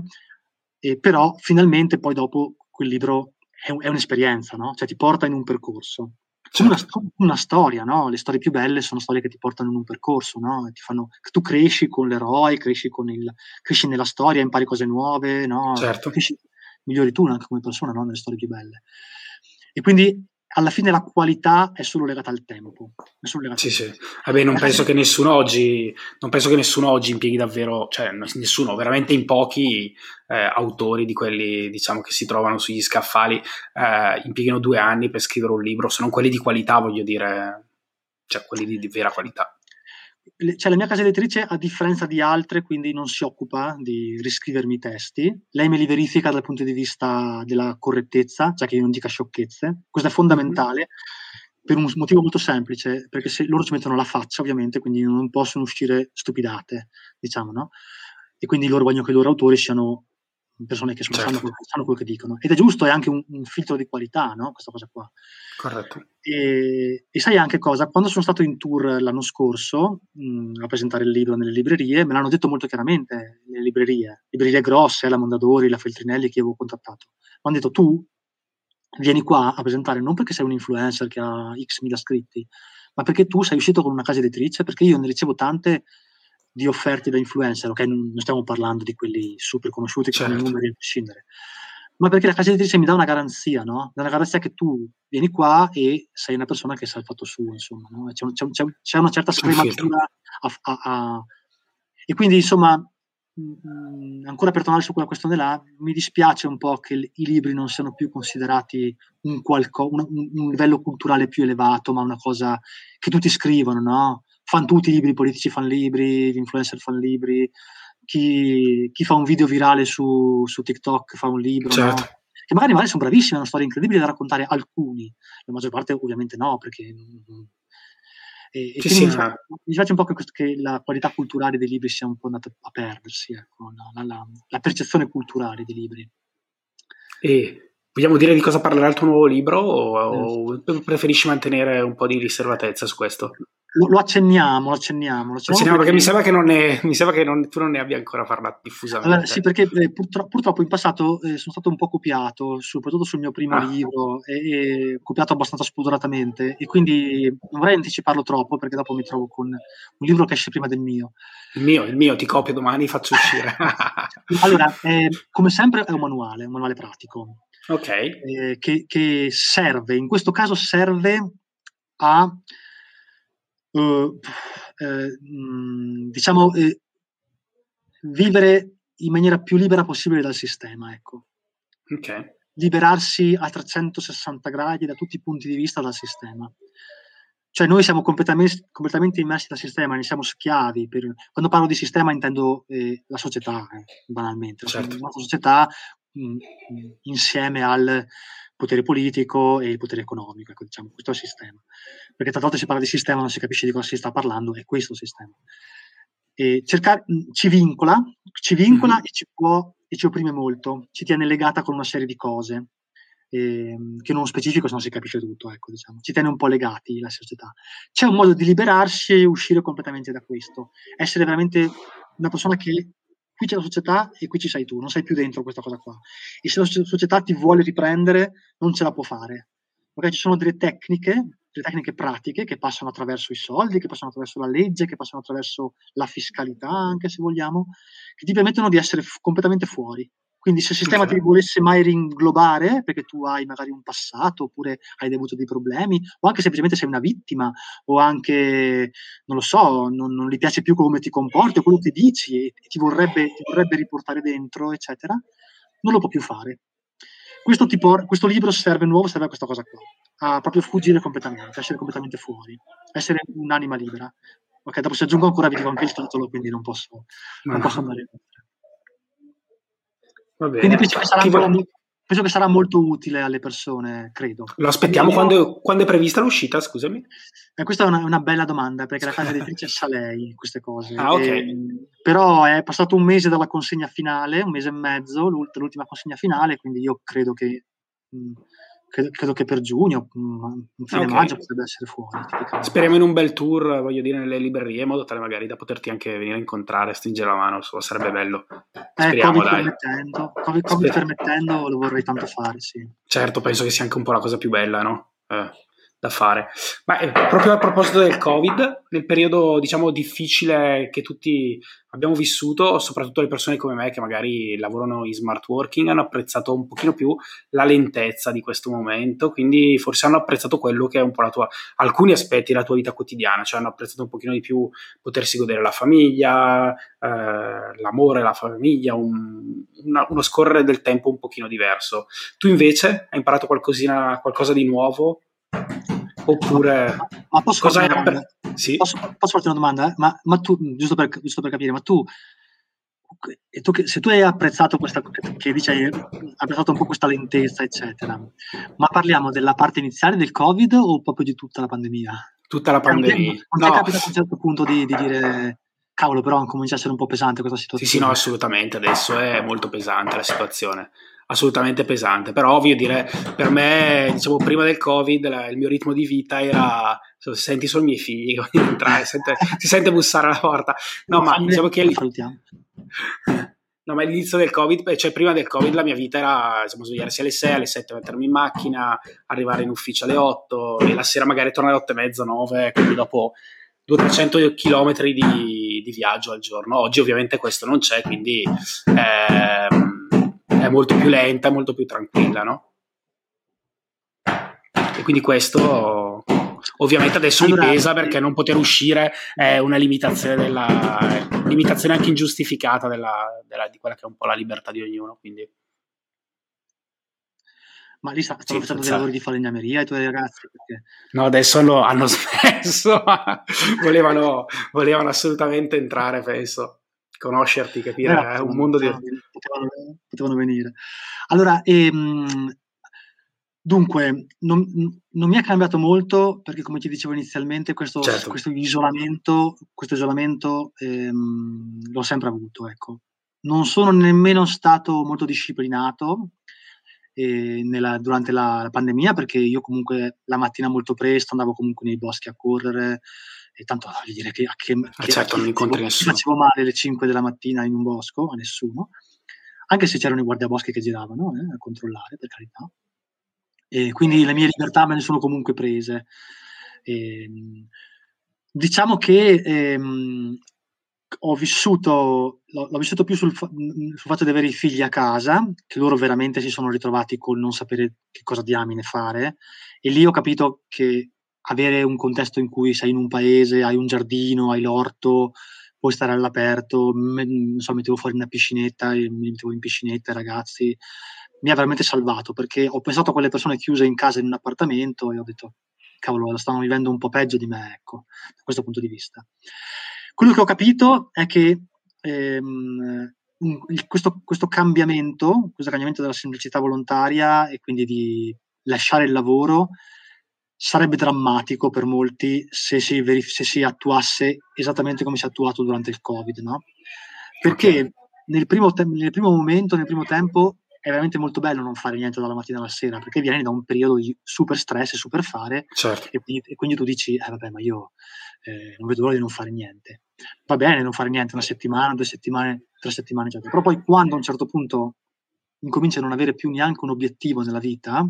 e però finalmente poi dopo quel libro è, è un'esperienza, no? Cioè ti porta in un percorso. Certo. Una, una, storia, no? Le storie più belle sono storie che ti portano in un percorso, no? Ti fanno, tu cresci con l'eroe, cresci, con il, cresci nella storia, impari cose nuove, no? Certo. Cresci, migliori tu anche come persona, no? Nelle storie più belle. E quindi alla fine la qualità è solo legata al tempo. Legata sì, al tempo. sì. Vabbè, non penso che nessuno oggi, non penso che nessuno oggi impieghi davvero, cioè nessuno, veramente in pochi eh, autori di quelli diciamo che si trovano sugli scaffali eh, impieghino due anni per scrivere un libro, se non quelli di qualità, voglio dire, cioè quelli di, di vera qualità cioè la mia casa editrice, a differenza di altre, quindi non si occupa di riscrivermi i testi. Lei me li verifica dal punto di vista della correttezza, cioè che io non dica sciocchezze. Questo è fondamentale mm-hmm. per un motivo molto semplice, perché se loro ci mettono la faccia, ovviamente, quindi non possono uscire stupidate, diciamo, no? E quindi loro vogliono che i loro autori siano persone che certo. sanno, quello, sanno, quello, che dicono. Ed è giusto, è anche un, un filtro di qualità, no? Questa cosa qua. Corretto. E, e, sai anche cosa? Quando sono stato in tour l'anno scorso mh, a presentare il libro nelle librerie, me l'hanno detto molto chiaramente le librerie, librerie grosse, la Mondadori, la Feltrinelli che avevo contattato. Mi hanno detto tu vieni qua a presentare non perché sei un influencer che ha x mila iscritti, ma perché tu sei uscito con una casa editrice, perché io ne ricevo tante di offerte da influencer, ok? Non stiamo parlando di quelli super conosciuti che certo. hanno i numeri a prescindere, ma perché la casa editrice mi dà una garanzia, no? Dà una garanzia che tu vieni qua e sei una persona che sa il fatto suo, insomma, no? c'è, c'è, c'è, c'è, una certa scrematura a, a, a... e quindi, insomma, mh, ancora per tornare su quella questione là, mi dispiace un po' che i libri non siano più considerati un, qualco, un, un livello culturale più elevato, ma una cosa che tutti scrivono, no? Fanno tutti i libri, i politici fanno libri, gli influencer fanno libri, chi, chi, fa un video virale su, su TikTok fa un libro, certo. no? che magari, magari sono bravissimi, hanno storie incredibili da raccontare, alcuni, la maggior parte ovviamente no, perché... E, e sì, mi, fa, mi piace un po' che, che, la qualità culturale dei libri sia un po' andata a perdersi, ecco, la, la, la percezione culturale dei libri. E vogliamo dire di cosa parlerà il tuo nuovo libro o, o preferisci mantenere un po' di riservatezza su questo? Lo, lo, accenniamo, lo accenniamo. Lo accenniamo perché, perché, mi sembra che, non ne, mi sembra che non, tu non ne abbia ancora parlato diffusamente. Allora, sì, perché eh, purtro- purtroppo in passato eh, sono stato un po' copiato, soprattutto sul mio primo ah. libro, e, e, copiato abbastanza spudoratamente, e quindi non vorrei anticiparlo troppo perché dopo mi trovo con un libro che esce prima del mio. Il mio, il mio, ti copio domani, faccio uscire. allora, eh, come sempre è un manuale, un manuale pratico. Ok. Eh, che, che serve, in questo caso serve a uh, eh, diciamo, eh, vivere in maniera più libera possibile dal sistema, ecco. Okay. Liberarsi a 360 gradi da tutti i punti di vista dal sistema. Cioè noi siamo completamente, completamente immersi dal sistema, ne siamo schiavi. Per... Quando parlo di sistema intendo eh, la società, eh, banalmente. Certo. La nostra società insieme al potere politico e il potere economico, ecco, diciamo, questo è il sistema. Perché tante volte si parla di sistema, non si capisce di cosa si sta parlando, è questo il sistema. E cercare, ci vincola, ci vincola mm-hmm. e ci può e ci opprime molto, ci tiene legata con una serie di cose eh, che non specifico se non si capisce tutto, ecco, diciamo. ci tiene un po' legati la società. C'è un modo di liberarsi e uscire completamente da questo, essere veramente una persona che qui c'è la società e qui ci sei tu, non sei più dentro questa cosa qua. E se la società ti vuole riprendere, non ce la può fare. Perché ci sono delle tecniche, delle tecniche pratiche che passano attraverso i soldi, che passano attraverso la legge, che passano attraverso la fiscalità, anche se vogliamo, che ti permettono di essere f- completamente fuori. Quindi se il sistema ti volesse mai ringlobare, perché tu hai magari un passato, oppure hai avuto dei problemi, o anche semplicemente sei una vittima, o anche, non lo so, non, non gli piace più come ti comporti, o quello che dici, e ti vorrebbe, ti vorrebbe riportare dentro, eccetera, non lo può più fare. questo, tipo, questo libro serve nuovo, serve a questa cosa qua, a proprio fuggire completamente, essere completamente fuori, essere un'anima libera. Ok, dopo se aggiungo ancora vi dico anche il titolo, quindi non posso, non posso andare oltre. Quindi penso che, sarà vuole... penso che, sarà molto utile alle persone, credo. Lo aspettiamo quando, quando, è prevista l'uscita, scusami? Eh, questa è una, una, bella domanda, perché la casa editrice sa lei queste cose. Ah, ok. E, però è passato un mese dalla consegna finale, un mese e mezzo, l'ultima consegna finale, quindi io credo che... Mh, credo, credo, che per giugno, mm, fine okay. maggio potrebbe essere fuori. Speriamo in un bel tour, voglio dire, nelle librerie, in modo tale magari da poterti anche venire a incontrare, stringere la mano, sarebbe bello. Eh, Speriamo, COVID, dai. Permettendo, COVID, COVID permettendo, lo vorrei tanto fare, sì. Certo, penso che sia anche un po' la cosa più bella, no? Eh da fare. Ma eh, proprio a proposito del Covid, nel periodo diciamo difficile che tutti abbiamo vissuto, soprattutto le persone come me che magari lavorano in smart working, hanno apprezzato un pochino più la lentezza di questo momento, quindi forse hanno apprezzato quello che è un po' la tua, alcuni aspetti della tua vita quotidiana, cioè hanno apprezzato un pochino di più potersi godere la famiglia, eh, l'amore, la famiglia, un, una, uno scorrere del tempo un pochino diverso. Tu invece hai imparato qualcosina, qualcosa di nuovo? Oppure ma, posso, cosa farti sì? posso, posso, farti una domanda? Eh? Ma, ma, tu, giusto per, giusto per, capire, ma tu, tu, se tu hai apprezzato questa che dici hai apprezzato un po' questa lentezza, eccetera, ma parliamo della parte iniziale del Covid o proprio di tutta la pandemia? Tutta la pandemia. Non ti no. capitato a un certo punto di, di dire cavolo, però comincia a essere un po' pesante questa situazione. Sì, sì, no, assolutamente. Adesso è molto pesante la situazione assolutamente pesante. Però ovvio dire, per me, diciamo, prima del Covid, la, il mio ritmo di vita era, so, senti solo i miei figli che vogliono entrare, sente, si sente bussare alla porta. No, ma diciamo che... No, ma all'inizio del Covid, cioè prima del Covid, la mia vita era diciamo, svegliarsi alle 6, alle 7 mettermi in macchina, arrivare in ufficio alle 8 e la sera magari tornare alle 8 e mezza, 9, quindi dopo 200-300 km di, di, viaggio al giorno. Oggi ovviamente questo non c'è, quindi eh, è molto più lenta, molto più tranquilla, no? E quindi questo ovviamente adesso allora, mi pesa perché non poter uscire è una limitazione, della, limitazione anche ingiustificata della, della, di quella che è un po' la libertà di ognuno. Quindi. Ma lì stanno sì, facendo dei lavori di falegnameria i tuoi ragazzi? Perché... No, adesso lo, hanno smesso, volevano, volevano assolutamente entrare, penso conoscerti, capire, eh, è un mondo di... Potevano, potevano venire. Allora, ehm, dunque, non, non, mi è cambiato molto perché, come ti dicevo inizialmente, questo, certo. questo isolamento, questo isolamento ehm, l'ho sempre avuto, ecco. Non sono nemmeno stato molto disciplinato eh, nella, durante la, la, pandemia perché io comunque la mattina molto presto andavo comunque nei boschi a correre, e tanto voglio dire che, che, ah, che certo, non incontri nessuno. facevo male alle 5 della mattina in un bosco a nessuno, anche se c'erano i guardiaboschi che giravano eh, a controllare, per carità. E quindi le mie libertà me ne sono comunque prese. E, ehm, diciamo che ehm, ho vissuto, l'ho, l'ho vissuto più sul, sul, fatto di avere i figli a casa, che loro veramente si sono ritrovati col non sapere che cosa diamine fare, e lì ho capito che avere un contesto in cui sei in un paese, hai un giardino, hai l'orto, puoi stare all'aperto, me, non so, mettevo fuori una piscinetta mi mettevo in piscinetta, ragazzi, mi ha veramente salvato perché ho pensato a quelle persone chiuse in casa in un appartamento e ho detto, cavolo, la stanno vivendo un po' peggio di me, ecco, da questo punto di vista. Quello che ho capito è che ehm, questo, questo cambiamento, questo cambiamento della semplicità volontaria e quindi di lasciare il lavoro, sarebbe drammatico per molti se si, verif- se si, attuasse esattamente come si è attuato durante il Covid, no? Perché okay. nel, primo te- nel primo momento, nel primo tempo, è veramente molto bello non fare niente dalla mattina alla sera, perché vieni da un periodo di super stress e super fare, certo. e, quindi, e, quindi, tu dici, eh vabbè, ma io eh, non vedo l'ora di non fare niente. Va bene non fare niente una settimana, due settimane, tre settimane, eccetera. però poi quando a un certo punto incominci a non avere più neanche un obiettivo nella vita,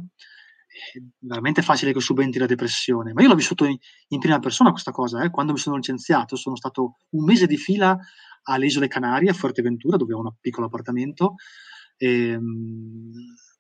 è veramente facile che subentri la depressione. Ma io l'ho vissuto in, in prima persona questa cosa, eh. quando mi sono licenziato, sono stato un mese di fila alle Isole Canarie, a Fuerteventura, dove ho un piccolo appartamento, ehm,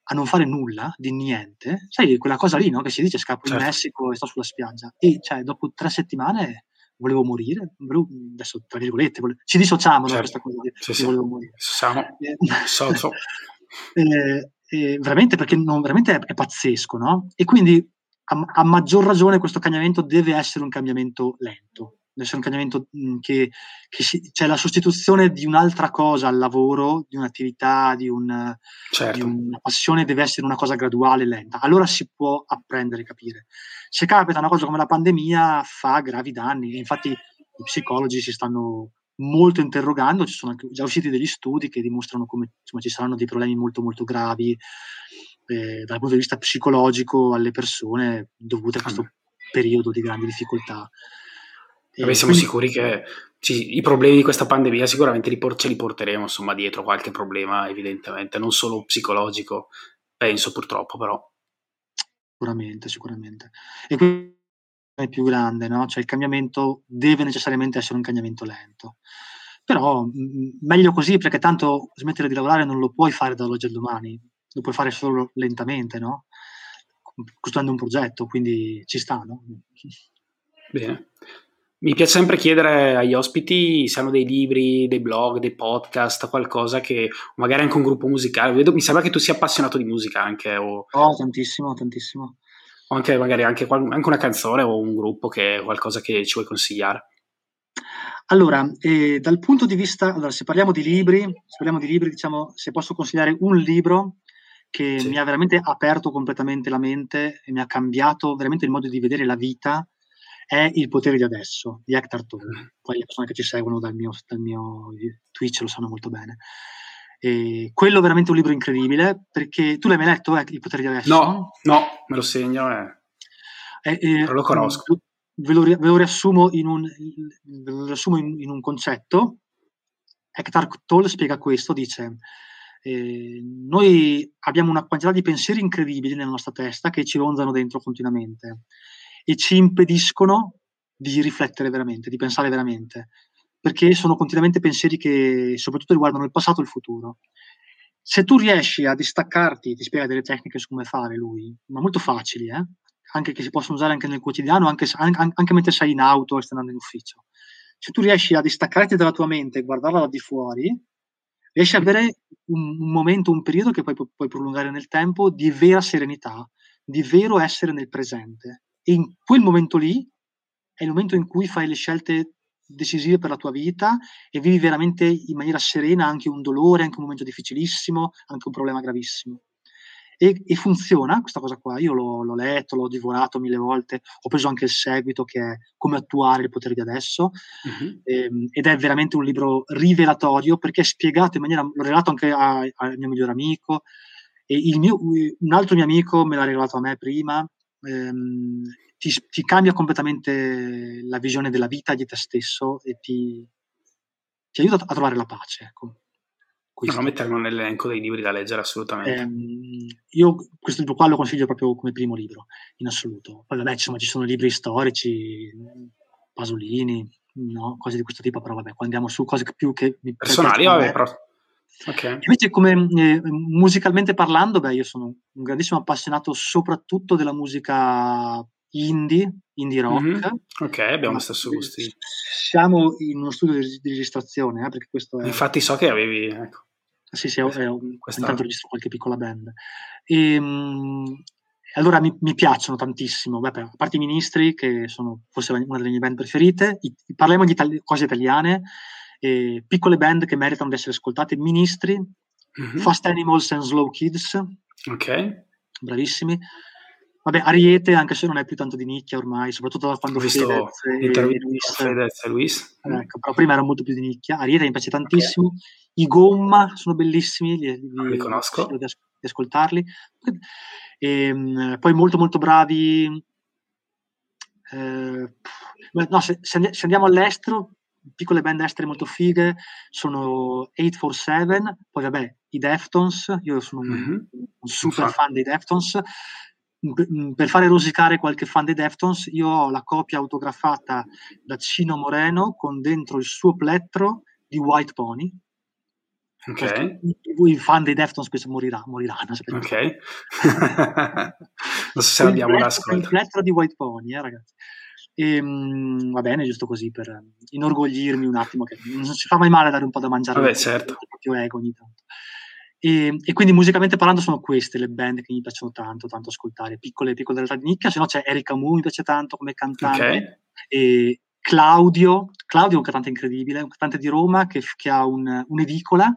a non fare nulla, di niente. Sai, quella cosa lì, no? che si dice scappo certo. in Messico e sto sulla spiaggia. E cioè, dopo tre settimane volevo morire, volevo, adesso tra virgolette, volevo, ci dissociamo certo. da questa cosa di, sì, sì. volevo morire. Siamo, eh, eh, eh, veramente perché non, veramente è, è, pazzesco, no? E quindi a, a, maggior ragione questo cambiamento deve essere un cambiamento lento, deve essere un cambiamento mh, che, che si, cioè la sostituzione di un'altra cosa al lavoro, di un'attività, di, un, certo. di una passione deve essere una cosa graduale, lenta. Allora si può apprendere e capire. Se capita una cosa come la pandemia fa gravi danni, infatti i psicologi si stanno molto interrogando, ci sono anche già usciti degli studi che dimostrano come insomma, ci saranno dei problemi molto molto gravi eh, dal punto di vista psicologico alle persone dovute a questo periodo di grandi difficoltà. Vabbè, siamo quindi... sicuri che ci, i problemi di questa pandemia sicuramente li por- ce li porteremo insomma, dietro qualche problema, evidentemente, non solo psicologico, penso purtroppo, però. Sicuramente, sicuramente. E quindi è più grande, no? Cioè il cambiamento deve necessariamente essere un cambiamento lento. Però mh, meglio così perché tanto smettere di lavorare non lo puoi fare dall'oggi al domani, lo puoi fare solo lentamente, no? Costruendo un progetto, quindi ci sta, no? Bene. Mi piace sempre chiedere agli ospiti se hanno dei libri, dei blog, dei podcast, qualcosa che magari anche un gruppo musicale. Vedo, mi sembra che tu sia appassionato di musica anche. O... Oh, tantissimo, tantissimo. O anche magari anche, anche una canzone o un gruppo che è qualcosa che ci vuoi consigliare. Allora, eh, dal punto di vista, allora, se parliamo di libri, se parliamo di libri, diciamo, se posso consigliare un libro che sì. mi ha veramente aperto completamente la mente e mi ha cambiato veramente il modo di vedere la vita, è Il potere di adesso di Hector Tolle. Mm. Poi le persone che ci seguono dal mio, dal mio Twitch lo sanno molto bene. E quello è veramente un libro incredibile perché tu l'hai mai letto, eh, Il potere di adesso? No, no, me lo segno. Eh. Eh, eh, lo conosco. Ve lo, ve lo, riassumo, in un, ve lo riassumo in, in un concetto. Hector Tolle spiega questo, dice eh, noi abbiamo una quantità di pensieri incredibili nella nostra testa che ci ronzano dentro continuamente e ci impediscono di riflettere veramente, di pensare veramente, perché sono continuamente pensieri che soprattutto riguardano il passato e il futuro. Se tu riesci a distaccarti, ti spiega delle tecniche su come fare lui, ma molto facili, eh? anche che si possono usare anche nel quotidiano, anche, anche, anche mentre sei in auto o stai andando in ufficio. Se tu riesci a distaccarti dalla tua mente e guardarla da di fuori, riesci ad avere un, un, momento, un periodo che poi puoi prolungare nel tempo di vera serenità, di vero essere nel presente. E in quel momento lì è il momento in cui fai le scelte decisive per la tua vita e vivi veramente in maniera serena anche un dolore, anche un momento difficilissimo, anche un problema gravissimo. E, e funziona questa cosa qua. Io l'ho, l'ho, letto, l'ho divorato mille volte, ho preso anche il seguito che è Come attuare il potere di adesso, uh-huh. ehm, ed è veramente un libro rivelatorio perché è spiegato in maniera, l'ho regalato anche al mio migliore amico, e mio, un altro mio amico me l'ha regalato a me prima, ehm, ti, ti, cambia completamente la visione della vita di te stesso e ti, ti aiuta a trovare la pace. Ecco. Non metterlo nell'elenco dei libri da leggere assolutamente. Ehm, io questo libro qua lo consiglio proprio come primo libro, in assoluto. Poi vabbè, insomma, ci sono libri storici, Pasolini, no? cose di questo tipo, però vabbè, qua andiamo su cose più che... Personali, vabbè, però Okay. Invece, come eh, musicalmente parlando, beh, io sono un grandissimo appassionato soprattutto della musica indie, indie rock. Mm-hmm. Ok, abbiamo lo stesso gusto. Siamo in uno studio di, di registrazione, eh, perché questo è... Infatti so che avevi... Ecco. Sì, sì, è un, intanto registro qualche piccola band. E, um, allora mi, mi, piacciono tantissimo, Beh, a parte i ministri, che sono forse una delle mie band preferite, i, parliamo di itali- cose italiane, eh, piccole band che meritano di essere ascoltate, Ministri, mm-hmm. Fast Animals and Slow Kids. Ok. Bravissimi. Vabbè, Ariete, anche se non è più tanto di nicchia ormai, soprattutto da quando Fedez e, e Luis. Fedez e Luis. Ecco, però prima era molto più di nicchia. Ariete mi piace tantissimo. Okay. I Gomma sono bellissimi, li, li, li conosco. Di, di ascoltarli. E, ehm, poi molto molto bravi. Eh, no, se, se, andiamo all'estero, piccole band estere molto fighe sono 847, poi vabbè i Deftones, io sono un, mm-hmm. un super Infatti. fan dei Deftones. Per fare rosicare qualche fan dei Deftones, io ho la copia autografata da Cino Moreno con dentro il suo plettro di White Pony. Ok. I, fan dei Deftones spesso morirà, moriranno. Ok. non so se abbiamo l'ascolto. Il plettro di White Pony, eh, ragazzi. E, ehm, va bene, giusto così per inorgoglirmi un attimo, che non si fa mai male dare un po' da mangiare. Vabbè, certo. proprio ego ogni tanto. E, e, quindi musicalmente parlando sono queste le band che mi piacciono tanto, tanto ascoltare, piccole, piccole realtà di nicchia, se no c'è Erika Mu, mi piace tanto come cantante, okay. e Claudio, Claudio è un cantante incredibile, un cantante di Roma che, che ha un, un'edicola,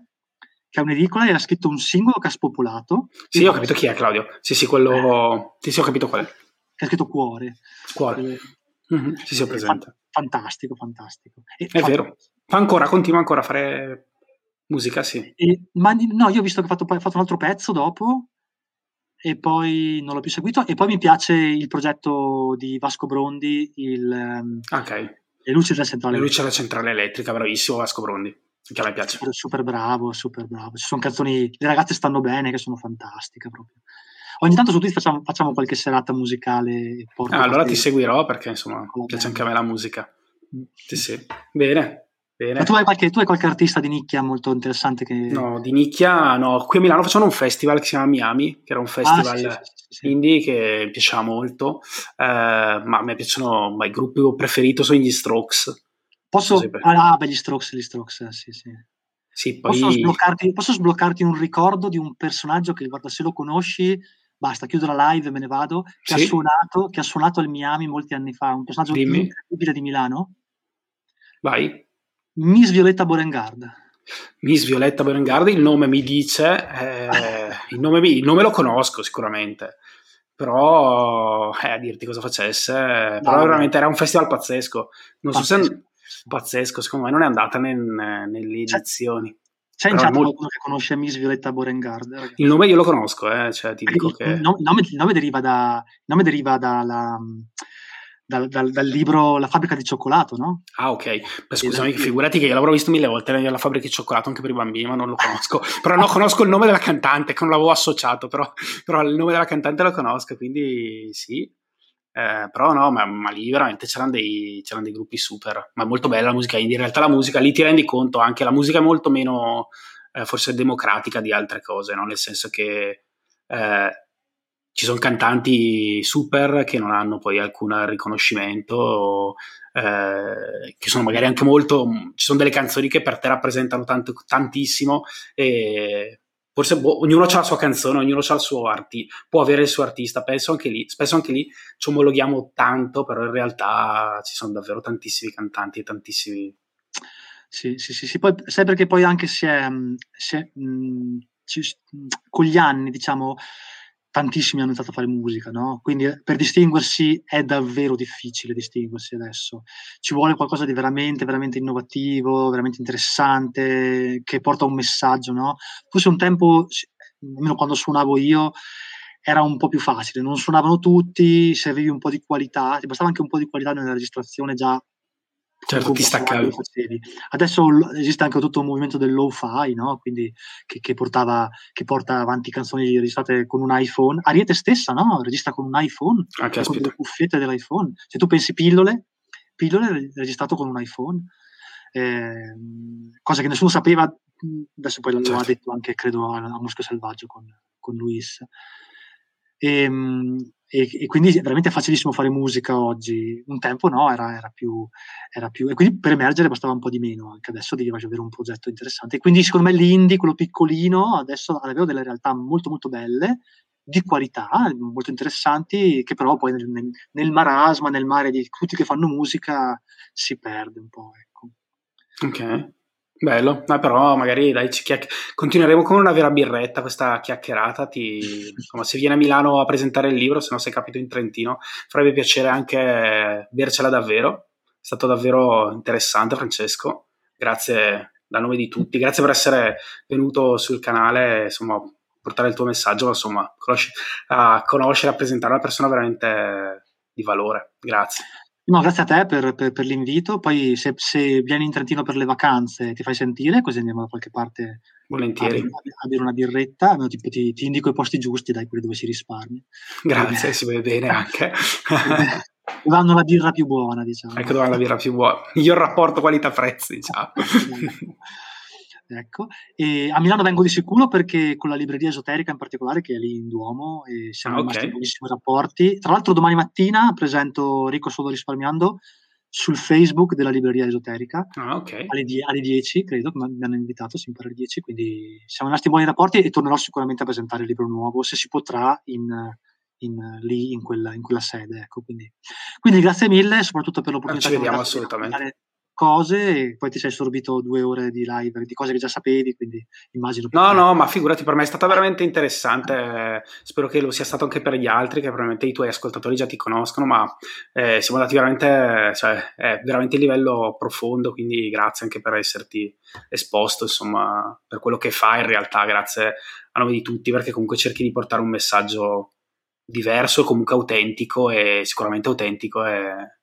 che ha un'edicola e ha scritto un singolo che ha spopolato. Sì, ho capito chi è Claudio, sì sì, quello, sì sì ho capito qual è. Che ha scritto Cuore. Cuore. Mm-hmm. Sì, sì, ho presente. Fantastico, fantastico. E è fa... vero, fa ancora, continua ancora a fare Musica sì. E, ma no, io ho visto che ha fatto, fatto, un altro pezzo dopo e poi non l'ho più seguito e poi mi piace il progetto di Vasco Brondi, il, ehm, okay. Le luci della centrale Le luci della centrale elettrica, bravissimo Vasco Brondi, che a me piace. Super, super bravo, super bravo. Ci sono canzoni, le ragazze stanno bene, che sono fantastiche proprio. Ogni tanto su Twitch facciamo, facciamo qualche serata musicale. Ah, allora ti seguirò perché insomma piace anche a me la musica. Sì, sì. Bene, Bene. Tu hai, qualche, tu hai, qualche, artista di nicchia molto interessante? Che... No, di nicchia no. Qui a Milano facciamo un festival che si chiama Miami, che era un festival ah, sì, sì, sì, indie che mi piaceva molto, eh, ma a me piacciono, ma il gruppo preferito sono gli Strokes. Posso... Ah, beh, gli Strokes, gli Strokes, sì, sì. sì poi... posso, sbloccarti, posso sbloccarti un ricordo di un personaggio che, guarda, se lo conosci, basta, chiudo la live e me ne vado, che, ha, suonato, che ha suonato al Miami molti anni fa, un personaggio Dimmi. incredibile di Milano. Vai. Miss Violetta Borengard. Miss Violetta Borengard, il nome mi dice, eh, il, nome, il, nome, lo conosco sicuramente, però eh, a dirti cosa facesse, no, però veramente era un festival pazzesco, non pazzesco. so se pazzesco, secondo me non è andata nel, nelle edizioni. C'è in chat molto... qualcuno che conosce Miss Violetta Borengard? Il nome io lo conosco, eh, cioè, ti dico il, che... il, nome, il nome deriva da... Il nome deriva dalla dal, dal, dal, libro La fabbrica di cioccolato, no? Ah, ok. Beh, scusami, esatto. figurati che io l'avrò visto mille volte La fabbrica di cioccolato anche per i bambini, ma non lo conosco. però no, conosco il nome della cantante, che non l'avevo associato, però, però il nome della cantante lo conosco, quindi sì. Eh, però no, ma, ma, lì veramente c'erano dei, c'erano dei, gruppi super, ma molto bella la musica indie. In realtà la musica lì ti rendi conto anche, la musica è molto meno eh, forse democratica di altre cose, no? nel senso che eh, ci sono cantanti super che non hanno poi alcun riconoscimento, eh, che sono magari anche molto. Ci sono delle canzoni che per te rappresentano tanto, tantissimo e forse boh, ognuno ha la sua canzone, ognuno ha il suo artista, può avere il suo artista. Penso anche lì, spesso anche lì ci omologhiamo tanto, però in realtà ci sono davvero tantissimi cantanti e tantissimi. Sì, sì, sì, sì. Poi, sai perché poi anche se, se mh, ci, con gli anni, diciamo tantissimi hanno iniziato a fare musica, no? Quindi eh, per distinguersi è davvero difficile distinguersi adesso. Ci vuole qualcosa di veramente, veramente innovativo, veramente interessante, che porta un messaggio, no? Forse un tempo, almeno quando suonavo io, era un po' più facile, non suonavano tutti, se avevi un po' di qualità, ti bastava anche un po' di qualità nella registrazione già certo ti staccavi. Adesso esiste anche tutto un movimento del low-fi, no? Quindi che, che, portava, che porta avanti canzoni registrate con un iPhone. Ariete stessa, no? Registra con un iPhone, ah, con le cuffiette dell'iPhone. Se tu pensi pillole, pillole registrato con un iPhone. Eh, cosa che nessuno sapeva, adesso poi certo. lo ha detto anche, credo, a, a Muschio Selvaggio con, con Luis. E, ehm, e, e, quindi è veramente facilissimo fare musica oggi. Un tempo no, era, era, più, era, più, E quindi per emergere bastava un po' di meno, anche adesso devi avere un progetto interessante. Quindi secondo me l'indie, quello piccolino, adesso davvero delle realtà molto molto belle, di qualità, molto interessanti, che però poi nel, nel, nel marasma, nel mare di tutti che fanno musica, si perde un po'. Ecco. Ok. Bello, ma però magari dai, chiacch- continueremo con una vera birretta questa chiacchierata. Ti, insomma, se vieni a Milano a presentare il libro, se no sei capito in Trentino, farebbe piacere anche bercela davvero. È stato davvero interessante, Francesco. Grazie da nome di tutti, grazie per essere venuto sul canale, insomma, portare il tuo messaggio, insomma, a conoscere, a presentare una persona veramente di valore. Grazie. No, grazie a te per, per, per l'invito. Poi se, se, vieni in Trentino per le vacanze ti fai sentire, così andiamo da qualche parte Volentieri. a, a bere una birretta. Almeno tipo, ti, ti, indico i posti giusti, dai, quelli dove si risparmia. Grazie, eh, si vede bene anche. dove hanno la birra più buona, diciamo. Ecco dove hanno la birra più buona. Miglior rapporto qualità-prezzi, diciamo. Ecco. E a Milano vengo di sicuro perché con la libreria esoterica in particolare, che è lì in Duomo, e siamo ah, rimasti okay. buonissimi rapporti. Tra l'altro domani mattina presento Rico Solo Risparmiando, sul Facebook della libreria esoterica ah, okay. alle, die- alle, 10, credo, che mi hanno invitato, si impara alle 10, quindi siamo rimasti in buoni rapporti e tornerò sicuramente a presentare il libro nuovo, se si potrà, in, in, lì in quella, in quella sede. Ecco, quindi. quindi. grazie mille, soprattutto per l'opportunità Ci vediamo assolutamente cose e poi ti sei assorbito due ore di live di cose che già sapevi, quindi immagino. No, no, ma figurati, per me è stata veramente interessante, spero che lo sia stato anche per gli altri, che probabilmente i tuoi ascoltatori già ti conoscono, ma eh, siamo andati veramente, cioè, è veramente a livello profondo, quindi grazie anche per esserti esposto, insomma, per quello che fai in realtà, grazie a nome di tutti, perché comunque cerchi di portare un messaggio diverso, comunque autentico e sicuramente autentico e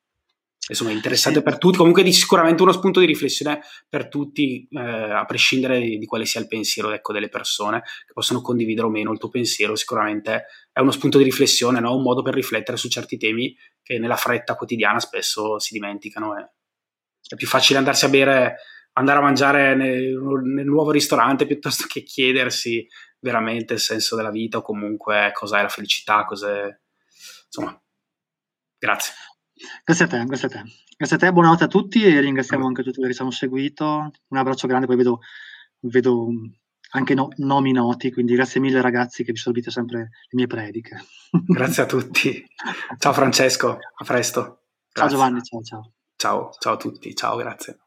insomma interessante per tutti, comunque di sicuramente uno spunto di riflessione per tutti, eh, a prescindere di, di, quale sia il pensiero ecco, delle persone che possono condividere o meno il tuo pensiero, sicuramente è uno spunto di riflessione, no? un modo per riflettere su certi temi che nella fretta quotidiana spesso si dimenticano. E è più facile andarsi a bere, andare a mangiare nel, nel nuovo ristorante piuttosto che chiedersi veramente il senso della vita o comunque cos'è la felicità, cos'è... insomma, grazie. Grazie a te, grazie a te. Grazie a te, buonanotte a tutti e ringraziamo anche tutti quelli che ci hanno seguito. Un abbraccio grande, poi vedo, vedo anche no, nomi noti, quindi grazie mille ragazzi che vi sorbite sempre le mie prediche. Grazie a tutti. Ciao Francesco, a presto. Grazie. Ciao Giovanni, ciao ciao. Ciao, ciao a tutti, ciao, grazie.